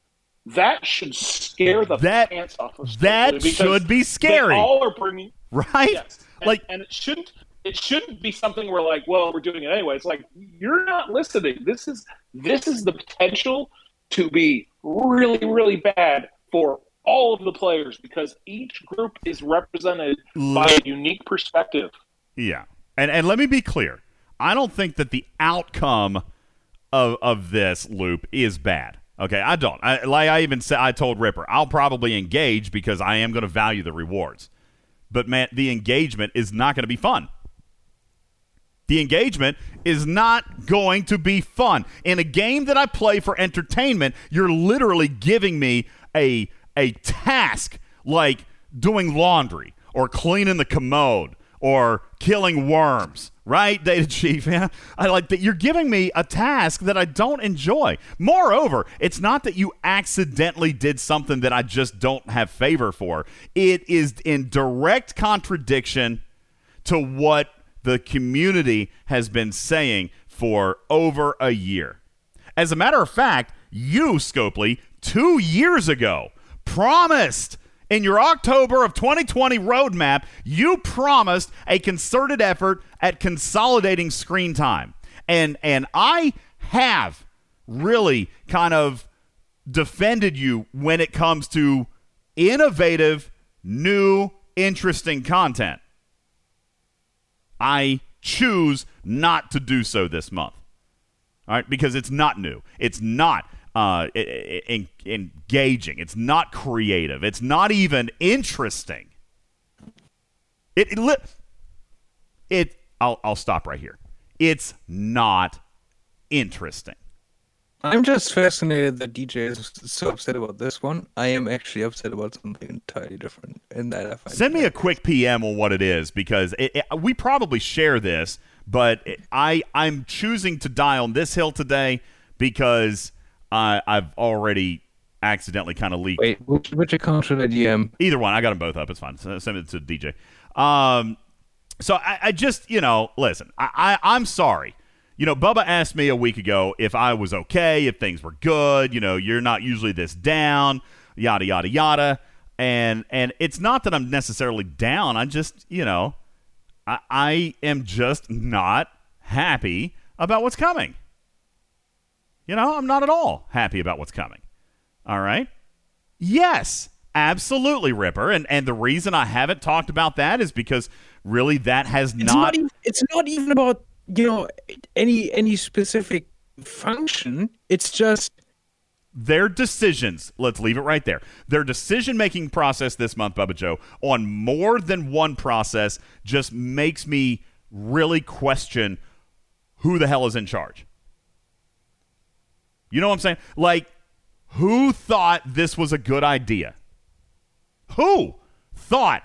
that should scare the That- pants off of that should be they scary. all are bringing Right? Yes. And, Like- and it shouldn't it shouldn't be something where like, well, we're doing it anyway. It's like you're not listening. This is this is the potential to be really, really bad for all of the players because each group is represented by a unique perspective. Yeah. And and let me be clear. I don't think that the outcome of of this loop is bad. Okay, I don't. I, like I even said, I told Ripper, I'll probably engage because I am going to value the rewards. But man, the engagement is not going to be fun. The engagement is not going to be fun. In a game that I play for entertainment, you're literally giving me a a task like doing laundry or cleaning the commode or killing worms, right? Data chief, yeah. I like that you're giving me a task that I don't enjoy. Moreover, it's not that you accidentally did something that I just don't have favor for. It is in direct contradiction to what the community has been saying for over a year. As a matter of fact, you, Scopely, two years ago promised in your October of 2020 roadmap, you promised a concerted effort at consolidating screen time. And and I have really kind of defended you when it comes to innovative, new, interesting content. I choose not to do so this month. All right, because it's not new. It's not uh, engaging. It's not creative. It's not even interesting. It, it, li- it I'll, I'll stop right here. It's not interesting. I'm just fascinated that DJ is so upset about this one. I am actually upset about something entirely different, In that I find Send me a quick PM on what it is because it, it- we probably share this, but it- I I'm choosing to die on this hill today because I I've already accidentally kind of leaked. Wait, which, which account should I DM? Either one, I got them both up. It's fine. Send it to DJ. Um, so I, I just you know listen. I, I I'm sorry. You know, Bubba asked me a week ago if I was okay, if things were good. You know, you're not usually this down, yada yada yada. And and it's not that I'm necessarily down. I just you know, I, I am just not happy about what's coming. You know, I'm not at all happy about what's coming. All right. Yes, absolutely, Ripper. And and the reason I haven't talked about that is because really that has It's not. not. even, it's not even about you know any any specific function. It's just their decisions, let's leave it right there. Their decision making process this month, Bubba Joe, on more than one process just makes me really question who the hell is in charge. You know what I'm saying? Like, who thought this was a good idea? Who thought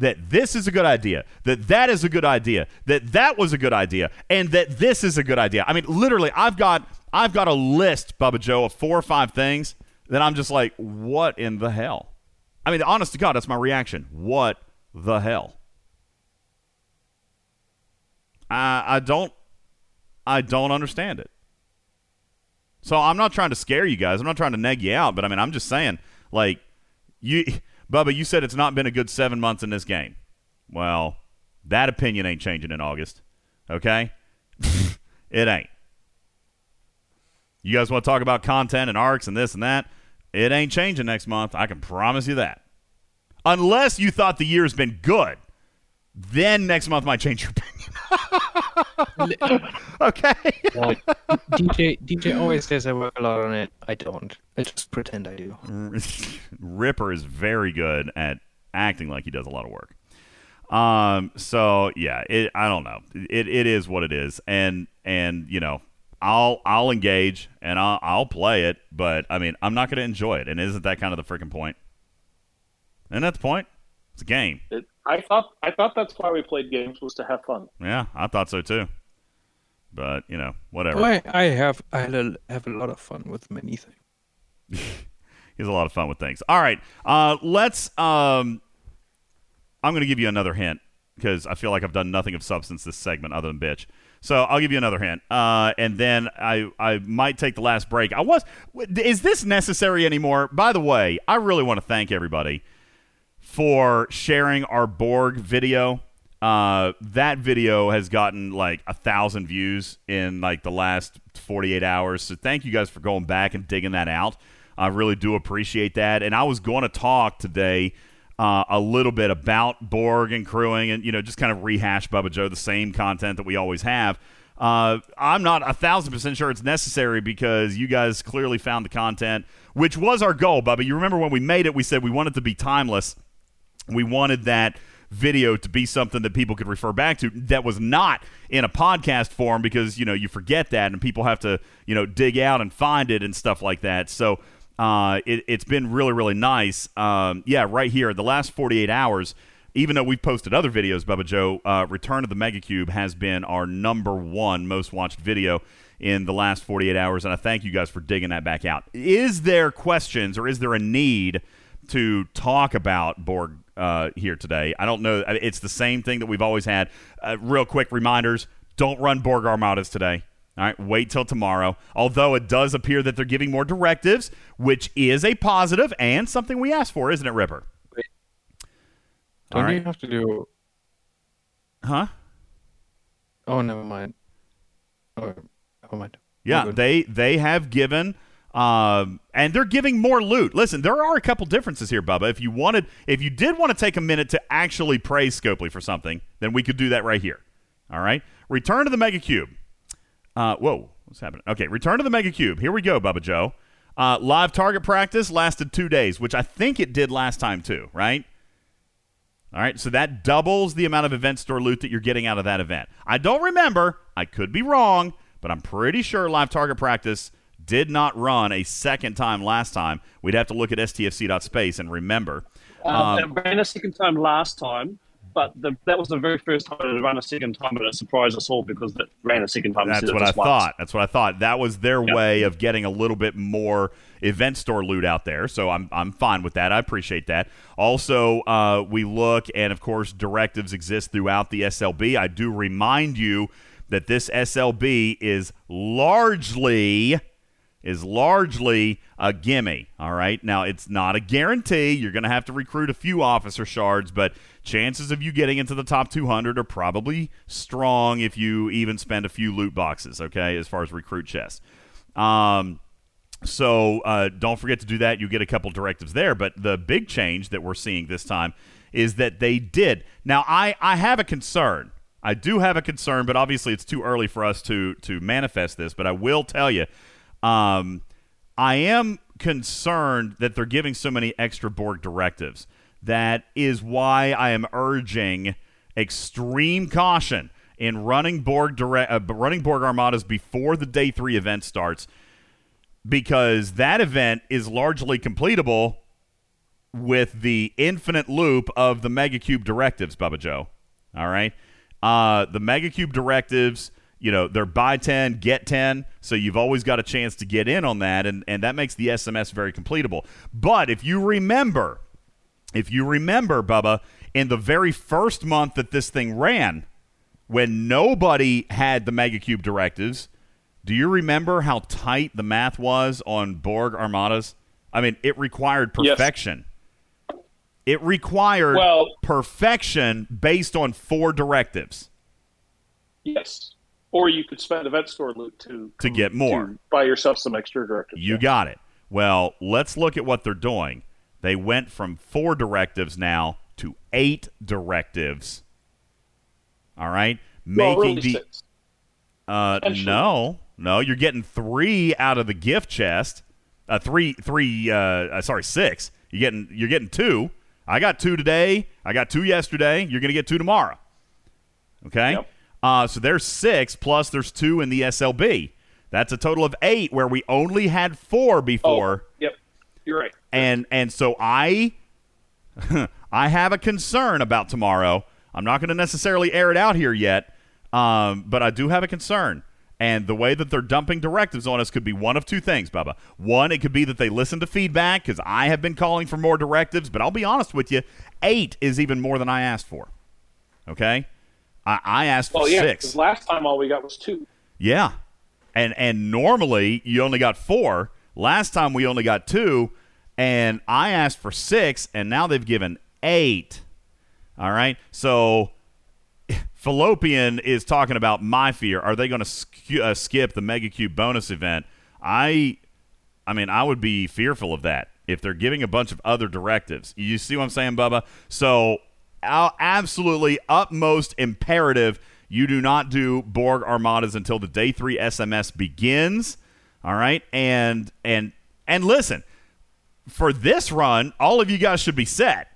that this is a good idea, that that is a good idea, that that was a good idea, and that this is a good idea. I mean, literally, I've got I've got a list, Bubba Joe, of four or five things that I'm just like, what in the hell? I mean, honest to God, that's my reaction. What the hell? I I don't I don't understand it. So I'm not trying to scare you guys. I'm not trying to neg you out, but I mean, I'm just saying, like, you, Bubba, you said it's not been a good seven months in this game. Well, that opinion ain't changing in August. Okay? it ain't. You guys want to talk about content and arcs and this and that? It ain't changing next month. I can promise you that. Unless you thought the year's been good, then next month might change your opinion. okay. DJ DJ always says I work a lot on it. I don't. I just pretend I do. Ripper is very good at acting like he does a lot of work. Um. So yeah, it. I don't know. It. It is what it is, and and you know, I'll I'll engage and I'll I'll play it, but I mean, I'm not going to enjoy it, and isn't that kind of the freaking point? And that's the point. It's a game. It, I thought I thought that's why we played games was to have fun. Yeah, I thought so too. But you know, whatever. I, I have I have a lot of fun with many things. He's a lot of fun with things. All right, uh, let's. Um, I'm going to give you another hint because I feel like I've done nothing of substance this segment other than bitch. So I'll give you another hint, uh, and then I I might take the last break. I was. Is this necessary anymore? By the way, I really want to thank everybody for sharing our Borg video. Uh, that video has gotten like a thousand views in like the last 48 hours. So thank you guys for going back and digging that out. I really do appreciate that. And I was going to talk today uh, a little bit about Borg and crewing and, you know, just kind of rehash Bubba Joe, the same content that we always have. Uh, I'm not a thousand percent sure it's necessary because you guys clearly found the content, which was our goal, Bubba. You remember when we made it, we said we wanted to be timeless. We wanted that video to be something that people could refer back to that was not in a podcast form because you know you forget that and people have to you know dig out and find it and stuff like that. So uh, it, has been really really nice. Um, yeah right here the last 48 hours even though we've posted other videos Bubba Joe uh, Return of the Megacube has been our number one most watched video in the last 48 hours and I thank you guys for digging that back out. Is there questions or is there a need to talk about Borg uh, here today. I don't know. It's the same thing that we've always had. Uh, real quick reminders don't run Borg Armadas today. All right, wait till tomorrow. Although it does appear that they're giving more directives, which is a positive and something we asked for, isn't it, Ripper? Don't right. you have to do? Huh? Oh, never mind. Oh, never mind. Yeah, they they have given um, and they're giving more loot. Listen, there are a couple differences here, Bubba. If you wanted, if you did want to take a minute to actually praise Scopely for something, then we could do that right here. All right. Return to the Mega Cube. Uh, whoa, what's happening? Okay, return to the Mega Cube. Here we go, Bubba Joe. Uh, live target practice lasted two days, which I think it did last time too, right? All right, so that doubles the amount of event store loot that you're getting out of that event. I don't remember. I could be wrong, but I'm pretty sure live target practice did not run a second time last time. We'd have to look at stfc.space and remember. Um, um, ran a second time last time, but the, that was the very first time it ran a second time, but it surprised us all because it ran a second time. That's what I thought. That's what I thought. That was their yep. way of getting a little bit more event store loot out there. So I'm I'm fine with that. I appreciate that. Also, uh, we look and of course directives exist throughout the SLB. I do remind you that this SLB is largely is largely a gimme. All right. Now, it's not a guarantee. You're going to have to recruit a few officer shards, but chances of you getting into the top 200 are probably strong if you even spend a few loot boxes, okay, as far as recruit chests. Um, so uh, don't forget to do that. You get a couple directives there. But the big change that we're seeing this time is that they did. Now, I, I have a concern. I do have a concern, but obviously it's too early for us to to manifest this. But I will tell you um, I am concerned that they're giving so many extra Borg directives. That is why I am urging extreme caution in running Borg direct, uh, running Borg armadas before the day three event starts, because that event is largely completable with the infinite loop of the Megacube directives, Bubba Joe. All right, uh, the Megacube directives you know they're buy 10 get 10 so you've always got a chance to get in on that and, and that makes the sms very completable. But if you remember if you remember bubba in the very first month that this thing ran when nobody had the megacube directives do you remember how tight the math was on borg armadas? I mean it required perfection. Yes. it required well, perfection based on four directives. Yes or you could spend event store loot to to get more. To buy yourself some extra directives. You got it. Well, let's look at what they're doing. They went from four directives now to eight directives. All right, making well, the uh, no, no. You're getting three out of the gift chest. Uh, three, three. Uh, uh, sorry, six. You're getting, you're getting two. I got two today. I got two yesterday. You're gonna get two tomorrow. Okay. Uh, so there's six plus there's two in the SLB. That's a total of eight. Where we only had four before. Oh, Yep, you're right. and and so I I have a concern about tomorrow. I'm not going to necessarily air it out here yet, um, but I do have a concern. And the way that they're dumping directives on us could be one of two things, Bubba. One, it could be that they listen to feedback because I have been calling for more directives, but I'll be honest with you, eight is even more than I asked for. Okay, I, I asked for yeah, six. last time all we got was two. Yeah. And and normally you only got 4. Last time we only got 2 and I asked for 6 and now they've given 8. All right? So Fallopian is talking about my fear. Are they going to sk- uh, skip the Mega Cube bonus event? I I mean, I would be fearful of that if they're giving a bunch of other directives. You see what I'm saying, Bubba? So, absolutely utmost imperative you do not do Borg Armadas until the day 3 SMS begins. All right? And and and listen, for this run, all of you guys should be set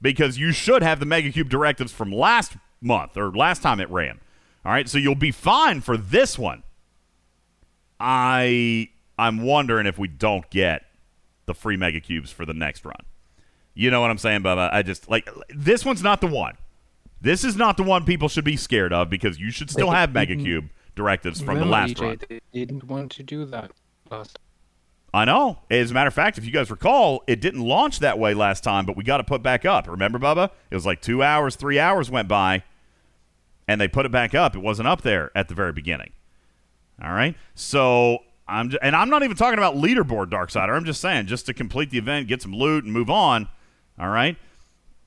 because you should have the Mega Cube directives from last month or last time it ran. All right? So you'll be fine for this one. I I'm wondering if we don't get the free mega cubes for the next run. You know what I'm saying, Bubba? I just like this one's not the one. This is not the one people should be scared of because you should still have mega cube directives from the last EJ, run. They didn't want to do that last. I know. As a matter of fact, if you guys recall, it didn't launch that way last time, but we got to put back up. Remember, Bubba? It was like two hours, three hours went by, and they put it back up. It wasn't up there at the very beginning. All right. So I'm, j- and I'm not even talking about leaderboard Darksider. I'm just saying, just to complete the event, get some loot, and move on. All right.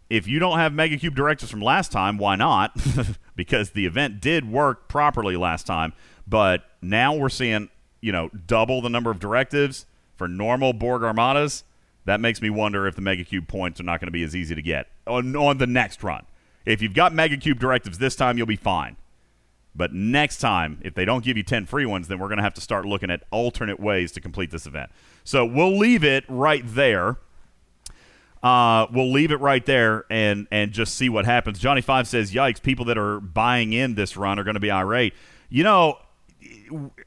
If you don't have Mega Cube directives from last time, why not? because the event did work properly last time, but now we're seeing you know double the number of directives for normal Borg Armadas. That makes me wonder if the Mega Cube points are not going to be as easy to get on, on the next run. If you've got Mega Cube directives this time, you'll be fine. But next time, if they don't give you 10 free ones, then we're going to have to start looking at alternate ways to complete this event. So we'll leave it right there. Uh, we'll leave it right there and and just see what happens. Johnny Five says, "Yikes! People that are buying in this run are going to be irate." You know,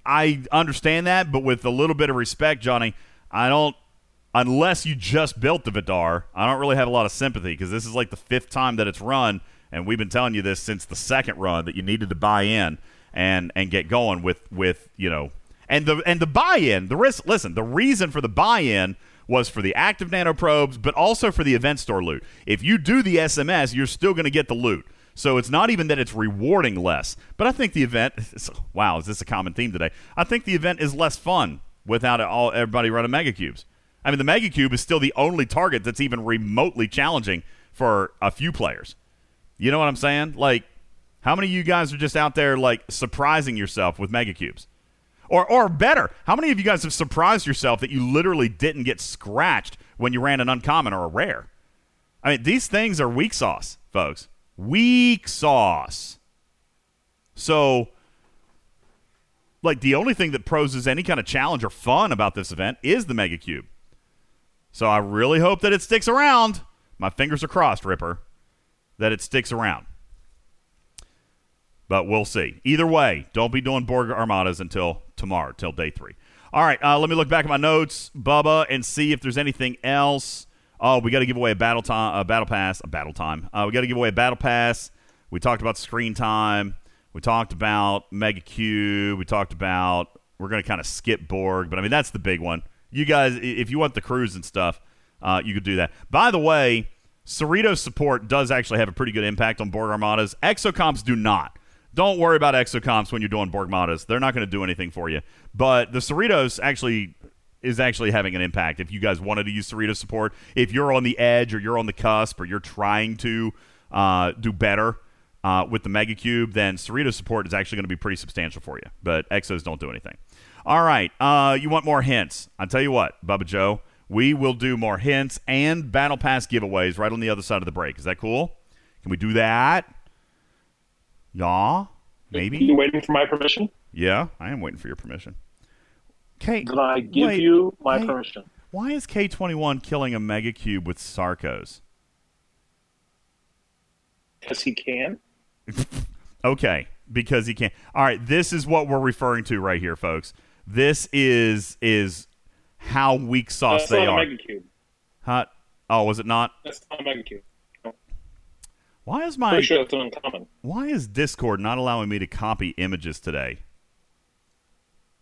I understand that, but with a little bit of respect, Johnny, I don't. Unless you just built the Vidar, I don't really have a lot of sympathy because this is like the fifth time that it's run, and we've been telling you this since the second run that you needed to buy in and and get going with with you know and the and the buy-in. The risk. Listen, the reason for the buy-in was for the active nanoprobes, but also for the event store loot. If you do the SMS, you're still going to get the loot. So it's not even that it's rewarding less, but I think the event. Wow, is this a common theme today? I think the event is less fun without it all everybody running mega cubes. I mean, the mega cube is still the only target that's even remotely challenging for a few players. You know what I'm saying? Like, how many of you guys are just out there like surprising yourself with mega cubes? Or, or better, how many of you guys have surprised yourself that you literally didn't get scratched when you ran an uncommon or a rare? I mean, these things are weak sauce, folks. Weak sauce. So, like, the only thing that poses any kind of challenge or fun about this event is the Mega Cube. So, I really hope that it sticks around. My fingers are crossed, Ripper, that it sticks around. But we'll see. Either way, don't be doing Borg Armadas until tomorrow, till day three. All right, uh, let me look back at my notes, Bubba, and see if there's anything else. Oh, we got to give away a battle time, a battle pass, a battle time. Uh, we got to give away a battle pass. We talked about screen time. We talked about Mega Q. We talked about we're going to kind of skip Borg, but I mean that's the big one. You guys, if you want the cruise and stuff, uh, you could do that. By the way, Cerritos support does actually have a pretty good impact on Borg Armadas. Exocomps do not. Don't worry about exocomps when you're doing Borg Armadas. They're not going to do anything for you. But the Cerritos actually is actually having an impact. If you guys wanted to use Cerritos support, if you're on the edge or you're on the cusp or you're trying to uh, do better uh, with the Mega Cube, then Cerritos support is actually going to be pretty substantial for you. But Exos don't do anything. All right. Uh, you want more hints? I'll tell you what, Bubba Joe. We will do more hints and Battle Pass giveaways right on the other side of the break. Is that cool? Can we do that? Yeah, maybe. You waiting for my permission? Yeah, I am waiting for your permission. K. Then I give wait, you my permission. Why is K21 killing a mega cube with Sarcos? Because he can. Okay, because he can't. All right, this is what we're referring to right here, folks. This is is how weak sauce That's they not are. a mega cube. Huh? Oh, was it not? That's not a mega cube. Why is my sure that's uncommon. Why is Discord not allowing me to copy images today?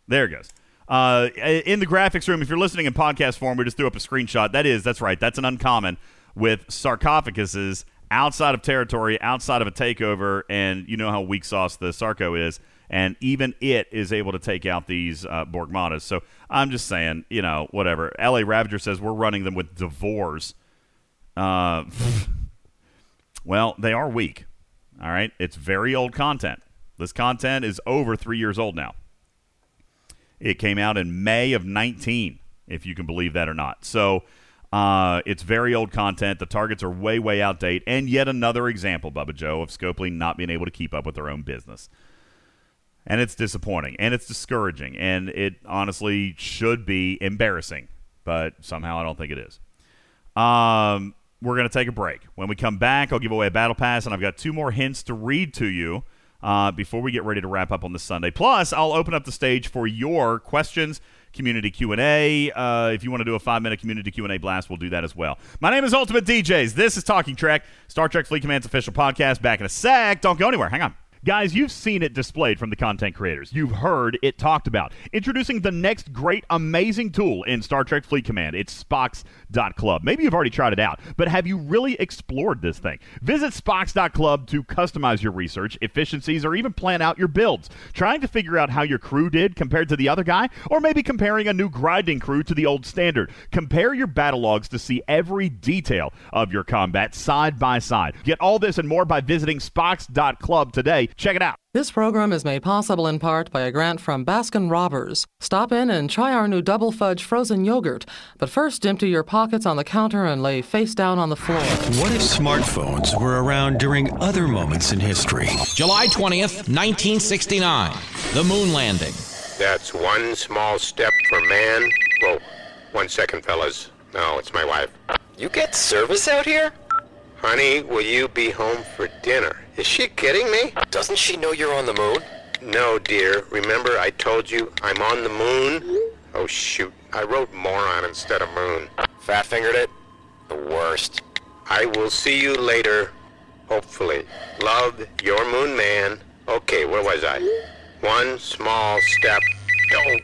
There it goes. Uh, in the graphics room, if you're listening in podcast form, we just threw up a screenshot. That is, that's right. That's an uncommon with sarcophaguses outside of territory, outside of a takeover, and you know how weak sauce the Sarco is, and even it is able to take out these uh, Borgmatas. So I'm just saying, you know, whatever. LA Ravager says we're running them with D'Vors. Uh, well, they are weak. All right. It's very old content. This content is over three years old now. It came out in May of 19, if you can believe that or not. So uh, it's very old content. The targets are way, way outdated. And yet another example, Bubba Joe, of Scopely not being able to keep up with their own business. And it's disappointing and it's discouraging. And it honestly should be embarrassing, but somehow I don't think it is. Um, we're going to take a break. When we come back, I'll give away a battle pass, and I've got two more hints to read to you uh, before we get ready to wrap up on this Sunday. Plus, I'll open up the stage for your questions, community Q and A. Uh, if you want to do a five-minute community Q and A blast, we'll do that as well. My name is Ultimate DJs. This is Talking Trek, Star Trek Fleet Command's official podcast. Back in a sec. Don't go anywhere. Hang on. Guys, you've seen it displayed from the content creators. You've heard it talked about. Introducing the next great, amazing tool in Star Trek Fleet Command. It's Spocks.club. Maybe you've already tried it out, but have you really explored this thing? Visit Spocks.club to customize your research, efficiencies, or even plan out your builds. Trying to figure out how your crew did compared to the other guy, or maybe comparing a new grinding crew to the old standard. Compare your battle logs to see every detail of your combat side by side. Get all this and more by visiting Spocks.club today. Check it out. This program is made possible in part by a grant from Baskin Robbers. Stop in and try our new double fudge frozen yogurt. But first, empty your pockets on the counter and lay face down on the floor. What if smartphones were around during other moments in history? July 20th, 1969. The moon landing. That's one small step for man. Whoa, one second, fellas. No, it's my wife. You get service out here? Honey, will you be home for dinner? Is she kidding me? Doesn't she know you're on the moon? No, dear. Remember I told you I'm on the moon? Oh, shoot. I wrote moron instead of moon. Fat fingered it? The worst. I will see you later, hopefully. Love, your moon man. Okay, where was I? One small step. Oh,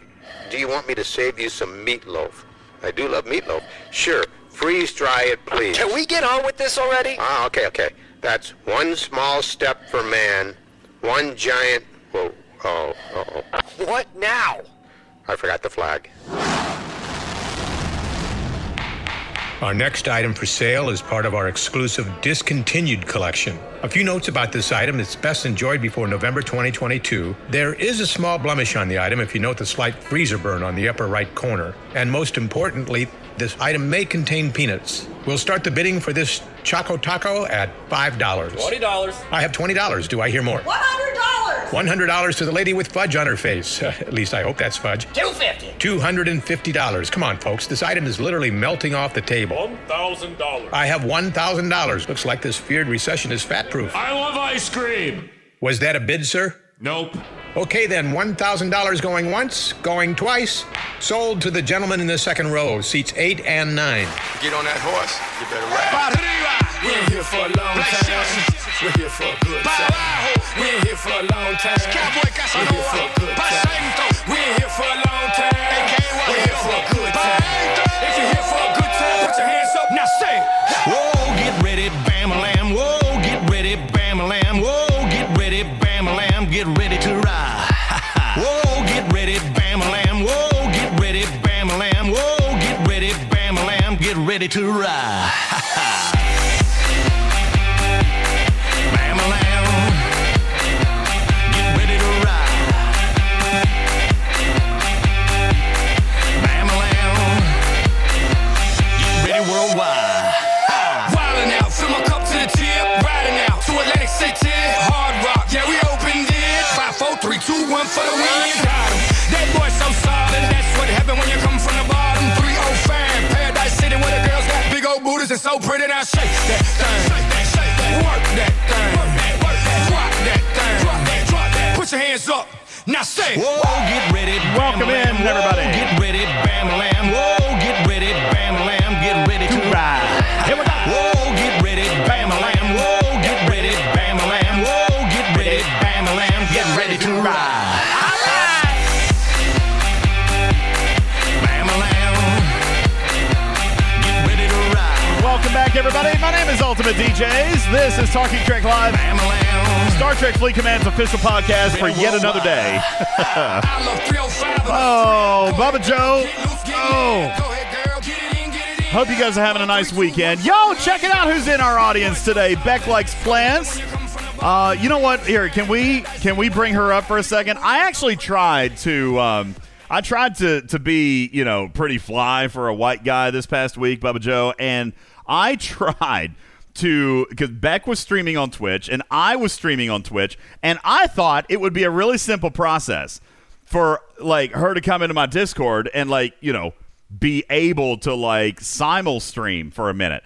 do you want me to save you some meatloaf? I do love meatloaf. Sure, freeze dry it, please. Can we get on with this already? Ah, okay, okay. That's one small step for man, one giant. Whoa, oh, oh, oh. What now? I forgot the flag. Our next item for sale is part of our exclusive discontinued collection. A few notes about this item that's best enjoyed before November 2022. There is a small blemish on the item if you note the slight freezer burn on the upper right corner. And most importantly, this item may contain peanuts. We'll start the bidding for this Choco Taco at $5. $20. I have $20. Do I hear more? $100. $100 to the lady with fudge on her face. at least I hope that's fudge. 250. $250. Come on, folks. This item is literally melting off the table. $1,000. I have $1,000. Looks like this feared recession is fat proof. I love ice cream. Was that a bid, sir? Nope. Okay, then $1,000 going once, going twice. Sold to the gentleman in the second row, seats eight and nine. Get on that horse. You better ride. We ain't here for a long time. We're here for a good time. We ain't here for a long time. We're here for a good time. We ain't here for a long time. Five, four, three, two, one for the win. So pretty, now shake that thing. Work that thing. Drop that thing. Put your hands up. Now say, Whoa, get ready. Welcome in, everybody. Everybody. My name is Ultimate DJs. This is Talking Trek Live. Star Trek Fleet Command's official podcast for yet another day. I love 305. oh, Bubba Joe. Oh. Hope you guys are having a nice weekend. Yo, check it out. Who's in our audience today? Beck likes plants. Uh, you know what? Here, can we can we bring her up for a second? I actually tried to. Um, I tried to to be you know pretty fly for a white guy this past week, Bubba Joe, and I tried to because Beck was streaming on Twitch and I was streaming on Twitch, and I thought it would be a really simple process for like her to come into my Discord and like you know be able to like simul stream for a minute.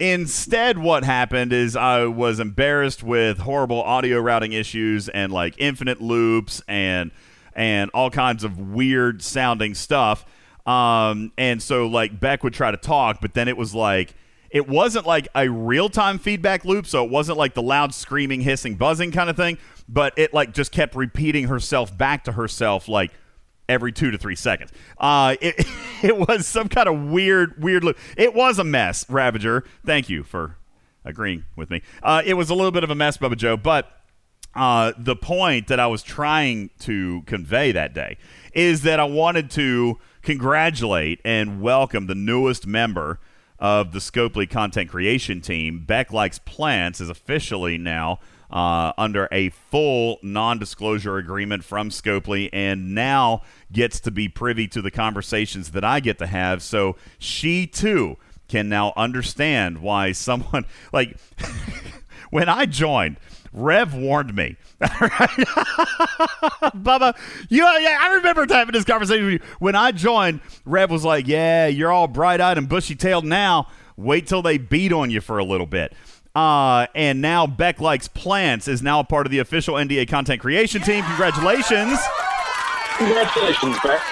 Instead, what happened is I was embarrassed with horrible audio routing issues and like infinite loops and and all kinds of weird sounding stuff. Um, and so like Beck would try to talk, but then it was like it wasn't like a real time feedback loop, so it wasn't like the loud screaming, hissing, buzzing kind of thing, but it like just kept repeating herself back to herself like every two to three seconds. Uh, it, it was some kind of weird, weird loop. It was a mess, Ravager. Thank you for agreeing with me. Uh, it was a little bit of a mess, Bubba Joe, but uh, the point that I was trying to convey that day is that I wanted to congratulate and welcome the newest member of the Scopely content creation team. Beck Likes Plants is officially now uh, under a full non disclosure agreement from Scopely and now gets to be privy to the conversations that I get to have. So she too can now understand why someone, like, when I joined, Rev warned me. Bubba, you, yeah, I remember having this conversation with you. When I joined, Rev was like, Yeah, you're all bright eyed and bushy tailed now. Wait till they beat on you for a little bit. Uh, and now Beck Likes Plants is now a part of the official NDA content creation team. Congratulations. Congratulations, Beck.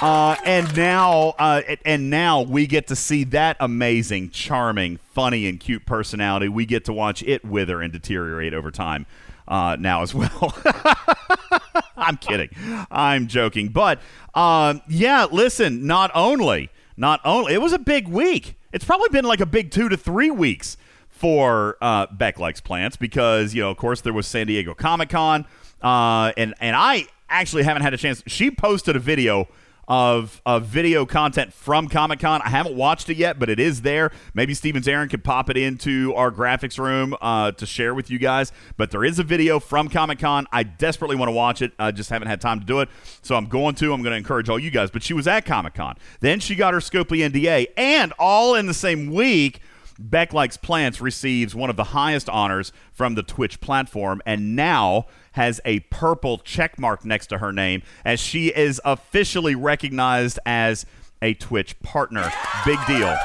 Uh, and now, uh, and now we get to see that amazing, charming, funny, and cute personality. We get to watch it wither and deteriorate over time. Uh, now as well. I'm kidding. I'm joking. But um, yeah, listen. Not only, not only, it was a big week. It's probably been like a big two to three weeks for uh, Beck Likes Plants because you know, of course, there was San Diego Comic Con, uh, and and I actually haven't had a chance. She posted a video of, of video content from Comic Con. I haven't watched it yet, but it is there. Maybe Stevens Aaron could pop it into our graphics room uh, to share with you guys. But there is a video from Comic Con. I desperately want to watch it. I just haven't had time to do it. So I'm going to. I'm going to encourage all you guys. But she was at Comic Con. Then she got her Scopely NDA. And all in the same week, Beck Likes Plants receives one of the highest honors from the Twitch platform and now has a purple check mark next to her name as she is officially recognized as a Twitch partner. Big deal.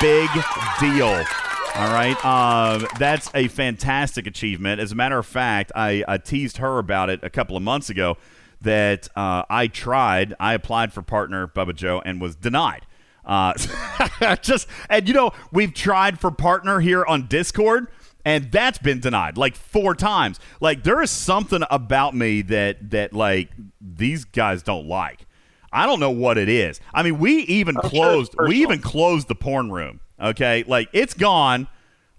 Big deal. All right. Um, that's a fantastic achievement. As a matter of fact, I, I teased her about it a couple of months ago that uh, I tried, I applied for partner, Bubba Joe, and was denied. Uh, just and you know we've tried for partner here on Discord, and that's been denied like four times. Like there is something about me that that like these guys don't like. I don't know what it is. I mean, we even I'm sure closed. we even closed the porn room. Okay, like it's gone.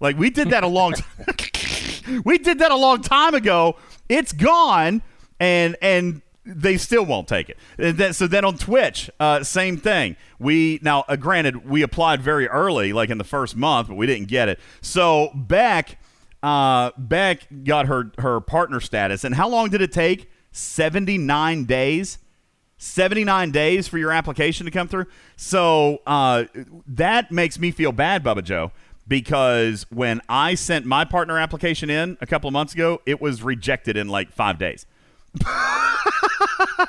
Like we did that a long. T- we did that a long time ago. It's gone, and and they still won't take it. And then, so then on Twitch, uh, same thing. We now, uh, granted, we applied very early, like in the first month, but we didn't get it. So Beck, uh, Beck got her her partner status, and how long did it take? Seventy nine days. 79 days for your application to come through. So uh, that makes me feel bad, Bubba Joe, because when I sent my partner application in a couple of months ago, it was rejected in like five days.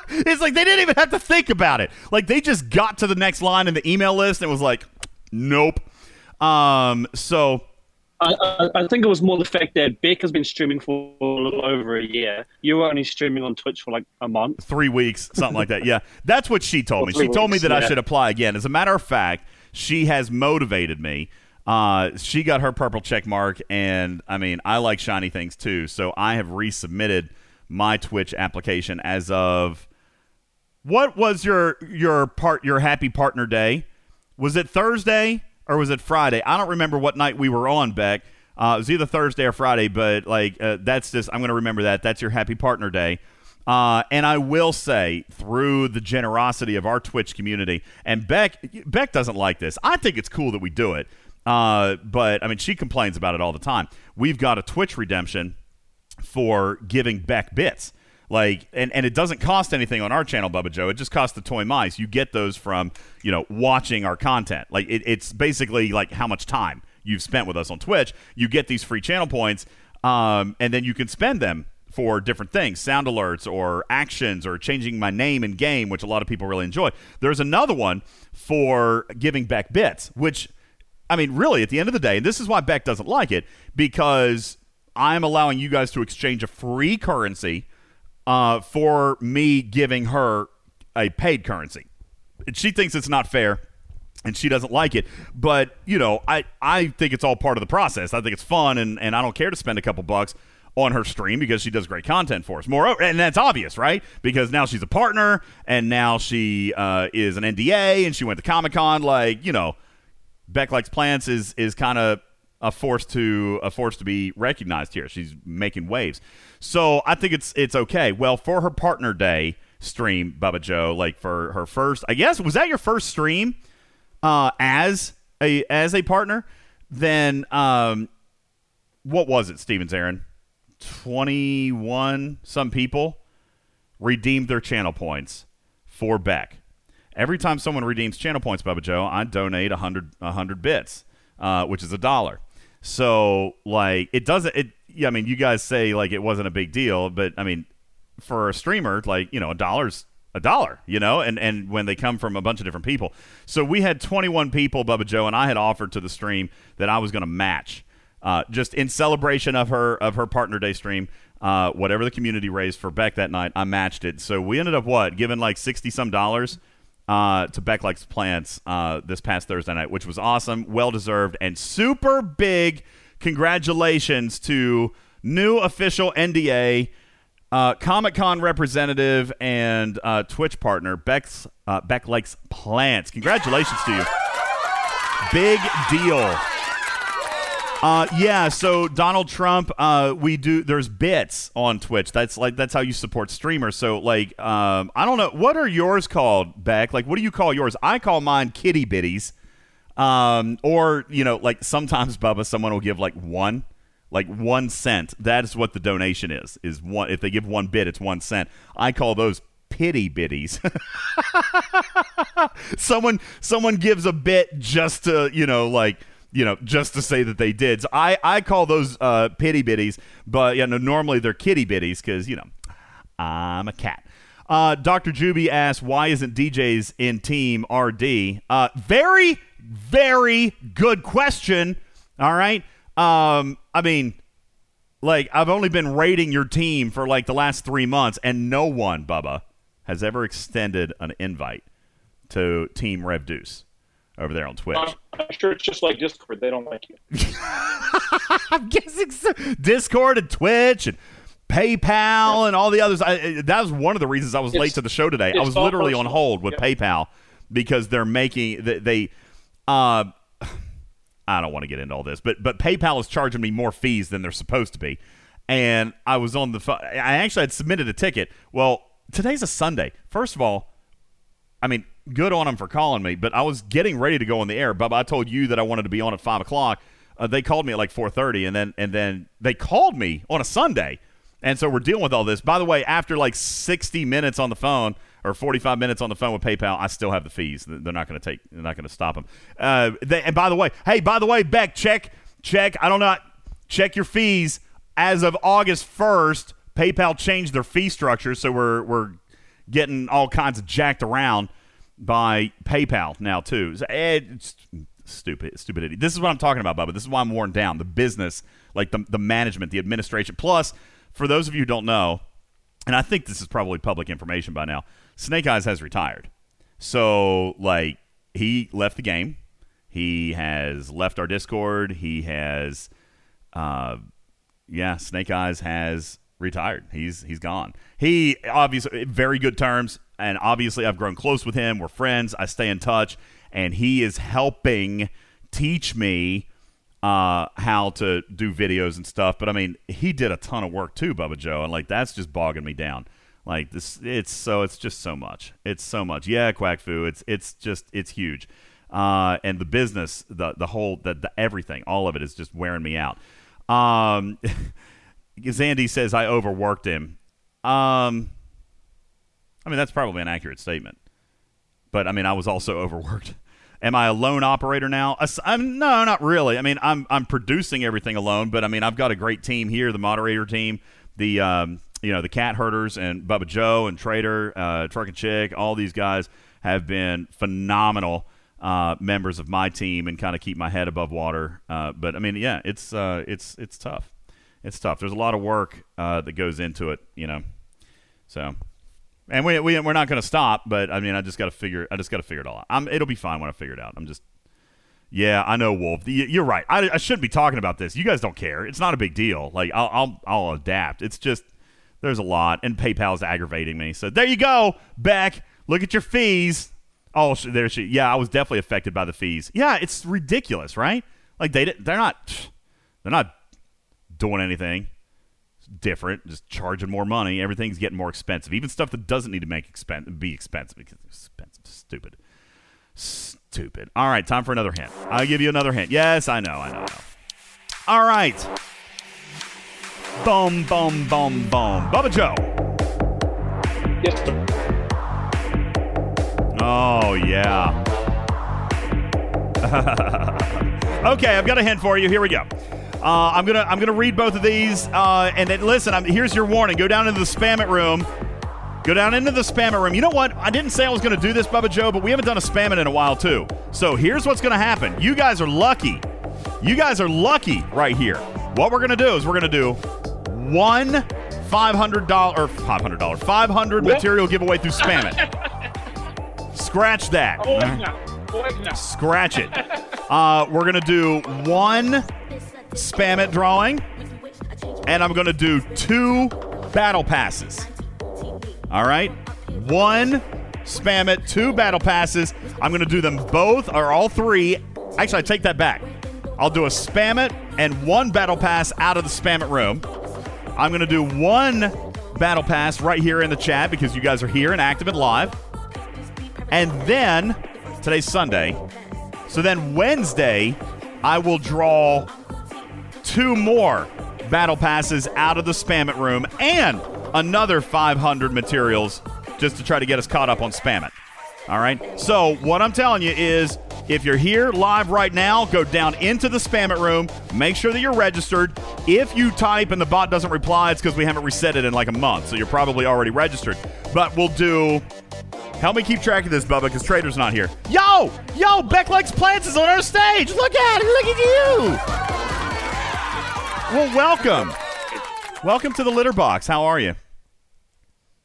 it's like they didn't even have to think about it. Like they just got to the next line in the email list and was like, Nope. Um, so I, I, think it was more the fact that Beck has been streaming for a little over a year. You were only streaming on Twitch for like a month. three weeks, something like that. Yeah, that's what she told me. She told me that I should apply again. As a matter of fact, she has motivated me. Uh, she got her purple check mark, and I mean, I like shiny things too. So I have resubmitted my Twitch application as of what was your your part your happy partner day? Was it Thursday or was it Friday? I don't remember what night we were on, Beck. Uh, it was either Thursday or Friday, but like uh, that's just I'm going to remember that. That's your happy partner day. Uh, and I will say, through the generosity of our Twitch community, and Beck, Beck doesn't like this. I think it's cool that we do it, uh, but I mean, she complains about it all the time. We've got a Twitch redemption for giving Beck bits. Like, and, and it doesn't cost anything on our channel, Bubba Joe. It just costs the toy mice. You get those from, you know, watching our content. Like, it, it's basically like how much time you've spent with us on Twitch. You get these free channel points, um, and then you can spend them for different things sound alerts or actions or changing my name in game, which a lot of people really enjoy. There's another one for giving back bits, which I mean, really, at the end of the day, and this is why Beck doesn't like it, because I'm allowing you guys to exchange a free currency uh, for me giving her a paid currency. She thinks it's not fair. And she doesn't like it, but you know, I, I think it's all part of the process. I think it's fun, and, and I don't care to spend a couple bucks on her stream because she does great content for us. Moreover, and that's obvious, right? Because now she's a partner, and now she uh, is an NDA, and she went to Comic Con. Like, you know, Beck likes plants is is kind of a force to a force to be recognized here. She's making waves, so I think it's it's okay. Well, for her partner day stream, Bubba Joe, like for her first, I guess was that your first stream uh, as a as a partner? Then um, what was it, Stevens Aaron? Twenty one some people redeemed their channel points for Beck. Every time someone redeems channel points, Bubba Joe, I donate a hundred a hundred bits, uh, which is a dollar. So like it doesn't it. Yeah, I mean, you guys say like it wasn't a big deal, but I mean, for a streamer, like you know, a dollar's a dollar, you know, and and when they come from a bunch of different people. So we had 21 people, Bubba Joe, and I had offered to the stream that I was going to match, uh, just in celebration of her of her partner day stream. Uh, whatever the community raised for Beck that night, I matched it. So we ended up what giving like sixty some dollars uh, to Beck Likes Plants uh, this past Thursday night, which was awesome, well deserved, and super big. Congratulations to new official NDA, uh, Comic Con representative, and uh, Twitch partner Beck's uh, Beck Likes Plants. Congratulations to you. Big deal. Uh, yeah, so Donald Trump, uh, we do. There's bits on Twitch. That's like that's how you support streamers. So like, um, I don't know what are yours called, Beck. Like, what do you call yours? I call mine kitty bitties. Um, or you know, like sometimes Bubba, someone will give like one, like one cent. That is what the donation is. Is one if they give one bit, it's one cent. I call those pity bitties. someone someone gives a bit just to you know like you know just to say that they did. So I I call those uh, pity bitties, but you know normally they're kitty bitties because you know I'm a cat. Uh, Dr. Juby asks, why isn't DJs in Team RD? Uh, very, very good question. All right. Um, I mean, like, I've only been rating your team for like the last three months, and no one, Bubba, has ever extended an invite to Team Rev Deuce over there on Twitch. I'm, sure it's just like Discord. They don't like you. I'm guessing so. Discord and Twitch and PayPal and all the others. I, that was one of the reasons I was late to the show today. I was all literally on hold with Yep. PayPal because they're making they. they uh, I don't want to get into all this, but but PayPal is charging me more fees than they're supposed to be, and I was on the. pho- I actually had submitted a ticket. Well, today's a Sunday. First of all, I mean, good on them for calling me, but I was getting ready to go on the air. Bubba, I told you that I wanted to be on at five o'clock. Uh, they called me at like four thirty, and then and then they called me on a Sunday, and so we're dealing with all this. By the way, after like sixty minutes on the phone or forty five minutes on the phone with PayPal, I still have the fees. They're not going to take. They're not going to stop them. Uh, they, and by the way, hey, by the way, Beck, check check. I don't know. Check your fees as of August first. PayPal changed their fee structure, so we're we're getting all kinds of jacked around by PayPal now too. So, eh, It's, stupid stupidity. This is what I'm talking about, Bubba. This is why I'm worn down. The business, like the the management, the administration. Plus, for those of you who don't know, and I think this is probably public information by now, Snake Eyes has retired. So like he left the game. He has left our Discord. He has, uh, yeah, Snake Eyes has retired. He's he's gone. He obviously very good terms, and obviously I've grown close with him. We're friends. I stay in touch, and he is helping teach me uh, how to do videos and stuff. But I mean, he did a ton of work too, Bubba Joe, and like that's just bogging me down. Like this, it's so it's just so much. It's so much. Yeah, Quack Fu. It's it's just it's huge. Uh, and the business, the the whole, the, the everything, all of it is just wearing me out. Um, Zandy says I overworked him. Um, I mean that's probably an accurate statement, but I mean I was also overworked. Am I a lone operator now? I'm no, not really. I mean I'm I'm producing everything alone, but I mean I've got a great team here, the moderator team, the um, you know the cat herders and Bubba Joe and Trader, uh, Truck and Chick. All these guys have been phenomenal uh, members of my team and kind of keep my head above water. Uh, but I mean, yeah, it's uh, it's it's tough. It's tough. There's a lot of work uh, that goes into it, you know. So, and we, we we're not going to stop. But I mean, I just got to figure. I just got to figure it all out. I'm, it'll be fine when I figure it out. I'm just. Yeah, I know, Wolf. You're right. I, I shouldn't be talking about this. You guys don't care. It's not a big deal. Like I'll I'll, I'll adapt. It's just there's a lot, and PayPal's aggravating me. So there you go, Beck. Look at your fees. Oh, there she. Yeah, I was definitely affected by the fees. Yeah, it's ridiculous, right? Like they they're not they're not doing anything different. Just charging more money. Everything's getting more expensive. Even stuff that doesn't need to make expen- be expensive because it's expensive. Stupid. Stupid. All right, time for another hint. I'll give you another hint. Yes, I know, I know, I know. All right. Boom, boom, boom, boom. Bubba Joe. Yes, sir. Oh, yeah. okay, I've got a hint for you. Here we go. Uh, I'm gonna I'm gonna read both of these, uh, and then listen. I'm, here's your warning. Go down into the spam it room. Go down into the spam it room. You know what? I didn't say I was gonna do this, Bubba Joe, but we haven't done a spam it in a while too. So here's what's gonna happen. You guys are lucky. You guys are lucky right here. What we're gonna do is we're gonna do one five hundred dollar or five hundred dollar five hundred material giveaway through spam it. Scratch that. Scratch it. Uh, we're gonna do one spam it drawing, and I'm gonna do two battle passes. All right, one spam it, two battle passes. I'm gonna do them both or all three. Actually, I take that back. I'll do a spam it and one battle pass out of the spam it room. I'm going to do one battle pass right here in the chat because you guys are here and active and live. And then today's Sunday. So then Wednesday, I will draw two more battle passes out of the spam it room and another 500 materials just to try to get us caught up on spam it. All right. So what I'm telling you is if you're here live right now, go down into the spam it room. Make sure that you're registered. If you type and the bot doesn't reply, it's because we haven't reset it in like a month. So you're probably already registered. But we'll do. Help me keep track of this, Bubba, because Trader's not here. Yo! Yo! Beck Likes Plants is on our stage! Look at it! Look at you! Well, welcome. Welcome to the litter box. How are you?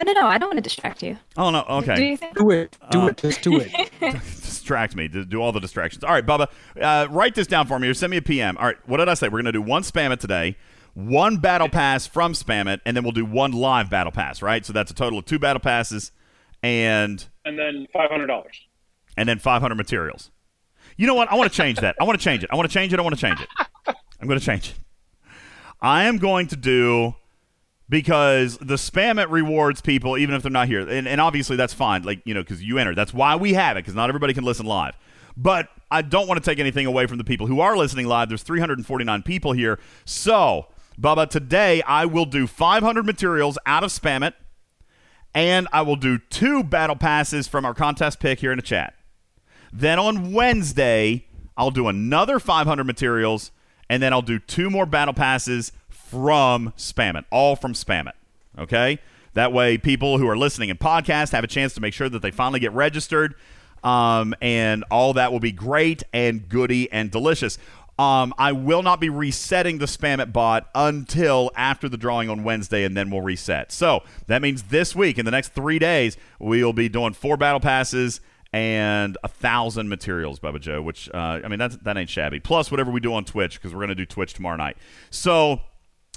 No, no, no. I don't want to distract you. Oh, no. Okay. Do you think? Do it. Do Uh, it. Just do it. distract me to do all the distractions. All right, Bubba, uh, write this down for me or send me a PM. All right, what did I say? We're going to do one spam it today, one battle pass from spam it, and then we'll do one live battle pass, right? So that's a total of two battle passes and And then five hundred dollars. and then 500 materials. You know what? I want to change that. I want to change it. I want to change it. I want to change it. I'm going to change it. I am going to do because the spam it rewards people even if they're not here, and, and obviously that's fine. Like you know, because you enter. That's why we have it because not everybody can listen live. But I don't want to take anything away from the people who are listening live. There's 349 people here, so Bubba, today I will do 500 materials out of spam it, and I will do two battle passes from our contest pick here in the chat. Then on Wednesday, I'll do another 500 materials, and then I'll do two more battle passes from Spam It, all from Spam It. Okay? That way, people who are listening in podcast have a chance to make sure that they finally get registered. um, and all that will be great and goody and delicious. Um, I will not be resetting the spam it bot until after the drawing on Wednesday, and then we'll reset. So that means this week, in the next three days, we'll be doing four battle passes and a thousand materials, Bubba Joe. Which uh, I mean, that's that ain't shabby. Plus whatever we do on Twitch because we're gonna do Twitch tomorrow night. So.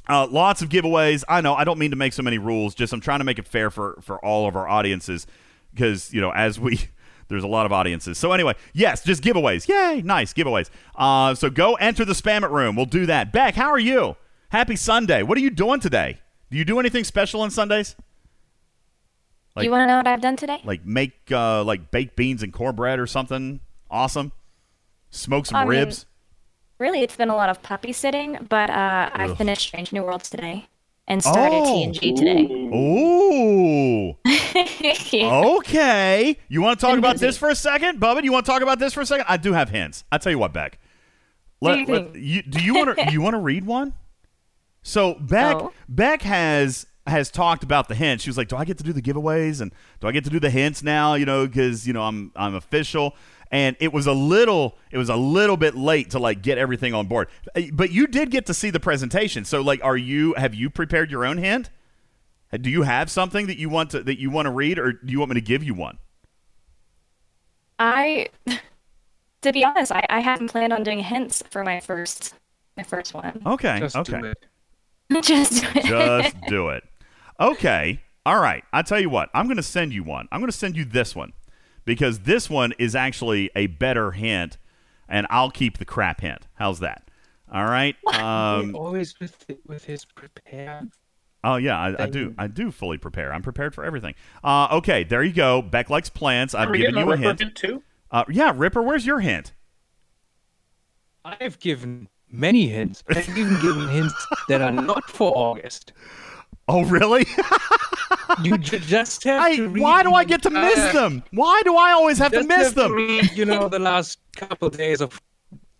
Uh, lots of giveaways. I know I don't mean to make so many rules. Just I'm trying to make it fair for for all of our audiences because you know as we there's a lot of audiences. So anyway, yes, just giveaways. Yay, nice giveaways. Uh, so go enter the spam it room. We'll do that. Beck, how are you? Happy Sunday. What are you doing today? Do you do anything special on Sundays? Like- you want to know what I've done today? Like make uh, like baked beans and cornbread or something awesome? Smoke some I mean, ribs. Really, it's been a lot of puppy sitting, but uh, I finished Strange New Worlds today and started Oh. TNG today. Ooh. Okay. You want to talk about this for a second, Bubba? You want to talk about this for a second? I do have hints. I tell you what, Beck. Do you you, do you want to you want to read one? So Beck Oh. Beck has has talked about the hints. She was like, "Do I get to do the giveaways and do I get to do the hints now? You know, because you know I'm I'm official." And it was a little it was a little bit late to like get everything on board. Uh, But you did get to see the presentation. So like, are you have you prepared your own hint? Do you have something that you want to that you want to read, or do you want me to give you one? I, to be honest, I, I hadn't planned on doing hints for my first my first one. Okay. Just do okay. it. Just do it. Just do it. Okay. All right. I tell you what. I'm going to send you one. I'm going to send you this one because this one is actually a better hint, and I'll keep the crap hint. How's that? All right. Um, always with with his prepared. oh yeah, I, I do. I do fully prepare. I'm prepared for everything. Uh, okay. There you go. Beck likes plants. I've Are given you a a Ripper hint. hint too? Uh, yeah, Ripper. Where's your hint? I've given many hints. I've even given hints that are not for August. Oh really? You ju- just have I, to read why do I get to miss entire- them? Why do I always have to miss have them? read, you know, the last couple days of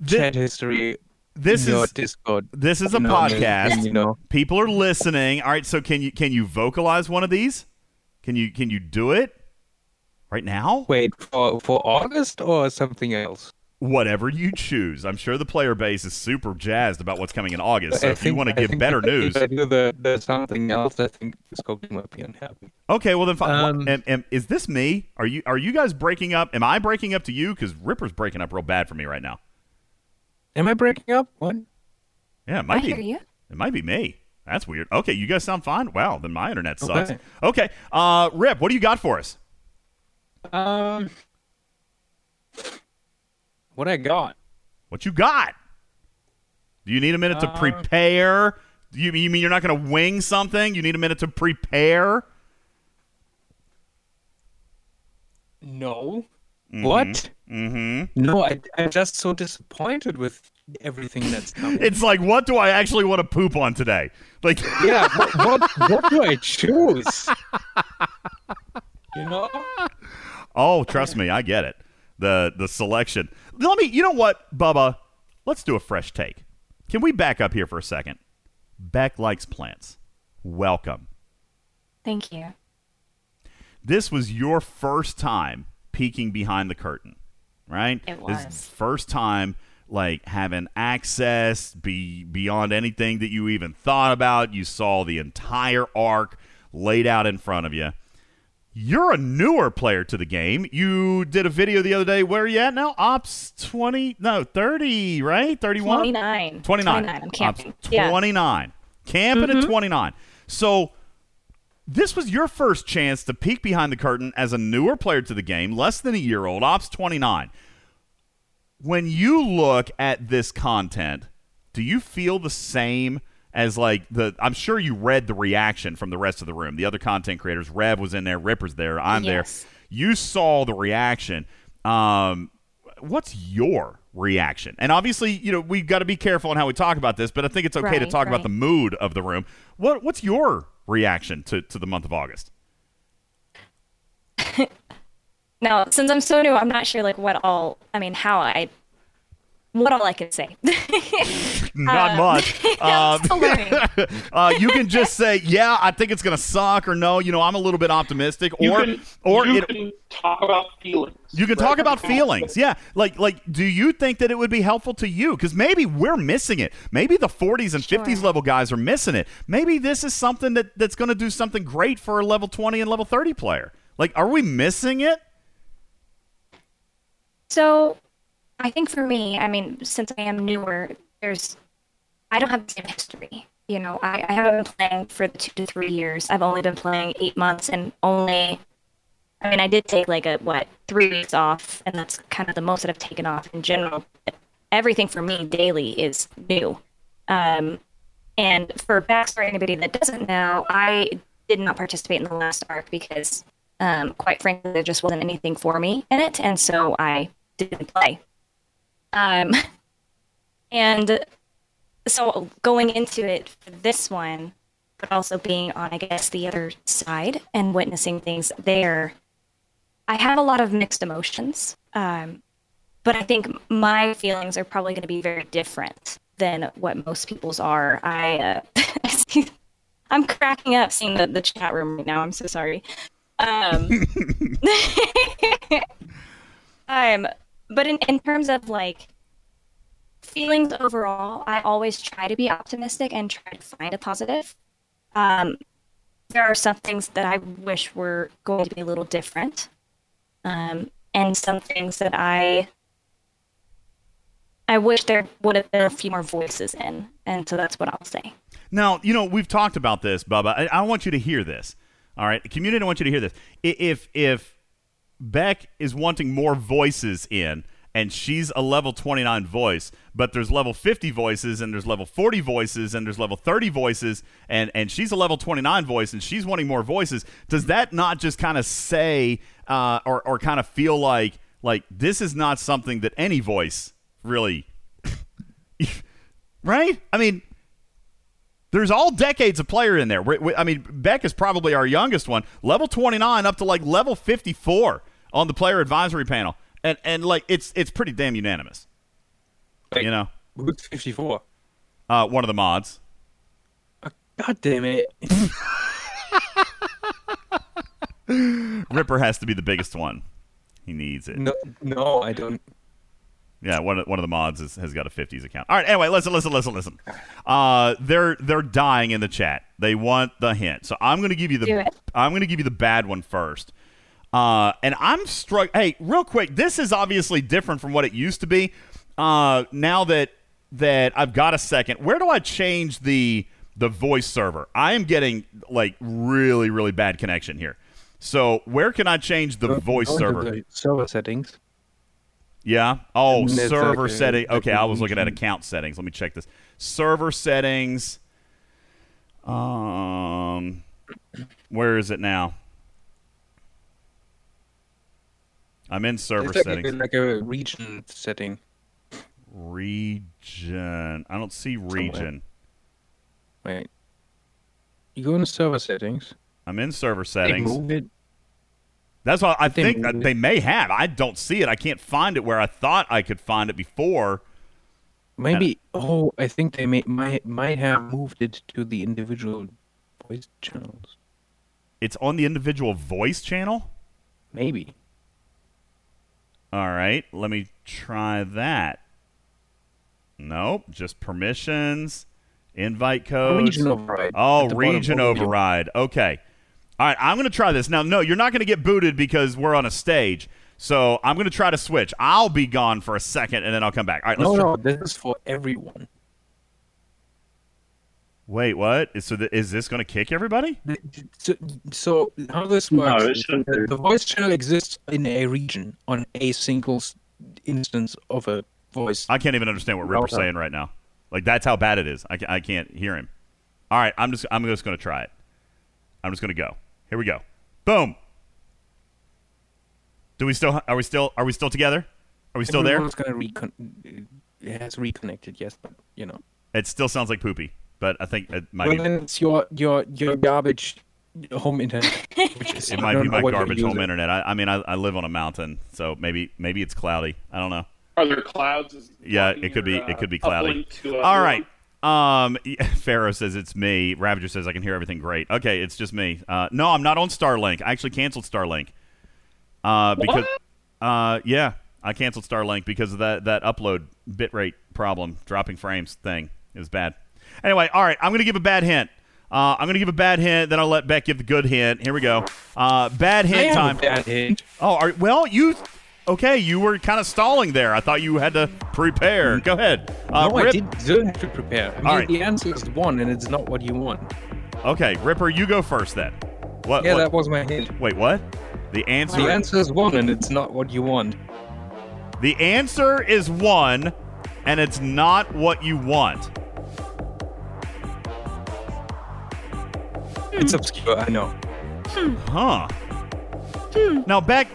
chat history. This your is Discord. This is a know, podcast. you know, People are listening. All right, so can you can you vocalize one of these? Can you can you do it right now? wait for for August or something else. Whatever you choose. I'm sure the player base is super jazzed about what's coming in August. So I if you want to I give better news, I do the, the something else, I think Discord might be unhappy. okay. Well then, fine. Um, Am- am- is this me? Are you are you guys breaking up? Am I breaking up to you? Because Ripper's breaking up real bad for me right now. Am I breaking up? What? Yeah, it might I be. hear you. It might be me. That's weird. Okay, you guys sound fine. Wow, then my internet sucks. Okay. Okay, uh, Rip, what do you got for us? Um, what I got? What you got? Do you need a minute to Uh, prepare? You, you mean you're not going to wing something? You need a minute to prepare? No. What? Mm-hmm. No, I, I'm just so disappointed with everything that's coming. It's like, what do I actually want to poop on today? Like, yeah, what, what, what do I choose? You know? oh, trust me, I get it. The the selection. Let me. You know what, Bubba? Let's do a fresh take. Can we back up here for a second? Beck likes plants. Welcome. Thank you. this was your first time peeking behind the curtain, right? It This was. first time like having access be beyond anything that you even thought about. You saw the entire arc laid out in front of you. You're a newer player to the game. You did a video the other day. Where are you at now? Ops 20, no, 30, right? 31? 29. 29. 29, I'm camping. Ops Yeah. 29. Camping at Mhm. 29. So this was your first chance to peek behind the curtain as a newer player to the game, less than a year old, Ops 29. When you look at this content, do you feel the same as like the I'm sure you read the reaction from the rest of the room. The other content creators, Rev was in there, Ripper's there, I'm Yes. there. You saw the reaction. Um what's your reaction? And obviously, you know, we've got to be careful on how we talk about this, but I think it's okay to Right, talk about the mood of the room. What what's your reaction to, to the month of August? Now, since I'm so new, I'm not sure like what all. I mean, how I, what all I can say. not Um, much. Um, uh, you can just say, "Yeah, I think it's going to suck," or "No, you know, I'm a little bit optimistic," You or can, or you it, can talk about feelings. you can talk about feelings. Yeah, like like, do you think that it would be helpful to you? Because maybe we're missing it. Maybe the 40s and 50s level guys are missing it. Maybe this is something that that's going to do something great for a level 20 and level 30 player. Like, are we missing it? So, I think for me, I mean, since I am newer, there's, I don't have the same history. You know, I, I haven't been playing for two to three years. I've only been playing eight months and only, I mean, I did take like a, what, three weeks off, and that's kind of the most that I've taken off in general. Everything for me daily is new. Um, and for backstory, anybody that doesn't know, I did not participate in the last arc because, um, quite frankly, there just wasn't anything for me in it, and so I didn't play. Um, and so going into it for this one, but also being on, I guess, the other side and witnessing things there, I have a lot of mixed emotions. Um, but I think my feelings are probably going to be very different than what most people's are. I, uh, I'm cracking up seeing the, the chat room right now. I'm so sorry. Um, um, but in, in terms of like feelings overall, I always try to be optimistic and try to find a positive. Um, there are some things that I wish were going to be a little different, um, and some things that I I wish there would have been a few more voices in, and so that's what I'll say. Now, you know, we've talked about this, Bubba. I, I want you to hear this. All right, community, I want you to hear this. If if Beck is wanting more voices in, and she's a level 29 voice, but there's level 50 voices, and there's level 40 voices, and there's level 30 voices, and and she's a level 29 voice, and she's wanting more voices. Does that not just kind of say, uh, or or kind of feel like like this is not something that any voice really, right? I mean. There's all decades of player in there. I mean, Beck is probably our youngest one, level 29 up to like level 54 on the player advisory panel, and and like it's it's pretty damn unanimous. you know, who's 54? Uh, one of the mods. God damn it! Ripper has to be the biggest one. He needs it. No, no, I don't. Yeah, one of, one of the mods is, has got a 50s account. All right, anyway, listen, listen, listen, listen. Uh, they're they're dying in the chat. They want the hint. So I'm going to give you the. I'm going to give you the bad one first. Uh, and I'm struck. Hey, real quick, this is obviously different from what it used to be. Uh, now that that I've got a second, where do I change the the voice server? I am getting like really really bad connection here. So where can I change the voice Go server? server settings. Yeah. Oh, And server like setting. Okay, I was looking at account settings. Let me check this. Server settings. Um, where is it now? I'm in server like settings. Like a region setting. Region. I don't see region. Wait. You go into server settings. I'm in server They settings. move it. That's why I They think that they may have. I don't see it. I can't find it where I thought I could find it before. Maybe. Oh, I think they may might might have moved it to the individual voice channels. It's on the individual voice channel. Maybe. All right, let me try that. Nope, just permissions, invite codes. Region override Oh, at the bottom region override. Okay. All right, I'm going to try this. Now, no, you're not going to get booted because we're on a stage. So I'm going to try to switch. I'll be gone for a second and then I'll come back. All right, let's No, try. no, this is for everyone. Wait, what? Is, so th- is this going to kick everybody? So, so how this No, works? it shouldn't the, the voice channel exists in a region on a single instance of a voice. I can't even understand what Ripper's saying right now. Like that's how bad it is. I, I can't hear him. All right, I'm just I'm just going to try it. I'm just going to go. Here we go. Boom. Do we still are we still are we still together? Are we still there? Everyone's gonna recon- it has reconnected, yes, but you know. It still sounds like poopy, but I think it might well, be then it's your your your garbage home internet. Which is, it might be my garbage home internet. I, I mean I, I live on a mountain, so maybe maybe it's cloudy. I don't know. Are there clouds? Yeah, it could be. It could be cloudy. to, uh, All right. Um, Pharaoh says it's me. Ravager says I can hear everything great. Okay, it's just me. Uh, no, I'm not on Starlink. I actually canceled Starlink. Uh, because, uh, yeah, I canceled Starlink because of that that upload bitrate problem, dropping frames thing. It was bad. Anyway, all right, I'm gonna give a bad hint. Uh, I'm gonna give a bad hint, then I'll let Beck give the good hint. Here we go. Uh, bad hint have time. bad hint. Oh, are, well, you. Okay, you were kind of stalling there. I thought you had to prepare. Go ahead. Uh, no, I Rip- didn't, didn't have to prepare. I mean, All right. the answer is one, and it's not what you want. Okay, Ripper, you go first then. What? Yeah, what- that was my hint. Wait, what? The answer. The answer is one, and it's not what you want. The answer is one, and it's not what you want. It's obscure, I know. Huh. Now, Beck,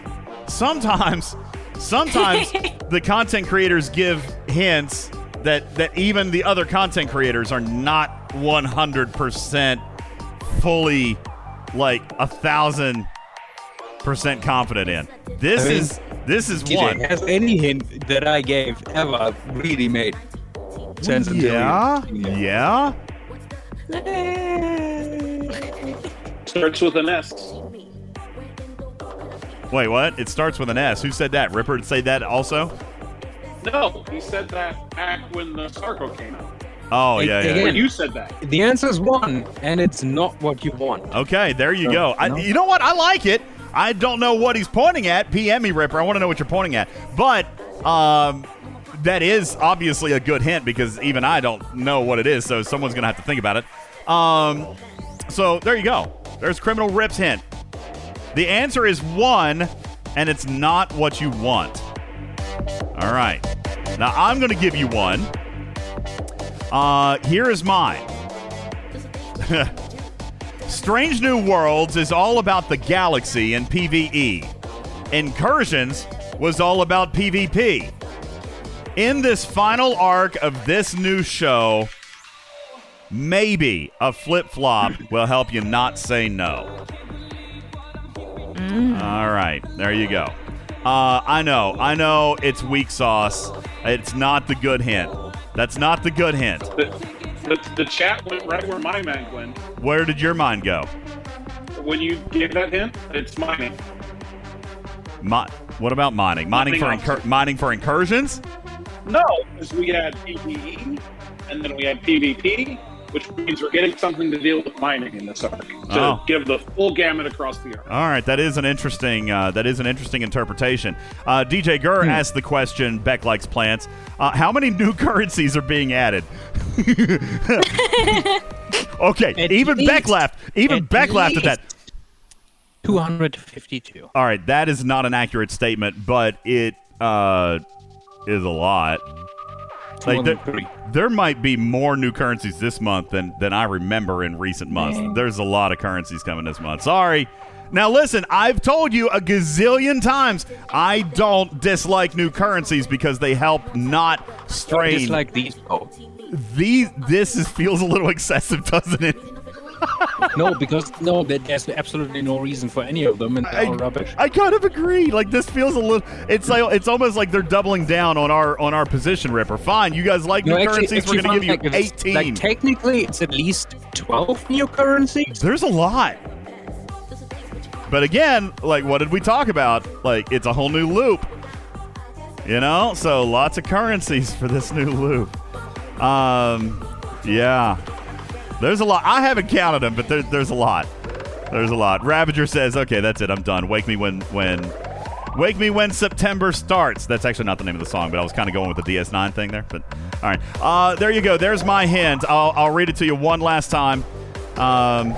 sometimes, sometimes the content creators give hints that that even the other content creators are not 100% fully, like a thousand percent confident in. This I mean, is this is TJ, one. Has any hint that I gave ever really made sense? you- Yeah, yeah. Eh. Starts with an S. Wait, what? It starts with an S. Who said that? Ripper say that also? No, he said that back when the Sarko came out. Oh yeah, yeah. When you said that. The answer is one, and it's not what you want. Okay, there you So, go. I, no. You know what? I like it. I don't know what he's pointing at. PM me, Ripper. I want to know what you're pointing at. But um, that is obviously a good hint because even I don't know what it is. So someone's going to have to think about it. Um, so there you go. There's Criminal Rip's hint. The answer is one, and it's not what you want. All right. Now I'm going to give you one. Uh, here is mine. Strange New Worlds is all about the galaxy and PvE. Incursions was all about PvP. In this final arc of this new show, maybe a flip flop will help you not say no. All right, there you go. Uh, I know, I know it's weak sauce. It's not the good hint. That's not the good hint. The, the, the chat went right where my mind went. Where did your mind go? When you gave that hint, it's mining. Mi- what about mining? Mining for incur- mining for incursions? No, because we had PvE, and then we had PvP, which means we're getting something to deal with mining in this arc to Oh. give the full gamut across the arc. All right, that is an interesting. Uh, that is an interesting interpretation. Uh, DJ Gurr asked the question. Beck likes plants. Uh, how many new currencies are being added? okay, even Beck laughed. Even at Beck laughed at that. 252. All right, that is not an accurate statement, but it uh, is a lot. Like there, there might be more new currencies this month than than I remember in recent months. Dang. There's a lot of currencies coming this month. Sorry. Now listen, I've told you a gazillion times I don't dislike new currencies because they help not strain. Like these. Oh. These this is, feels a little excessive, doesn't it? no, because no, there- there's absolutely no reason for any of them, and they're all rubbish. I kind of agree. Like this feels a little. It's like it's almost like they're doubling down on our on our position, Ripper. Fine, you guys like No, new actually- currencies. actually We're going to give you eighteen. Like technically, it's at least twelve new currencies. There's a lot. But again, like what did we talk about? Like it's a whole new loop. You know? So lots of currencies for this new loop. Um yeah. There's a lot. I haven't counted them, but there, there's a lot. There's a lot. Ravager says, "Okay, that's it. I'm done. Wake me when when Wake me when September starts." That's actually not the name of the song, but I was kind of going with the DS9 thing there. But all right, uh, there you go. There's my hint. I'll, I'll read it to you one last time. Um,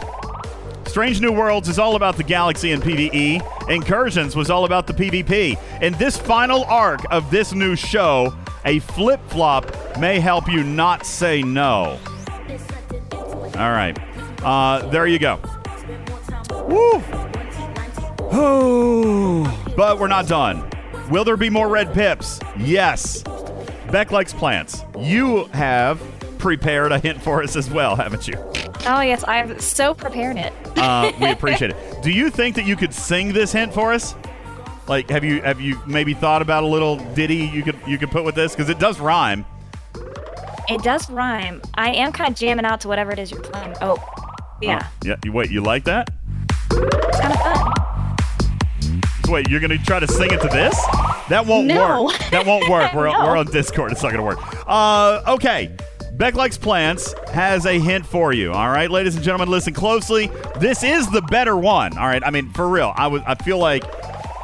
Strange New Worlds is all about the galaxy and PvE. Incursions was all about the PvP. In this final arc of this new show, a flip flop may help you not say no. All right. Uh, there you go. Woo! Oh, but we're not done. Will there be more red pips? Yes. Beck likes plants. You have prepared a hint for us as well, haven't you? Oh yes, I've so prepared it. Uh, we appreciate it. Do you think that you could sing this hint for us? Like, have you have you maybe thought about a little ditty you could you could put with this because it does rhyme. It does rhyme. I am kind of jamming out to whatever it is you're playing. Oh, yeah. Oh, yeah. You wait. You like that? It's kind of fun. Wait, you're gonna try to sing it to this? That won't No. work. That won't work. We're, No. we're on Discord. It's not gonna work. Uh, okay. Beck Likes Plants has a hint for you. All right, ladies and gentlemen, listen closely. This is the better one. All right. I mean, for real. I was. I feel like.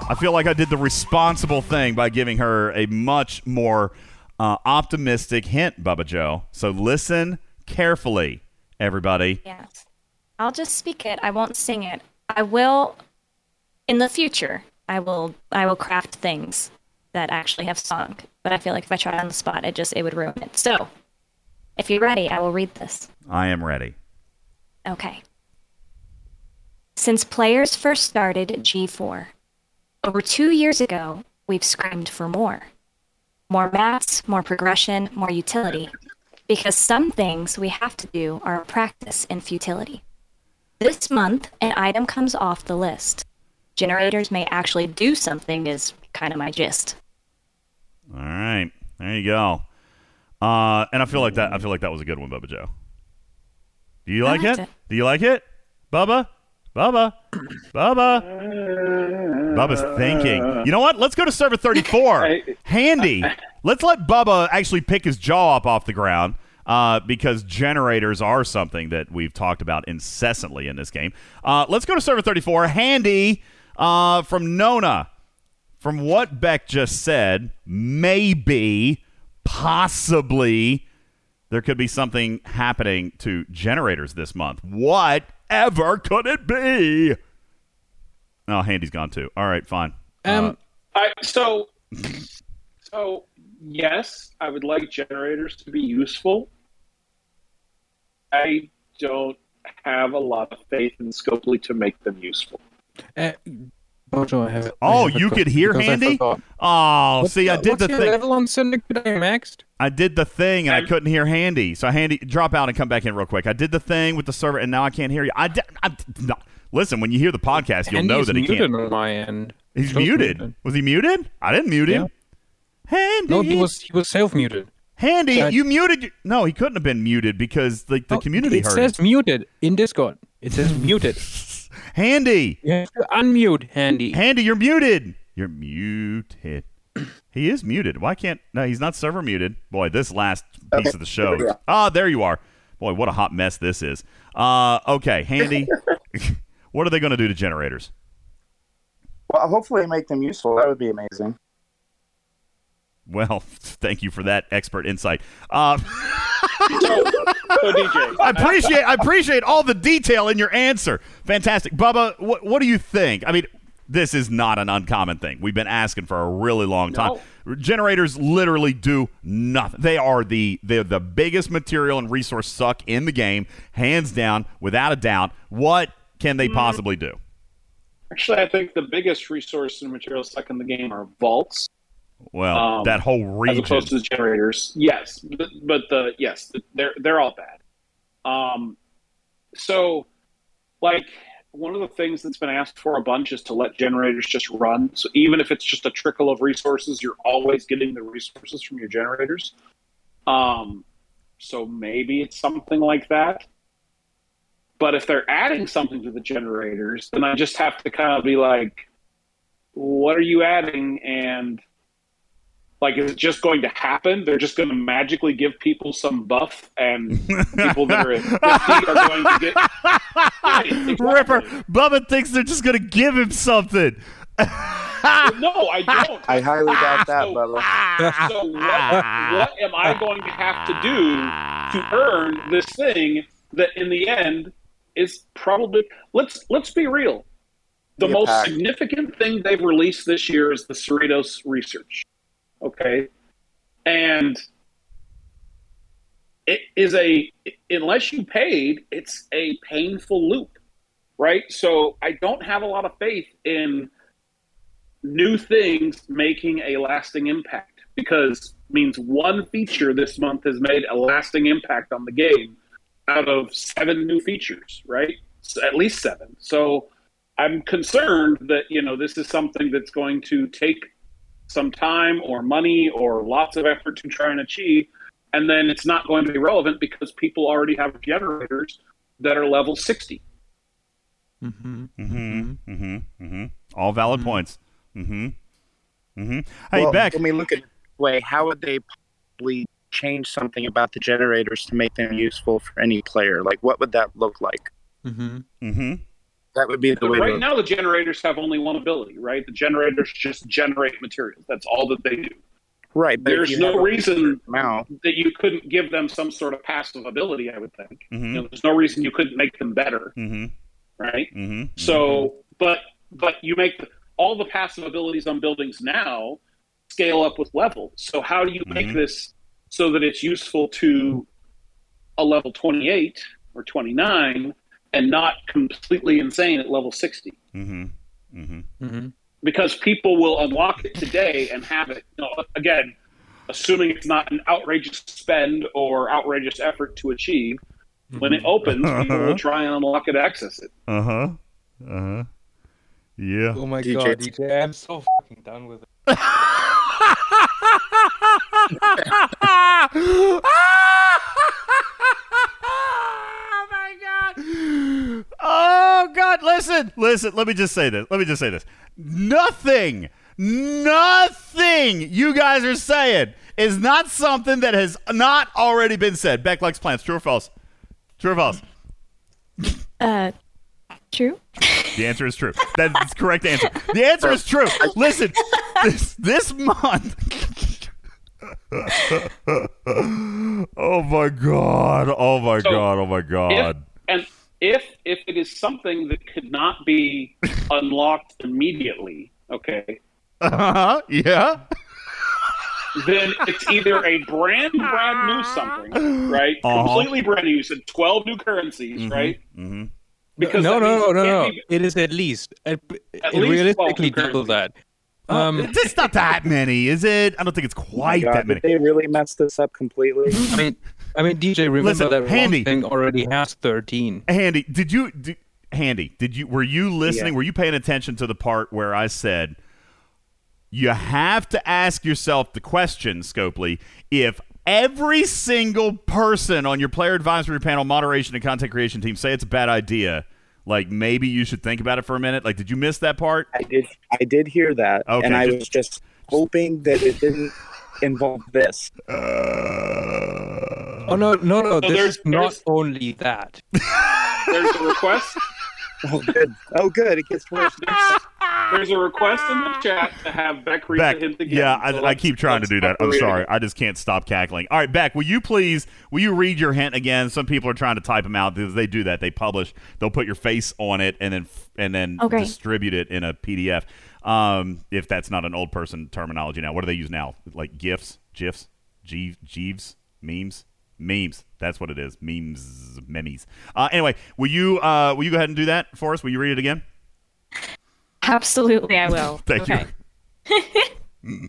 I feel like I did the responsible thing by giving her a much more uh, optimistic hint, Bubba Joe. So listen carefully, everybody. Yes. I'll just speak it. I won't sing it. I will in the future. I will I will craft things that actually have song. But I feel like if I tried on the spot, it just it would ruin it. So, if you're ready, I will read this. I am ready. Okay. Since players first started G4, over two years ago, we've screamed for more. More mats, more progression, more utility. Because some things we have to do are a practice in futility. This month, an item comes off the list. Generators may actually do something, is kind of my gist. All right, there you go. Uh, and I feel like that. I feel like that was a good one, Bubba Joe. Do you I like it? it. Do you like it, Bubba? Bubba, Bubba, Bubba's thinking. You know what? Let's go to server 34. Handy. Let's let Bubba actually pick his jaw up off the ground. Uh, because generators are something that we've talked about incessantly in this game. Uh, let's go to server 34. Handy uh, from Nona. From what Beck just said, maybe, possibly, there could be something happening to generators this month. Whatever could it be? Oh, Handy's gone too. All right, fine. Um, I, so, so yes, I would like generators to be useful. I don't have a lot of faith in Scopely to make them useful. Uh, Bojo, I have, I Oh, have you could hear because I Handy? Oh, What's see, I the- did what's the your thing. level on Syndicate I maxed? I did the thing and I couldn't hear Handy. So Handy, drop out and come back in real quick. I did the thing with the server and now I can't hear you. I, did, I no. listen. When you hear the podcast, you'll know that he muted can't. on my end. He's Still muted. Was he muted? I didn't mute him. Handy. No, he was he was self muted. Handy, Yeah. you muted. No, he couldn't have been muted because like the community It heard says muted in Discord. It says muted. Handy. You have to unmute Handy. Handy, you're muted. You're muted. He is muted. Why can't? No, he's not server muted. Boy, this last piece Okay, of the show. there we. Ah, there you are. Boy, what a hot mess this is. Uh, okay, Handy. what are they going to do to generators? Well, hopefully make them useful. That would be amazing. Well, thank you for that expert insight. Uh, So, DJ, I appreciate I appreciate all the detail in your answer. Fantastic, Bubba. What what do you think? I mean, this is not an uncommon thing. We've been asking for a really long time. Generators literally do nothing. They are the they're the biggest material and resource suck in the game, hands down, without a doubt. What can they possibly do? actually, I think the biggest resource and material suck in the game are vaults. Well, Um, that whole as region. opposed to the generators. Yes, but, but the yes, they're they're all bad. Um, so like one of the things that's been asked for a bunch is to let generators just run. So even if it's just a trickle of resources, you're always getting the resources from your generators. Um, so maybe it's something like that. But if they're adding something to the generators, then I just have to kind of be like, what are you adding? And like, is it just going to happen? They're just going to magically give people some buff, and people that are at 50 are going to get. Right, exactly. Ripper, Bubba thinks they're just going to give him something. no, I don't. I highly doubt that, Bubba. So what, what am I going to have to do to earn this thing that in the end is probably let's let's be real. The Be most pack. significant thing they've released this year is the Cerritos research. Okay. And it is a unless you paid, it's a painful loop. Right? So I don't have a lot of faith in new things making a lasting impact because means one feature this month has made a lasting impact on the game out of seven new features, right? So at least seven. So I'm concerned that you know this is something that's going to take some time or money or lots of effort to try and achieve, and then it's not going to be relevant because people already have generators that are level 60. Mm-hmm. Mm-hmm. Mm-hmm. Mm-hmm. All valid points. Mm-hmm. Mm-hmm. Hey, well, Beck. When we look at it this way, how would they possibly change something about the generators to make them useful for any player? Like, what would that look like? Mm-hmm. Mm-hmm. That would be the But way. right to, now, the generators have only one ability, right? The generators just generate materials. That's all that they do. right. but There's no reason amount, that you couldn't give them some sort of passive ability. I would think. Mm-hmm. You know, there's no reason you couldn't make them better, Mm-hmm. right? Mm-hmm. So, but but you make the, all the passive abilities on buildings now scale up with level. So how do you make Mhm. this so that it's useful to a level 28 or 29 and not completely insane at level 60? Mm-hmm. Mm-hmm. Mm-hmm. Because people will unlock it today and have it. You know, again, assuming it's not an outrageous spend or outrageous effort to achieve. When it opens, people will try and unlock it, access it. Uh huh. Uh huh. Yeah. Oh my DJ. god, DJ, I'm so fucking done with it. oh god. God, listen. Listen, let me just say this. Let me just say this. Nothing nothing you guys are saying is not something that has not already been said. Beck likes plants. True or false? True or false? Uh, true. The answer is true. That's the correct answer. The answer is true. Listen, this this month. oh my god! Oh my So, god! Oh my god! If, and if if it is something that could not be unlocked immediately, okay, Uh-huh. Yeah. then it's either a brand brand new something, right? Uh-huh. Completely brand new. You said twelve new currencies, right? Mm-hmm. Because no, that no, no, no, no. be- It is at least at, At least realistically 12 double that. Um, it's not that many, is it? I don't think it's quite Oh God, that many. Did they really messed this up completely? I mean, I mean, DJ, remember Listen, that Handy. thing already has thirteen. Handy, did you? Did, Handy, did you? Were you listening? Yeah. Were you paying attention to the part where I said you have to ask yourself the question, Scopely, if every single person on your player advisory panel, moderation, and content creation team say it's a bad idea, like maybe you should think about it for a minute. Like, did you miss that part? I did. I did hear that, Okay, and I just- was just hoping that it didn't involve this. Uh, oh no, no, no! So this there's- is not there's- only that. There's a request. Oh, good. Oh, good. It gets worse. There's a request in the chat to have Beck read Beck, the hint again. yeah, So I, I keep trying to do that. I'm sorry. I just can't stop cackling. All right, Beck, will you please, will you read your hint again? Some people are trying to type them out. They do that. They publish. They'll put your face on it and then and then Okay. distribute it in a PDF. Um, if that's not an old person terminology now, what do they use now? Like gifs, gifs, G, Jeeves, memes, memes. That's what it is. Memes, memes. Uh, anyway, will you uh, will you go ahead and do that for us? Will you read it again? Absolutely, I will. Thank you.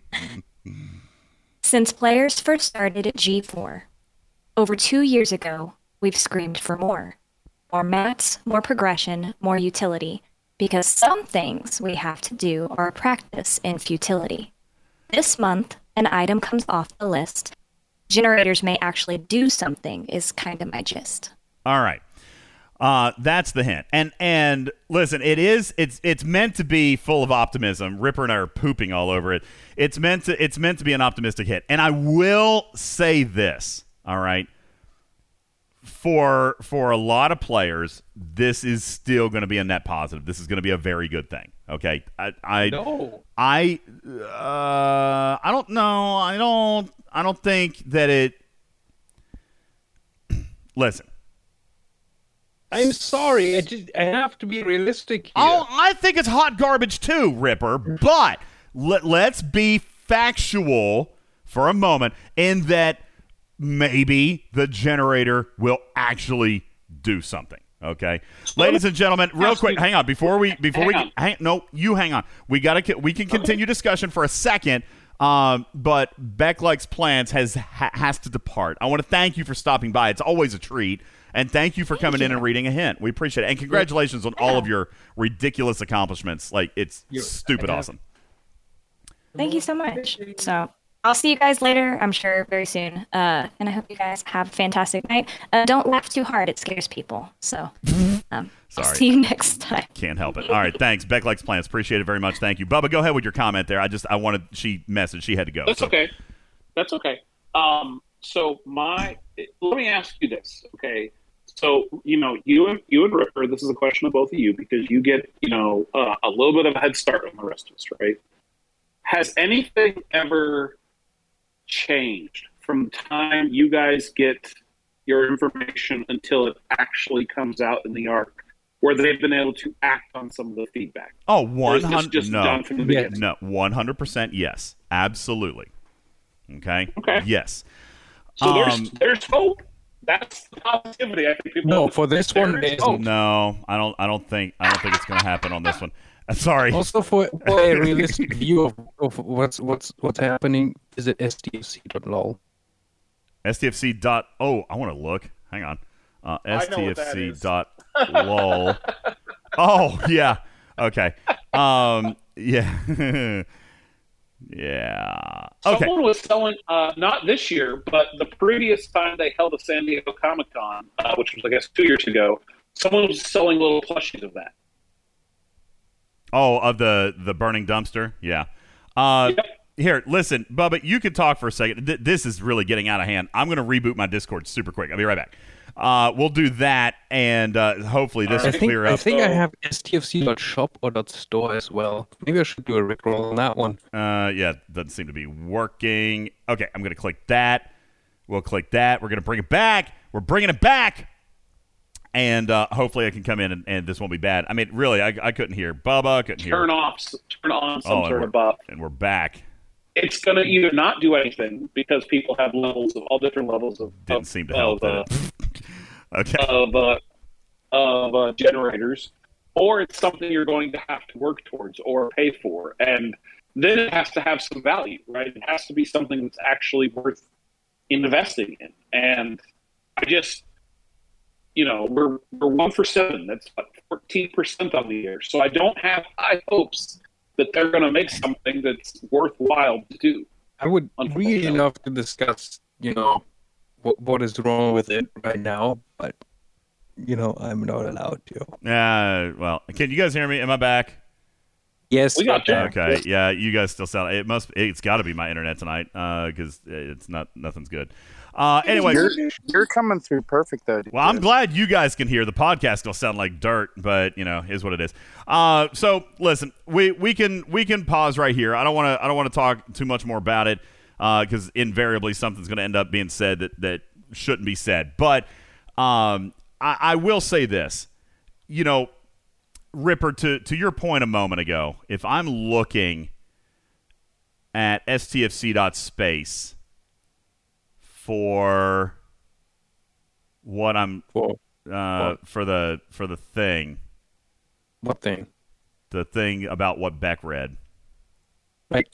Since players first started at G4, over two years ago, we've screamed for more. More mats, more progression, more utility, because some things we have to do are a practice in futility. This month, an item comes off the list. Generators may actually do something, is kind of my gist. All right. Uh, that's the hint. And and listen, it is it's it's meant to be full of optimism. Ripper and I are pooping all over it. It's meant to it's meant to be an optimistic hit. And I will say this, all right. For for a lot of players, this is still going to be a net positive. This is going to be a very good thing. Okay, I I No. I uh, I don't know. I don't I don't think that it. Listen, I'm sorry. I just I have to be realistic here. Oh, I think it's hot garbage too, Ripper. But let, let's be factual for a moment in that maybe the generator will actually do something. Okay, ladies and gentlemen, real quick, me- hang on before we before Hang we on. hang, no, you hang on. We gotta we can continue discussion for a second. Um, but Beck likes plants has ha, has to depart. I want to thank you for stopping by. It's always a treat And thank you for coming in and reading a hint. We appreciate it. And congratulations on all of your ridiculous accomplishments. Like it's stupid awesome. Thank you so much. So I'll see you guys later. I'm sure very soon. Uh, and I hope you guys have a fantastic night. Uh, don't laugh too hard; it scares people. So um, I'll Sorry. see you next time. Can't help it. All right, thanks. Beck likes plants. Appreciate it very much. Thank you, Bubba. Go ahead with your comment there. I just I wanted she messaged she had to go. That's so- okay. That's okay. Um, so my, let me ask you this, okay? So you know, you and you and Ripper, this is a question of both of you because you get you know uh, a little bit of a head start on the rest of us, right? Has anything ever changed from the time you guys get your information until it actually comes out in the arc, where they've been able to act on some of the feedback? Oh, Or one is this hundred. just No, done from the beginning? no, one hundred percent. Yes, absolutely. Okay. Okay. Yes. So there's Um, there's hope. That's the positivity. I think people. No, for this one, There is. No, I don't. I don't think. I don't think it's going to happen on this one. Sorry. Also, for, for a realistic view of, of what's what's what's happening, is it STFC.lol? STFC dot. Oh, I want to look. Hang on. Uh, I know what that STFC dot lol. oh yeah. Okay. Um. Yeah. yeah. Okay. Someone was selling, uh, not this year, but the previous time they held a San Diego Comic Con, uh, which was, I guess, two years ago, someone was selling little plushies of that. Oh, of the the burning dumpster. Yeah. Uh, Here, listen, Bubba. You can talk for a second. Th- this is really getting out of hand. I'm going to reboot my Discord super quick. I'll be right back. Uh, we'll do that, and uh, hopefully this I will think clear up. I think I have STFC.shop or .store as well. Maybe I should do a rickroll on that one. Uh, yeah, doesn't seem to be working. Okay, I'm going to click that. We'll click that. We're going to bring it back. We're bringing it back. And uh, hopefully I can come in and, and this won't be bad. I mean, really, I, I couldn't hear Bubba. I couldn't hear. Turn off, turn on some Oh, sort of buff. And we're back. It's going to either not do anything because people have levels of all different levels of Didn't of, seem to help, of, uh, Okay. of uh, of uh, generators, or it's something you're going to have to work towards or pay for, and then it has to have some value, right? It has to be something that's actually worth investing in. And I just, you know, we're we're one for seven. That's what fourteen percent on the year. So I don't have high hopes that they're going to make something that's worthwhile to do. I would really love to discuss, you know, what what is wrong with it right now, but you know, I'm not allowed to. Uh, well, can you guys hear me? Am I back? Yes, We got you. Okay, yeah, you guys still sound. It must. It's got to be my internet tonight Uh, because it's not. Nothing's good. Uh, anyway, you're, you're coming through perfect though. dude. Well, I'm glad you guys can hear. The podcast It'll sound like dirt, but you know, is what it is. Uh, so listen, we we can we can pause right here. I don't want to I don't want to talk too much more about it because invariably something's going to end up being said that that shouldn't be said. But um, I, I will say this, you know, Ripper, to to your point a moment ago, if I'm looking at stfc.space for what I'm for uh, for the for the thing. What thing? The thing about what Beck read. Like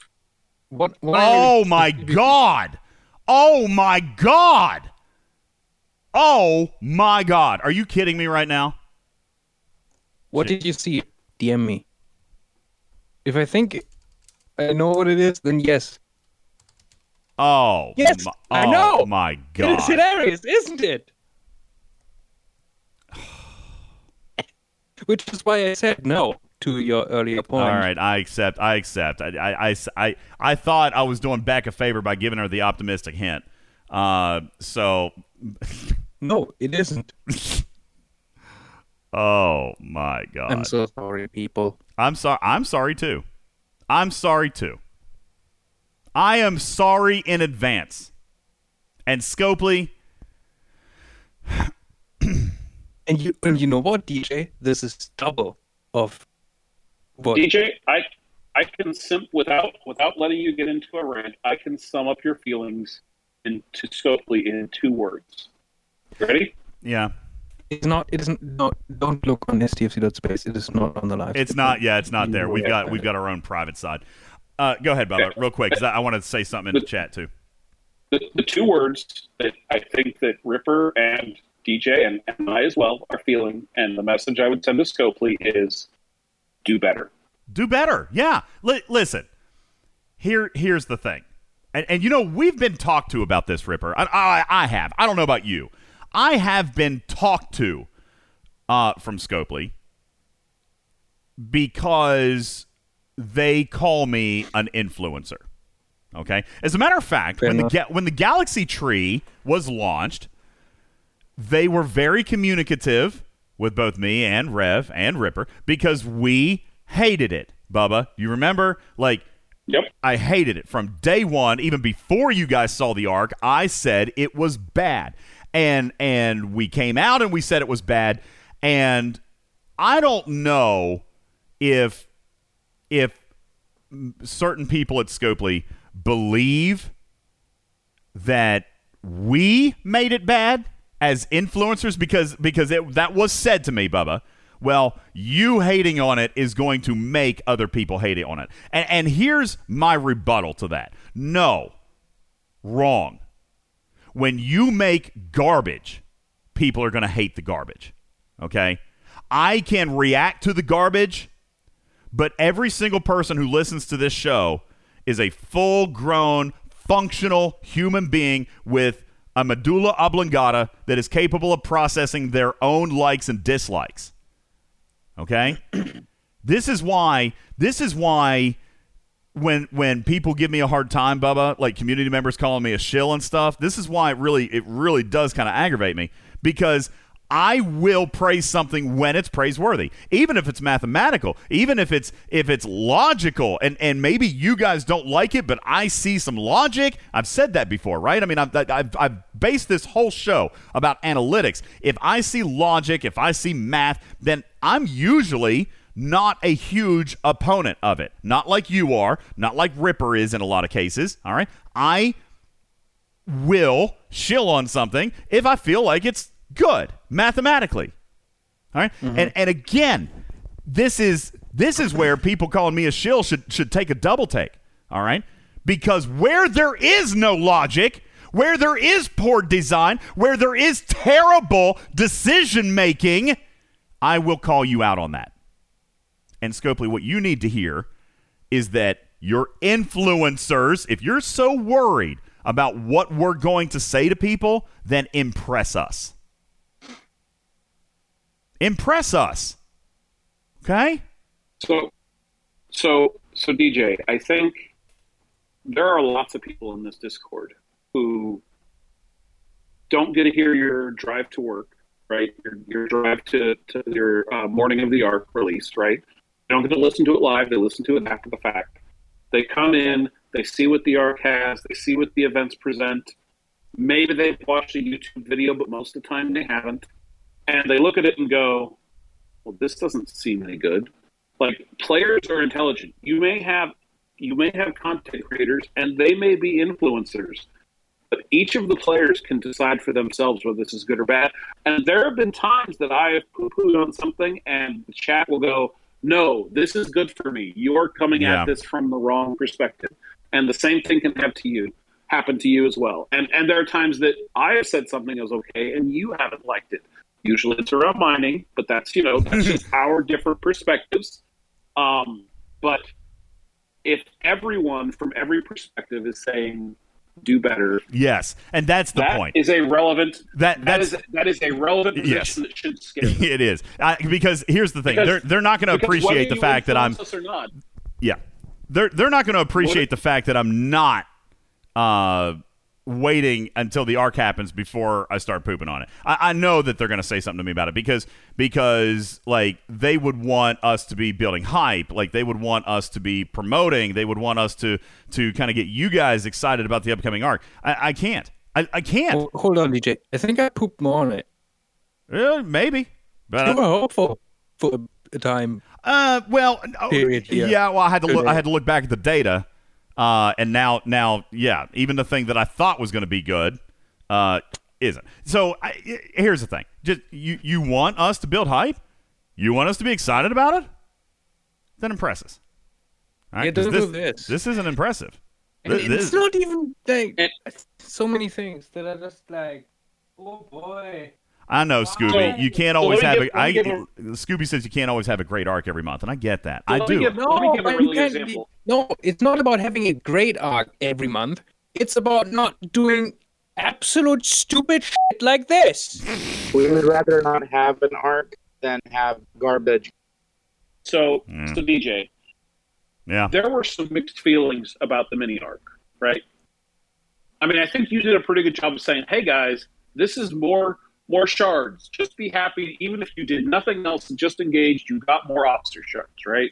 what? what Oh my god! Oh my god! Oh my god! Are you kidding me right now? What did you see? DM me. If I think I know what it is, then yes. Oh Yes, my, I oh know. my god! is hilarious, isn't it? Which is why I said no to your earlier point. All right, I accept. I accept. I, I, I, I, I thought I was doing Beck a favor by giving her the optimistic hint. Uh, so, No, it isn't. oh my god! I'm so sorry, people. I'm sorry. I'm sorry too. I'm sorry too. I am sorry in advance. And Scopely, And you and you know what, DJ? This is double of what DJ, I I can simp without without letting you get into a rant. I can sum up your feelings into Scopely in two words. Ready? yeah, it's not it isn't no don't look on stfc.space. It is not on the live. it's not. Yeah, it's not there. We've got we've got our own private side. Uh, go ahead, Bubba, real quick, because I, I want to say something in the chat too. The, the two words that I think that Ripper and DJ and, and I as well are feeling, and the message I would send to Scopely is do better. Do better. Yeah. Li- listen, here here's the thing. And, and you know, we've been talked to about this, Ripper. I, I, I have. I don't know about you. I have been talked to uh, from Scopely because they call me an influencer. Okay. As a matter of fact, Fair when the, enough. ga- when the Galaxy Tree was launched, they were very communicative with both me and Rev and Ripper because we hated it. Bubba, you remember? Like, yep. I hated it from day one. Even before you guys saw the arc, I said it was bad, and and we came out and we said it was bad. And I don't know if if certain people at Scopely believe that we made it bad as influencers because because it, that was said to me, Bubba. Well, you hating on it is going to make other people hate it on it. And, and here's my rebuttal to that. No, wrong. When you make garbage, people are going to hate the garbage. Okay? I can react to the garbage, but every single person who listens to this show is a full grown, functional human being with a medulla oblongata that is capable of processing their own likes and dislikes. Okay? this is why this is why when when people give me a hard time, Bubba, like community members calling me a shill and stuff, this is why it really it really does kind of aggravate me because I will praise something when it's praiseworthy, even if it's mathematical, even if it's if it's logical, and and maybe you guys don't like it, but I see some logic. I've said that before, right? I mean, I've I've, I've based this whole show about analytics. If I see logic, if I see math, then I'm usually not a huge opponent of it. Not like you are, not like Ripper is in a lot of cases. All right, I will shill on something if I feel like it's good mathematically. All right? Mm-hmm. And and again, this is this is where people calling me a shill should should take a double take. All right? Because where there is no logic, where there is poor design, where there is terrible decision making, I will call you out on that. And Scopely, what you need to hear is that your influencers, if you're so worried about what we're going to say to people, then impress us. Impress us. Okay? So, so, so DJ, I think there are lots of people in this Discord who don't get to hear your drive to work, right? Your, your drive to, to your uh, morning of the arc release, right? They don't get to listen to it live. They listen to it after the fact. They come in, they see what the arc has, they see what the events present. Maybe they've watched a YouTube video, but most of the time they haven't. And they look at it and go, well, this doesn't seem any good. Like players are intelligent. You may have you may have content creators and they may be influencers, but each of the players can decide for themselves whether this is good or bad. And there have been times that I have poo pooed on something and the chat will go, No, this is good for me. You're coming Yeah. at this from the wrong perspective. And the same thing can have to you happen to you as well. And and there are times that I have said something is okay and you haven't liked it. Usually it's around mining, but that's you know that's just our different perspectives. Um, but if everyone from every perspective is saying do better, Yes. And that's the that point. is a relevant That- that is that is a relevant Yes. position that should scare. them. it is. I, because here's the thing. Because- they're they're not going to appreciate the fact that I'm influence us or not. Yeah. They're they're not going to appreciate the fact that I'm not uh waiting until the arc happens before I start pooping on it. I, I know that they're going to say something to me about it because because like they would want us to be building hype, like they would want us to be promoting, they would want us to to kind of get you guys excited about the upcoming arc. I, I can't. I, I can't. Hold, hold on, DJ. I think I pooped more on it. Yeah, maybe. But you were hopeful for a time. Uh, well, oh, Period, yeah. yeah. Well, I had to look. I had to look back at the data, uh, and now, now, yeah, even the thing that I thought was going to be good, uh, isn't. So I, I- here's the thing: just you, you want us to build hype, you want us to be excited about it, then impress us. All right? Yeah, 'Cause don't this, do this. This isn't impressive. And This- it's this- not even like so many things that are just like, oh boy. I know, Scooby. So- you can't always let have a. give- let give Scooby says you can't always have a great arc every month, and I get that. So I do. give- let me give a but really you can't example. be- no, it's not about having a great arc every month. It's about not doing absolute stupid shit like this. We would rather not have an arc than have garbage. So, Mm. so DJ, yeah. there were some mixed feelings about the mini arc, right? I mean, I think you did a pretty good job of saying, "Hey guys, this is more more shards. Just be happy, even if you did nothing else just engaged, you got more officer shards, right?"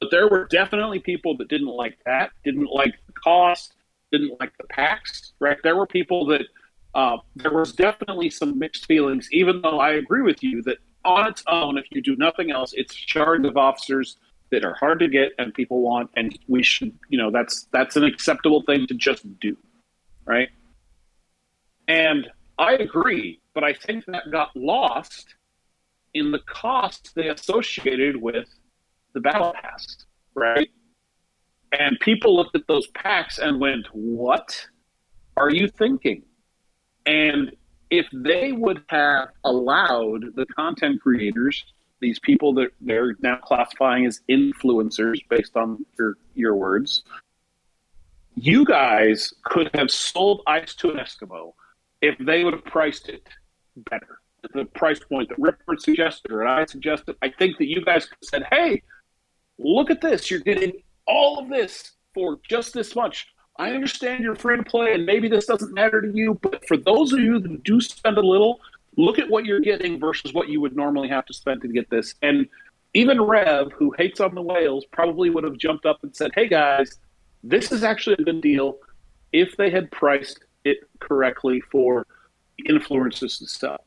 But there were definitely people that didn't like that, didn't like the cost, didn't like the packs, right? There were people that uh, there was definitely some mixed feelings, even though I agree with you that on its own, if you do nothing else, it's shards of officers that are hard to get and people want, and we should, you know, that's that's an acceptable thing to just do, right? And I agree, but I think that got lost in the cost they associated with the battle pass, right? And people looked at those packs and went, "What are you thinking?" And if they would have allowed the content creators, these people that they're now classifying as influencers based on your your words, you guys could have sold ice to an Eskimo if they would have priced it better. The price point that Ripford suggested or I suggested, I think that you guys said, hey, look at this. You're getting all of this for just this much. I understand you're free to play and maybe this doesn't matter to you, but for those of you that do spend a little, look at what you're getting versus what you would normally have to spend to get this. And even Rev, who hates on the whales, probably would have jumped up and said, hey guys, this is actually a good deal if they had priced it correctly for the influencers to sell,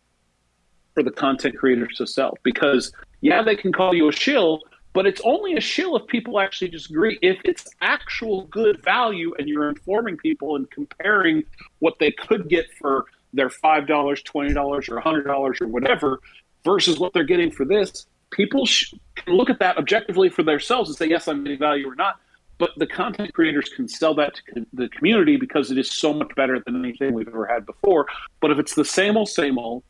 for the content creators to sell. Because, yeah, they can call you a shill, but it's only a shill if people actually disagree. If it's actual good value and you're informing people and comparing what they could get for their $5, $20, or $100 or whatever versus what they're getting for this, people sh- can look at that objectively for themselves and say, yes, I'm getting value or not. But the content creators can sell that to the community because it is so much better than anything we've ever had before. But if it's the same old, same old,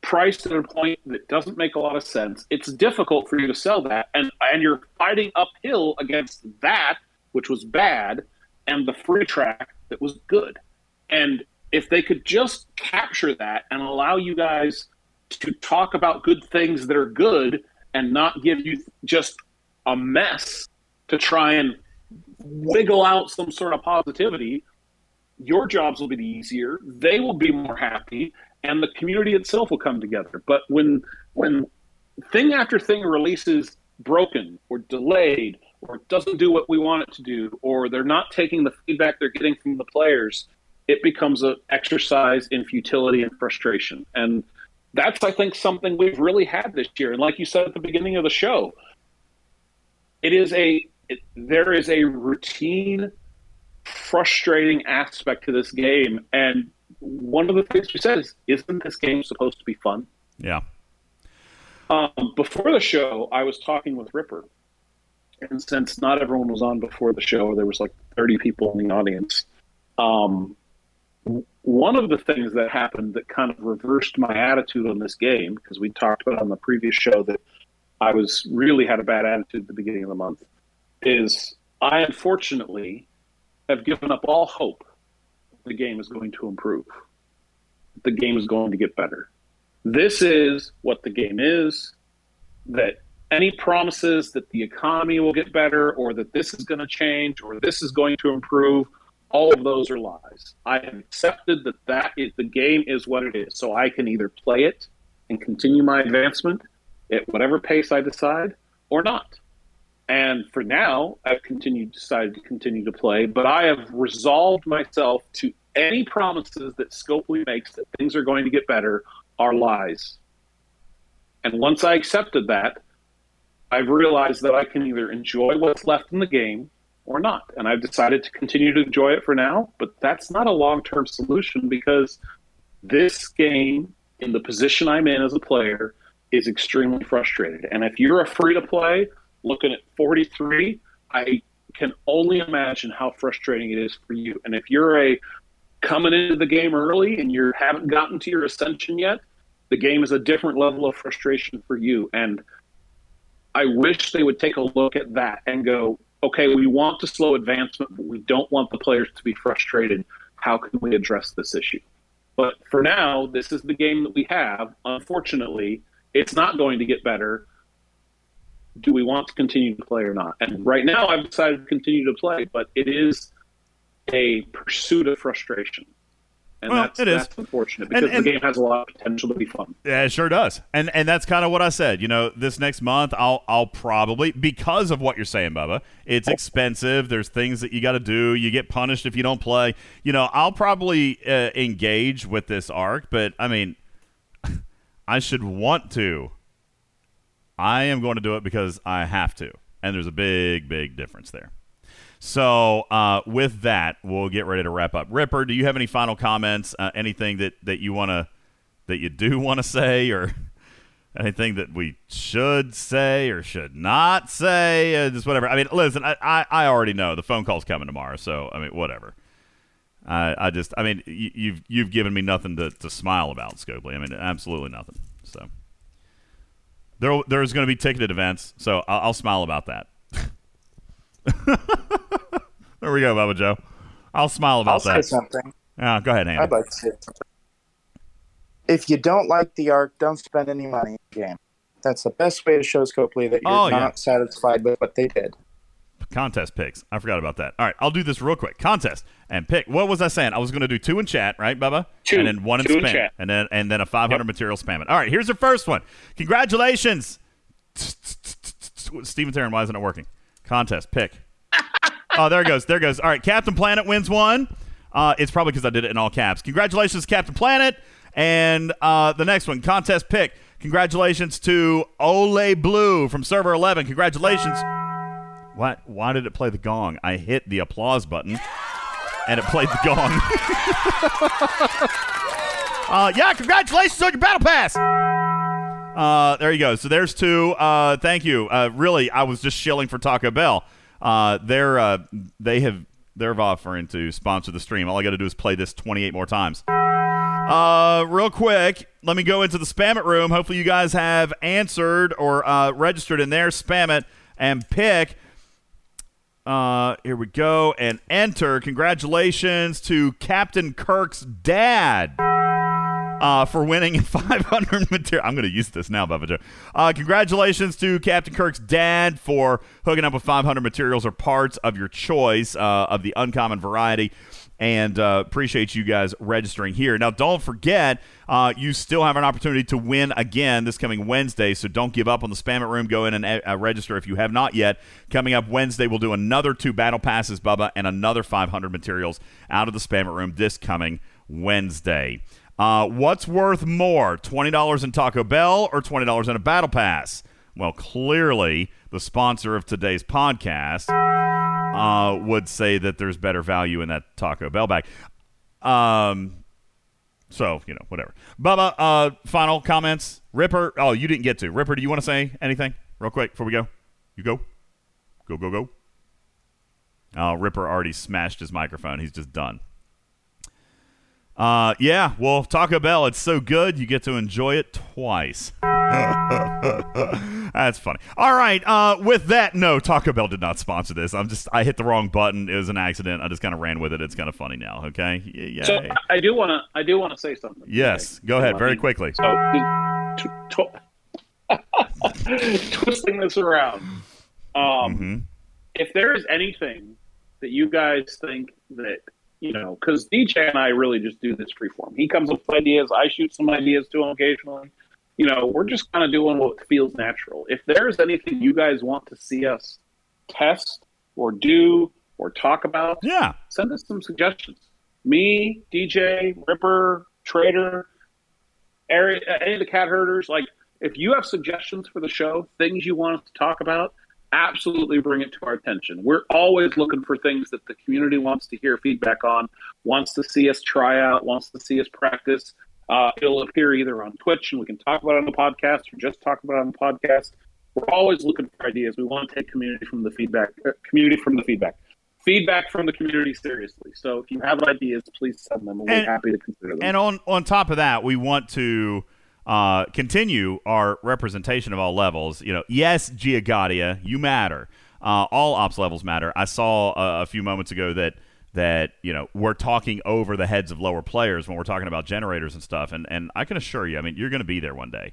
priced at a point that doesn't make a lot of sense, it's difficult for you to sell that. And, and you're fighting uphill against that, which was bad, and the free track that was good. And if they could just capture that and allow you guys to talk about good things that are good and not give you just a mess to try and wiggle out some sort of positivity, your jobs will be easier. They will be more happy, and the community itself will come together. But when when thing after thing releases broken or delayed or doesn't do what we want it to do or they're not taking the feedback they're getting from the players it becomes an exercise in futility and frustration and that's i think something we've really had this year and like you said at the beginning of the show it is a it, there is a routine frustrating aspect to this game and one of the things we said is isn't this game supposed to be fun Yeah. um, before the show, I was talking with Ripper, and since not everyone was on before the show, there was like 30 people in the audience. Um, one of the things that happened that kind of reversed my attitude on this game, because we talked about on the previous show that I was really had a bad attitude at the beginning of the month, is I unfortunately have given up all hope the game is going to improve. The game is going to get better this is what the game is that any promises that the economy will get better or that this is going to change or this is going to improve all of those are lies i have accepted that that is the game is what it is so i can either play it and continue my advancement at whatever pace i decide or not and for now i've continued decided to continue to play but i have resolved myself to any promises that scopely makes that things are going to get better are lies. And once I accepted that, I've realized that I can either enjoy what's left in the game or not. And I've decided to continue to enjoy it for now, but that's not a long term solution because this game, in the position I'm in as a player, is extremely frustrated. And if you're a free to play looking at 43, I can only imagine how frustrating it is for you. And if you're a coming into the game early and you haven't gotten to your ascension yet, The game is a different level of frustration for you. And I wish they would take a look at that and go, okay, we want to slow advancement, but we don't want the players to be frustrated. How can we address this issue? But for now, this is the game that we have. Unfortunately, it's not going to get better. Do we want to continue to play or not? And right now, I've decided to continue to play, but it is a pursuit of frustration. And Well, that's, it is. that's unfortunate because And- and- the game has a lot of potential to be fun. Yeah, it sure does. And and that's kind of what I said. You know, this next month I'll I'll probably because of what you're saying, Bubba. It's expensive. There's things that you got to do. You get punished if you don't play. You know, I'll probably uh, engage with this arc, but I mean, I should want to. I am going to do it because I have to, and there's a big, big difference there. So, uh, with that, we'll get ready to wrap up. Ripper, do you have any final comments? Uh, anything that, that you want to that you do want to say, or anything that we should say or should not say? Uh, just whatever. I mean, listen, I, I, I already know the phone call's coming tomorrow, so I mean, whatever. I, I just, I mean, you, you've you've given me nothing to, to smile about, Scopely. I mean, absolutely nothing. There there's going to be ticketed events, so I'll, I'll smile about that. there we go, Bubba Joe. I'll smile about I'll that. say something. Yeah, go ahead, Andy. I'd like to say something. If you don't like the arc, don't spend any money in the game. That's the best way to show Scopely that you're Oh, not yeah. satisfied with what they did. Contest picks. I forgot about that. All right, I'll do this real quick. Contest and pick. What was I saying? I was going to do two in chat, right, Bubba? Two. and then one in in spam, chat. and then and then a 500 material spam it. All right, here's the first one. Congratulations, Steven Taryn. Why isn't it working? Contest pick. oh, there it goes. There it goes. All right, Captain Planet wins one. Uh, it's probably because I did it in all caps. Congratulations, Captain Planet. And uh, the next one, contest pick. Congratulations to Ole Blue from Server 11. Congratulations. What? Why did it play the gong? I hit the applause button, and it played the gong. uh, yeah, congratulations on your battle pass. Uh, there you go. So there's two. Uh, thank you. Uh, really, I was just shilling for Taco Bell. Uh, they're uh, they have they're offering to sponsor the stream. All I got to do is play this 28 more times. Uh, real quick, let me go into the spam it room. Hopefully, you guys have answered or uh, registered in there. Spam it and pick. Uh, here we go and enter. Congratulations to Captain Kirk's dad uh, for winning 500 material. I'm going to use this now, Bubba Joe. Uh, congratulations to Captain Kirk's dad for hooking up with 500 materials or parts of your choice uh, of the uncommon variety. And uh, appreciate you guys registering here. Now, don't forget, uh, you still have an opportunity to win again this coming Wednesday. So don't give up on the Spam It Room. Go in and uh, register if you have not yet. Coming up Wednesday, we'll do another two battle passes, Bubba, and another 500 materials out of the Spam It Room this coming Wednesday. Uh, what's worth more, $20 in Taco Bell or $20 in a Battle Pass? Well, clearly, the sponsor of today's podcast uh, would say that there's better value in that Taco Bell bag. Um, so, you know, whatever. Bubba, uh, final comments? Ripper, oh, you didn't get to. Ripper, do you want to say anything real quick before we go? You go? Go, go, go. Oh, Ripper already smashed his microphone. He's just done. Uh, yeah, well, Taco Bell, it's so good you get to enjoy it twice. That's funny. All right, uh, with that, no, Taco Bell did not sponsor this. I'm just, I hit the wrong button. It was an accident. I just kind of ran with it. It's kind of funny now. Okay, yeah. So I do want to. I do want to say something. yes, go ahead, very quickly. So, t- t- twisting this around. Um, Mm-hmm. If there is anything that you guys think that you know, because DJ and I really just do this freeform. He comes up with ideas. I shoot some ideas to him occasionally. You know, we're just kind of doing what feels natural. If there's anything you guys want to see us test or do or talk about, yeah, send us some suggestions. Me, DJ, Ripper, Trader, Ari- uh, any of the cat herders, like if you have suggestions for the show, things you want us to talk about, absolutely bring it to our attention. We're always looking for things that the community wants to hear feedback on, wants to see us try out, wants to see us practice. Uh, it'll appear either on Twitch and we can talk about it on the podcast or just talk about it on the podcast. We're always looking for ideas. We want to take community from the feedback, uh, community from the feedback, feedback from the community seriously. So if you have ideas, please send them. We're And- happy to consider them. And on on top of that, we want to uh, continue our representation of all levels. You know, yes, Giagadia, you matter. Uh, all ops levels matter. I saw uh, a few moments ago that that you know we're talking over the heads of lower players when we're talking about generators and stuff, and and I can assure you, I mean, you're going to be there one day.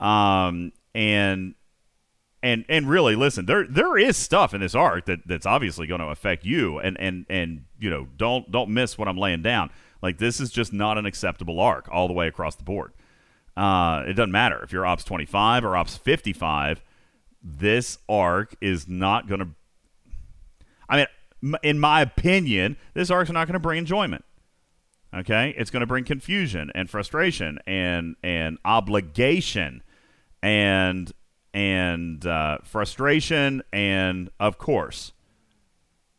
Um, and and and really listen there there is stuff in this arc that that's obviously going to affect you. And and and you know don't don't miss what i'm laying down. Like this is just not an acceptable arc all the way across the board. Uh, it doesn't matter if you're ops 25 or ops 55 this arc is not going to i mean in my opinion this arc's not going to bring enjoyment okay it's going to bring confusion and frustration and and obligation and and uh, frustration, and of course,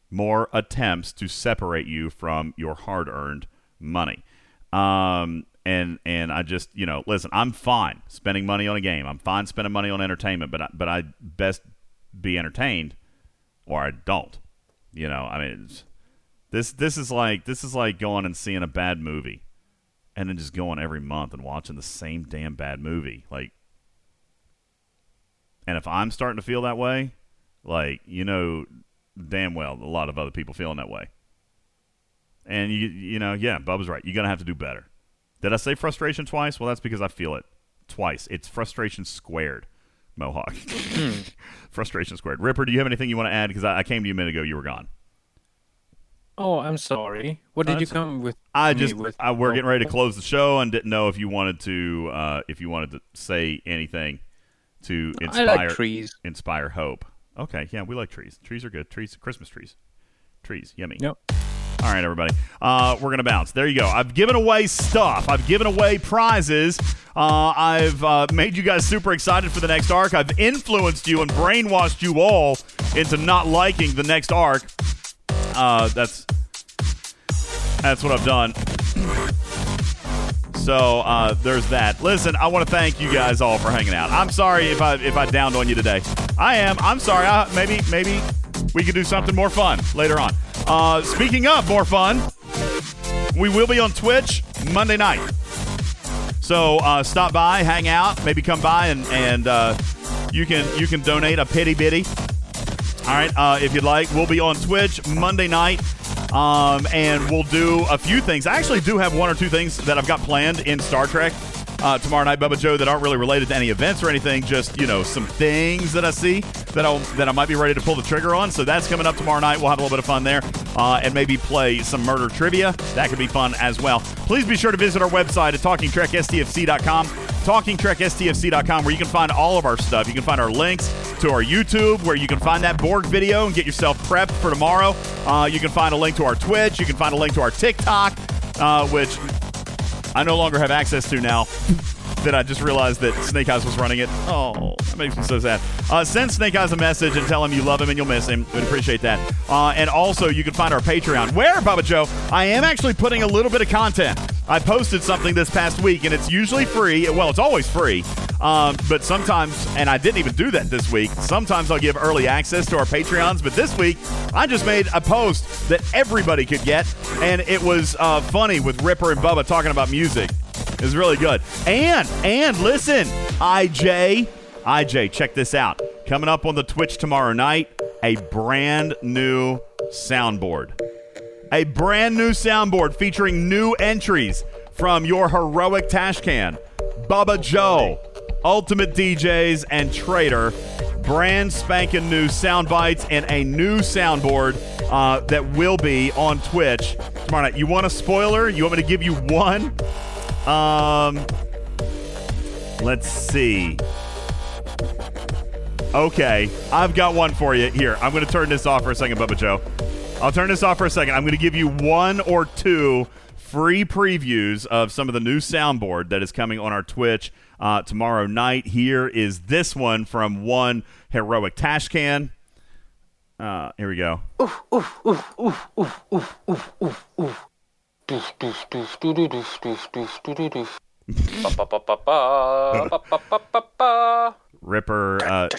more attempts to separate you from your hard-earned money. Um, and and I just you know listen, I'm fine spending money on a game. I'm fine spending money on entertainment, but I, but I best be entertained, or I don't. You know, I mean, this this is like this is like going and seeing a bad movie, and then just going every month and watching the same damn bad movie. Like and if I'm starting to feel that way, like you know, damn well a lot of other people feeling that way. And you you know, yeah, Bubba's right. You're gonna have to do better. Did I say frustration twice? Well, that's because I feel it twice. It's frustration squared. Mohawk. frustration squared. Ripper, do you have anything you want to add? Because I, I came to you a minute ago. You were gone. Oh, I'm sorry. What did you That's- come with? I just with? I, we're getting ready to close the show and didn't know if you wanted to uh, if you wanted to say anything to I inspire like trees. inspire hope. Okay, yeah, we like trees. Trees are good. Trees, Christmas trees, trees, yummy. Yep. All right, everybody. Uh, we're gonna bounce. There you go. I've given away stuff. I've given away prizes. Uh, I've uh, made you guys super excited for the next arc. I've influenced you and brainwashed you all into not liking the next arc. Uh, that's that's what I've done. So uh, there's that. Listen, I want to thank you guys all for hanging out. I'm sorry if I if I downed on you today. I am. I'm sorry. I, maybe maybe we could do something more fun later on. Uh, speaking of more fun, we will be on Twitch Monday night. So uh, stop by, hang out, maybe come by and and uh, you can you can donate a pity bitty. All right, uh, if you'd like, we'll be on Twitch Monday night, um, and we'll do a few things. I actually do have one or two things that I've got planned in Star Trek uh, tomorrow night, Bubba Joe, that aren't really related to any events or anything. Just you know, some things that I see that I that I might be ready to pull the trigger on. So that's coming up tomorrow night. We'll have a little bit of fun there, uh, and maybe play some murder trivia. That could be fun as well. Please be sure to visit our website at talkingtrekstfc.com talkingtrekstfc.com where you can find all of our stuff. You can find our links to our YouTube where you can find that Borg video and get yourself prepped for tomorrow. Uh, you can find a link to our Twitch. You can find a link to our TikTok, uh, which I no longer have access to now. That I just realized that Snake Eyes was running it. Oh, that makes me so sad. Uh, send Snake Eyes a message and tell him you love him and you'll miss him. We'd appreciate that. Uh, and also, you can find our Patreon, where, Bubba Joe, I am actually putting a little bit of content. I posted something this past week, and it's usually free. Well, it's always free. Um, but sometimes, and I didn't even do that this week, sometimes I'll give early access to our Patreons. But this week, I just made a post that everybody could get, and it was uh, funny with Ripper and Bubba talking about music. It was really good. And and listen, IJ, IJ, check this out. Coming up on the Twitch tomorrow night, a brand new soundboard. A brand new soundboard featuring new entries from your heroic Tash Can, Bubba Joe, Ultimate DJs, and Trader. Brand spanking new sound bites and a new soundboard uh, that will be on Twitch tomorrow night. You want a spoiler? You want me to give you one? Um, let's see. Okay, I've got one for you. Here, I'm going to turn this off for a second, Bubba Joe. I'll turn this off for a second. I'm going to give you one or two free previews of some of the new soundboard that is coming on our Twitch uh, tomorrow night. Here is this one from one heroic Tashcan. Uh, here we go. Ripper. Uh,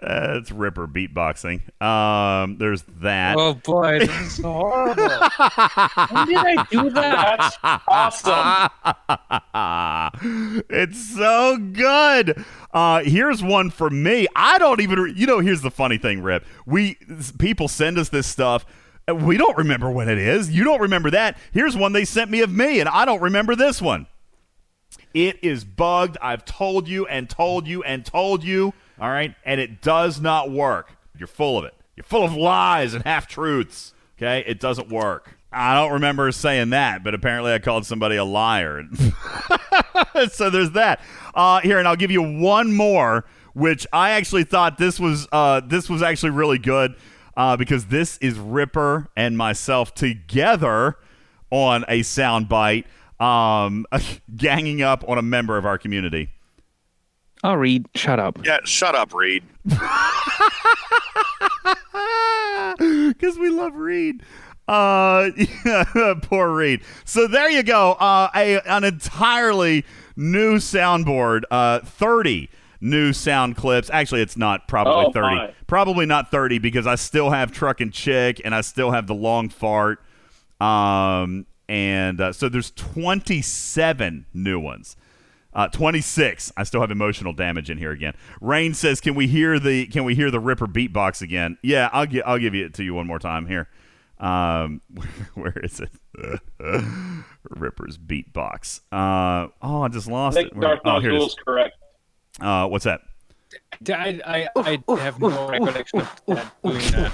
that's Ripper. Ripper beatboxing. Um, there's that. Oh boy, this is so horrible. When did I do that? That's awesome. it's so good. Uh, here's one for me. I don't even, re- you know, here's the funny thing, Rip. We people send us this stuff. And We don't remember when it is. You don't remember that. Here's one they sent me of me, and I don't remember this one. It is bugged. I've told you and told you and told you. All right, and it does not work. You're full of it. You're full of lies and half truths. Okay, it doesn't work. I don't remember saying that, but apparently I called somebody a liar. so there's that. Uh, here, and I'll give you one more, which I actually thought this was uh, this was actually really good uh, because this is Ripper and myself together on a soundbite, um, ganging up on a member of our community. I'll read. Shut up. Yeah, shut up, Reed. because we love Reed. Uh, poor Reed. So there you go. Uh, a, an entirely new soundboard. Uh, thirty new sound clips. Actually, it's not probably thirty. my. Probably not thirty because I still have truck and chick, and I still have the long fart. Um, and uh, so there's twenty-seven new ones. Uh, 26. I still have emotional damage in here again. Rain says, "Can we hear the Can we hear the Ripper beatbox again?" Yeah, I'll gi- I'll give it to you one more time here. Um, where is it? Ripper's beatbox. Uh, oh, I just lost think it. Where- Darth oh, here it is. correct. Uh, what's that? I, I, I have no recollection of that doing that.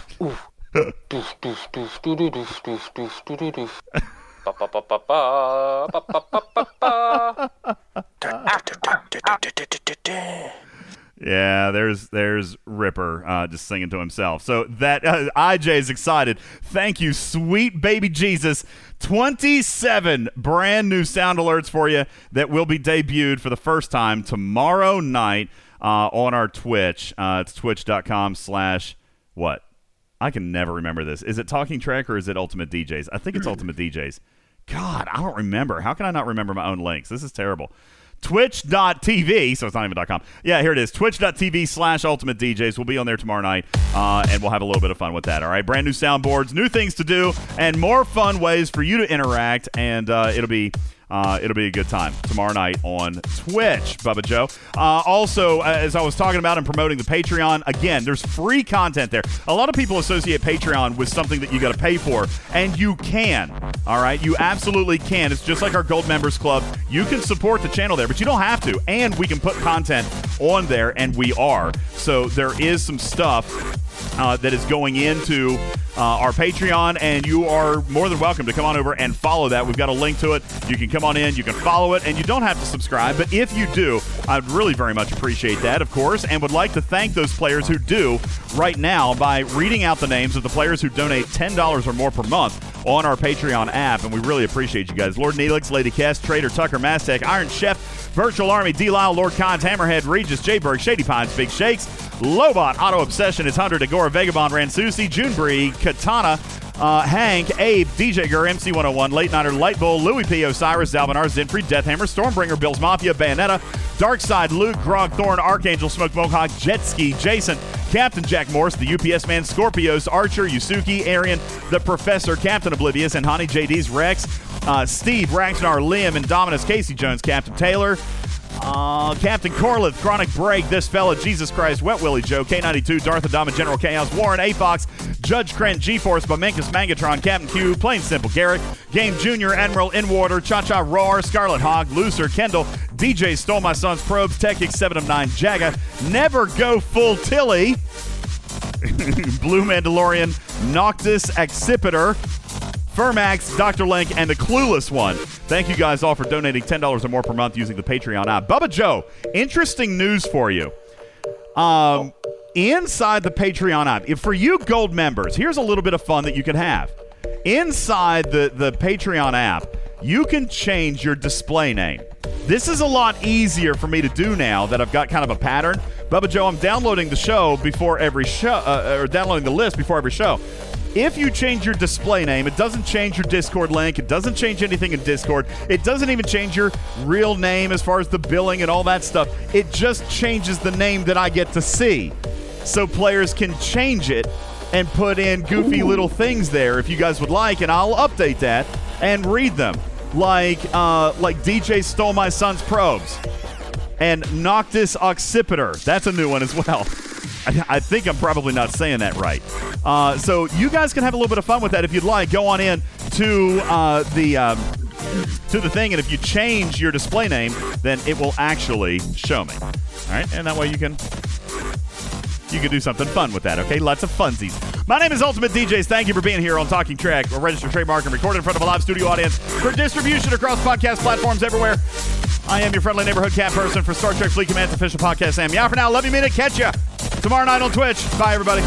Yeah, there's there's Ripper uh, just singing to himself. So that uh, is excited. Thank you, sweet baby Jesus. 27 brand new sound alerts for you that will be debuted for the first time tomorrow night uh, on our Twitch. Uh, it's twitch.com slash what? I can never remember this. Is it Talking Trek or is it Ultimate DJs? I think it's Ultimate DJs. God, I don't remember. How can I not remember my own links? This is terrible. Twitch.tv, so it's not even .com. Yeah, here it is. Twitch.tv slash Ultimate DJs. We'll be on there tomorrow night, uh, and we'll have a little bit of fun with that. All right, brand new soundboards, new things to do, and more fun ways for you to interact, and uh, it'll be uh, it'll be a good time tomorrow night on Twitch, Bubba Joe. Uh, also, uh, as I was talking about and promoting the Patreon, again, there's free content there. A lot of people associate Patreon with something that you got to pay for, and you can. All right, you absolutely can. It's just like our Gold Members Club. You can support the channel there, but you don't have to. And we can put content on there, and we are. So there is some stuff uh, that is going into uh, our Patreon, and you are more than welcome to come on over and follow that. We've got a link to it. You can come on in, you can follow it, and you don't have to subscribe. But if you do, I'd really very much appreciate that, of course, and would like to thank those players who do right now by reading out the names of the players who donate $10 or more per month on our Patreon app, and we really appreciate you guys. Lord Neelix, Lady Kest, Trader Tucker, Mastech, Iron Chef, Virtual Army, D. Lyle, Lord Cons, Hammerhead, Regis, Jayberg, Shady Pines, Big Shakes, Lobot, Auto Obsession, It's Hunter, Dagora, Vagabond, Ransusi, Junebree, Katana, uh, Hank, Abe, DJ Gur, MC101, Late Nighter, Light Bull, Louis P. Osiris, Zalvinar, Zinfried, Deathhammer, Stormbringer, Bill's Mafia, Bayonetta, Darkside, Luke, Grog, Thorn, Archangel, Smoke Mohawk, Jet Ski, Jason, Captain Jack Morse, the UPS Man, Scorpios, Archer, Yusuki, Arian, the Professor, Captain Oblivious, and Honey JD's Rex, uh, Steve, Raxnar, Liam, and Dominus, Casey Jones, Captain Taylor, uh, Captain Corlith, Chronic Break, This Fella, Jesus Christ, Wet Willie Joe, K92, Darth Adama, General Chaos, Warren, A-Fox, Judge Krent, G-Force, Bamenkus, Mangatron, Captain Q, Plain Simple, Garrett, Game Junior, Admiral, Inwater, Cha-Cha, Roar, Scarlet Hog, Looser, Kendall, DJ Stole My Son's Probes, Tech X 7 of 9, Jaga, Never Go Full Tilly, Blue Mandalorian, Noctis, Accipiter, Fermax, Dr. Link, and the Clueless One. Thank you guys all for donating $10 or more per month using the Patreon app. Bubba Joe, interesting news for you. Um, inside the Patreon app, if for you gold members, here's a little bit of fun that you can have. Inside the, the Patreon app, you can change your display name. This is a lot easier for me to do now that I've got kind of a pattern. Bubba Joe, I'm downloading the show before every show, uh, or downloading the list before every show. If you change your display name, it doesn't change your Discord link. It doesn't change anything in Discord. It doesn't even change your real name as far as the billing and all that stuff. It just changes the name that I get to see. so players can change it and put in goofy little things there if you guys would like, and I'll update that and read them. Like uh, like DJ stole my son's probes and Noctis Occipiter. That's a new one as well. I, think I'm probably not saying that right. Uh, so you guys can have a little bit of fun with that if you'd like. Go on in to uh, the um, to the thing, and if you change your display name, then it will actually show me. All right, and that way you can you can do something fun with that. Okay, lots of funsies. My name is Ultimate DJs. Thank you for being here on Talking Trek, a registered trademark and recorded in front of a live studio audience for distribution across podcast platforms everywhere. I am your friendly neighborhood cat person for Star Trek Fleet Command's official podcast. Sam, yeah, for now, love you, mean it, catch you tomorrow night on Twitch. Bye, everybody.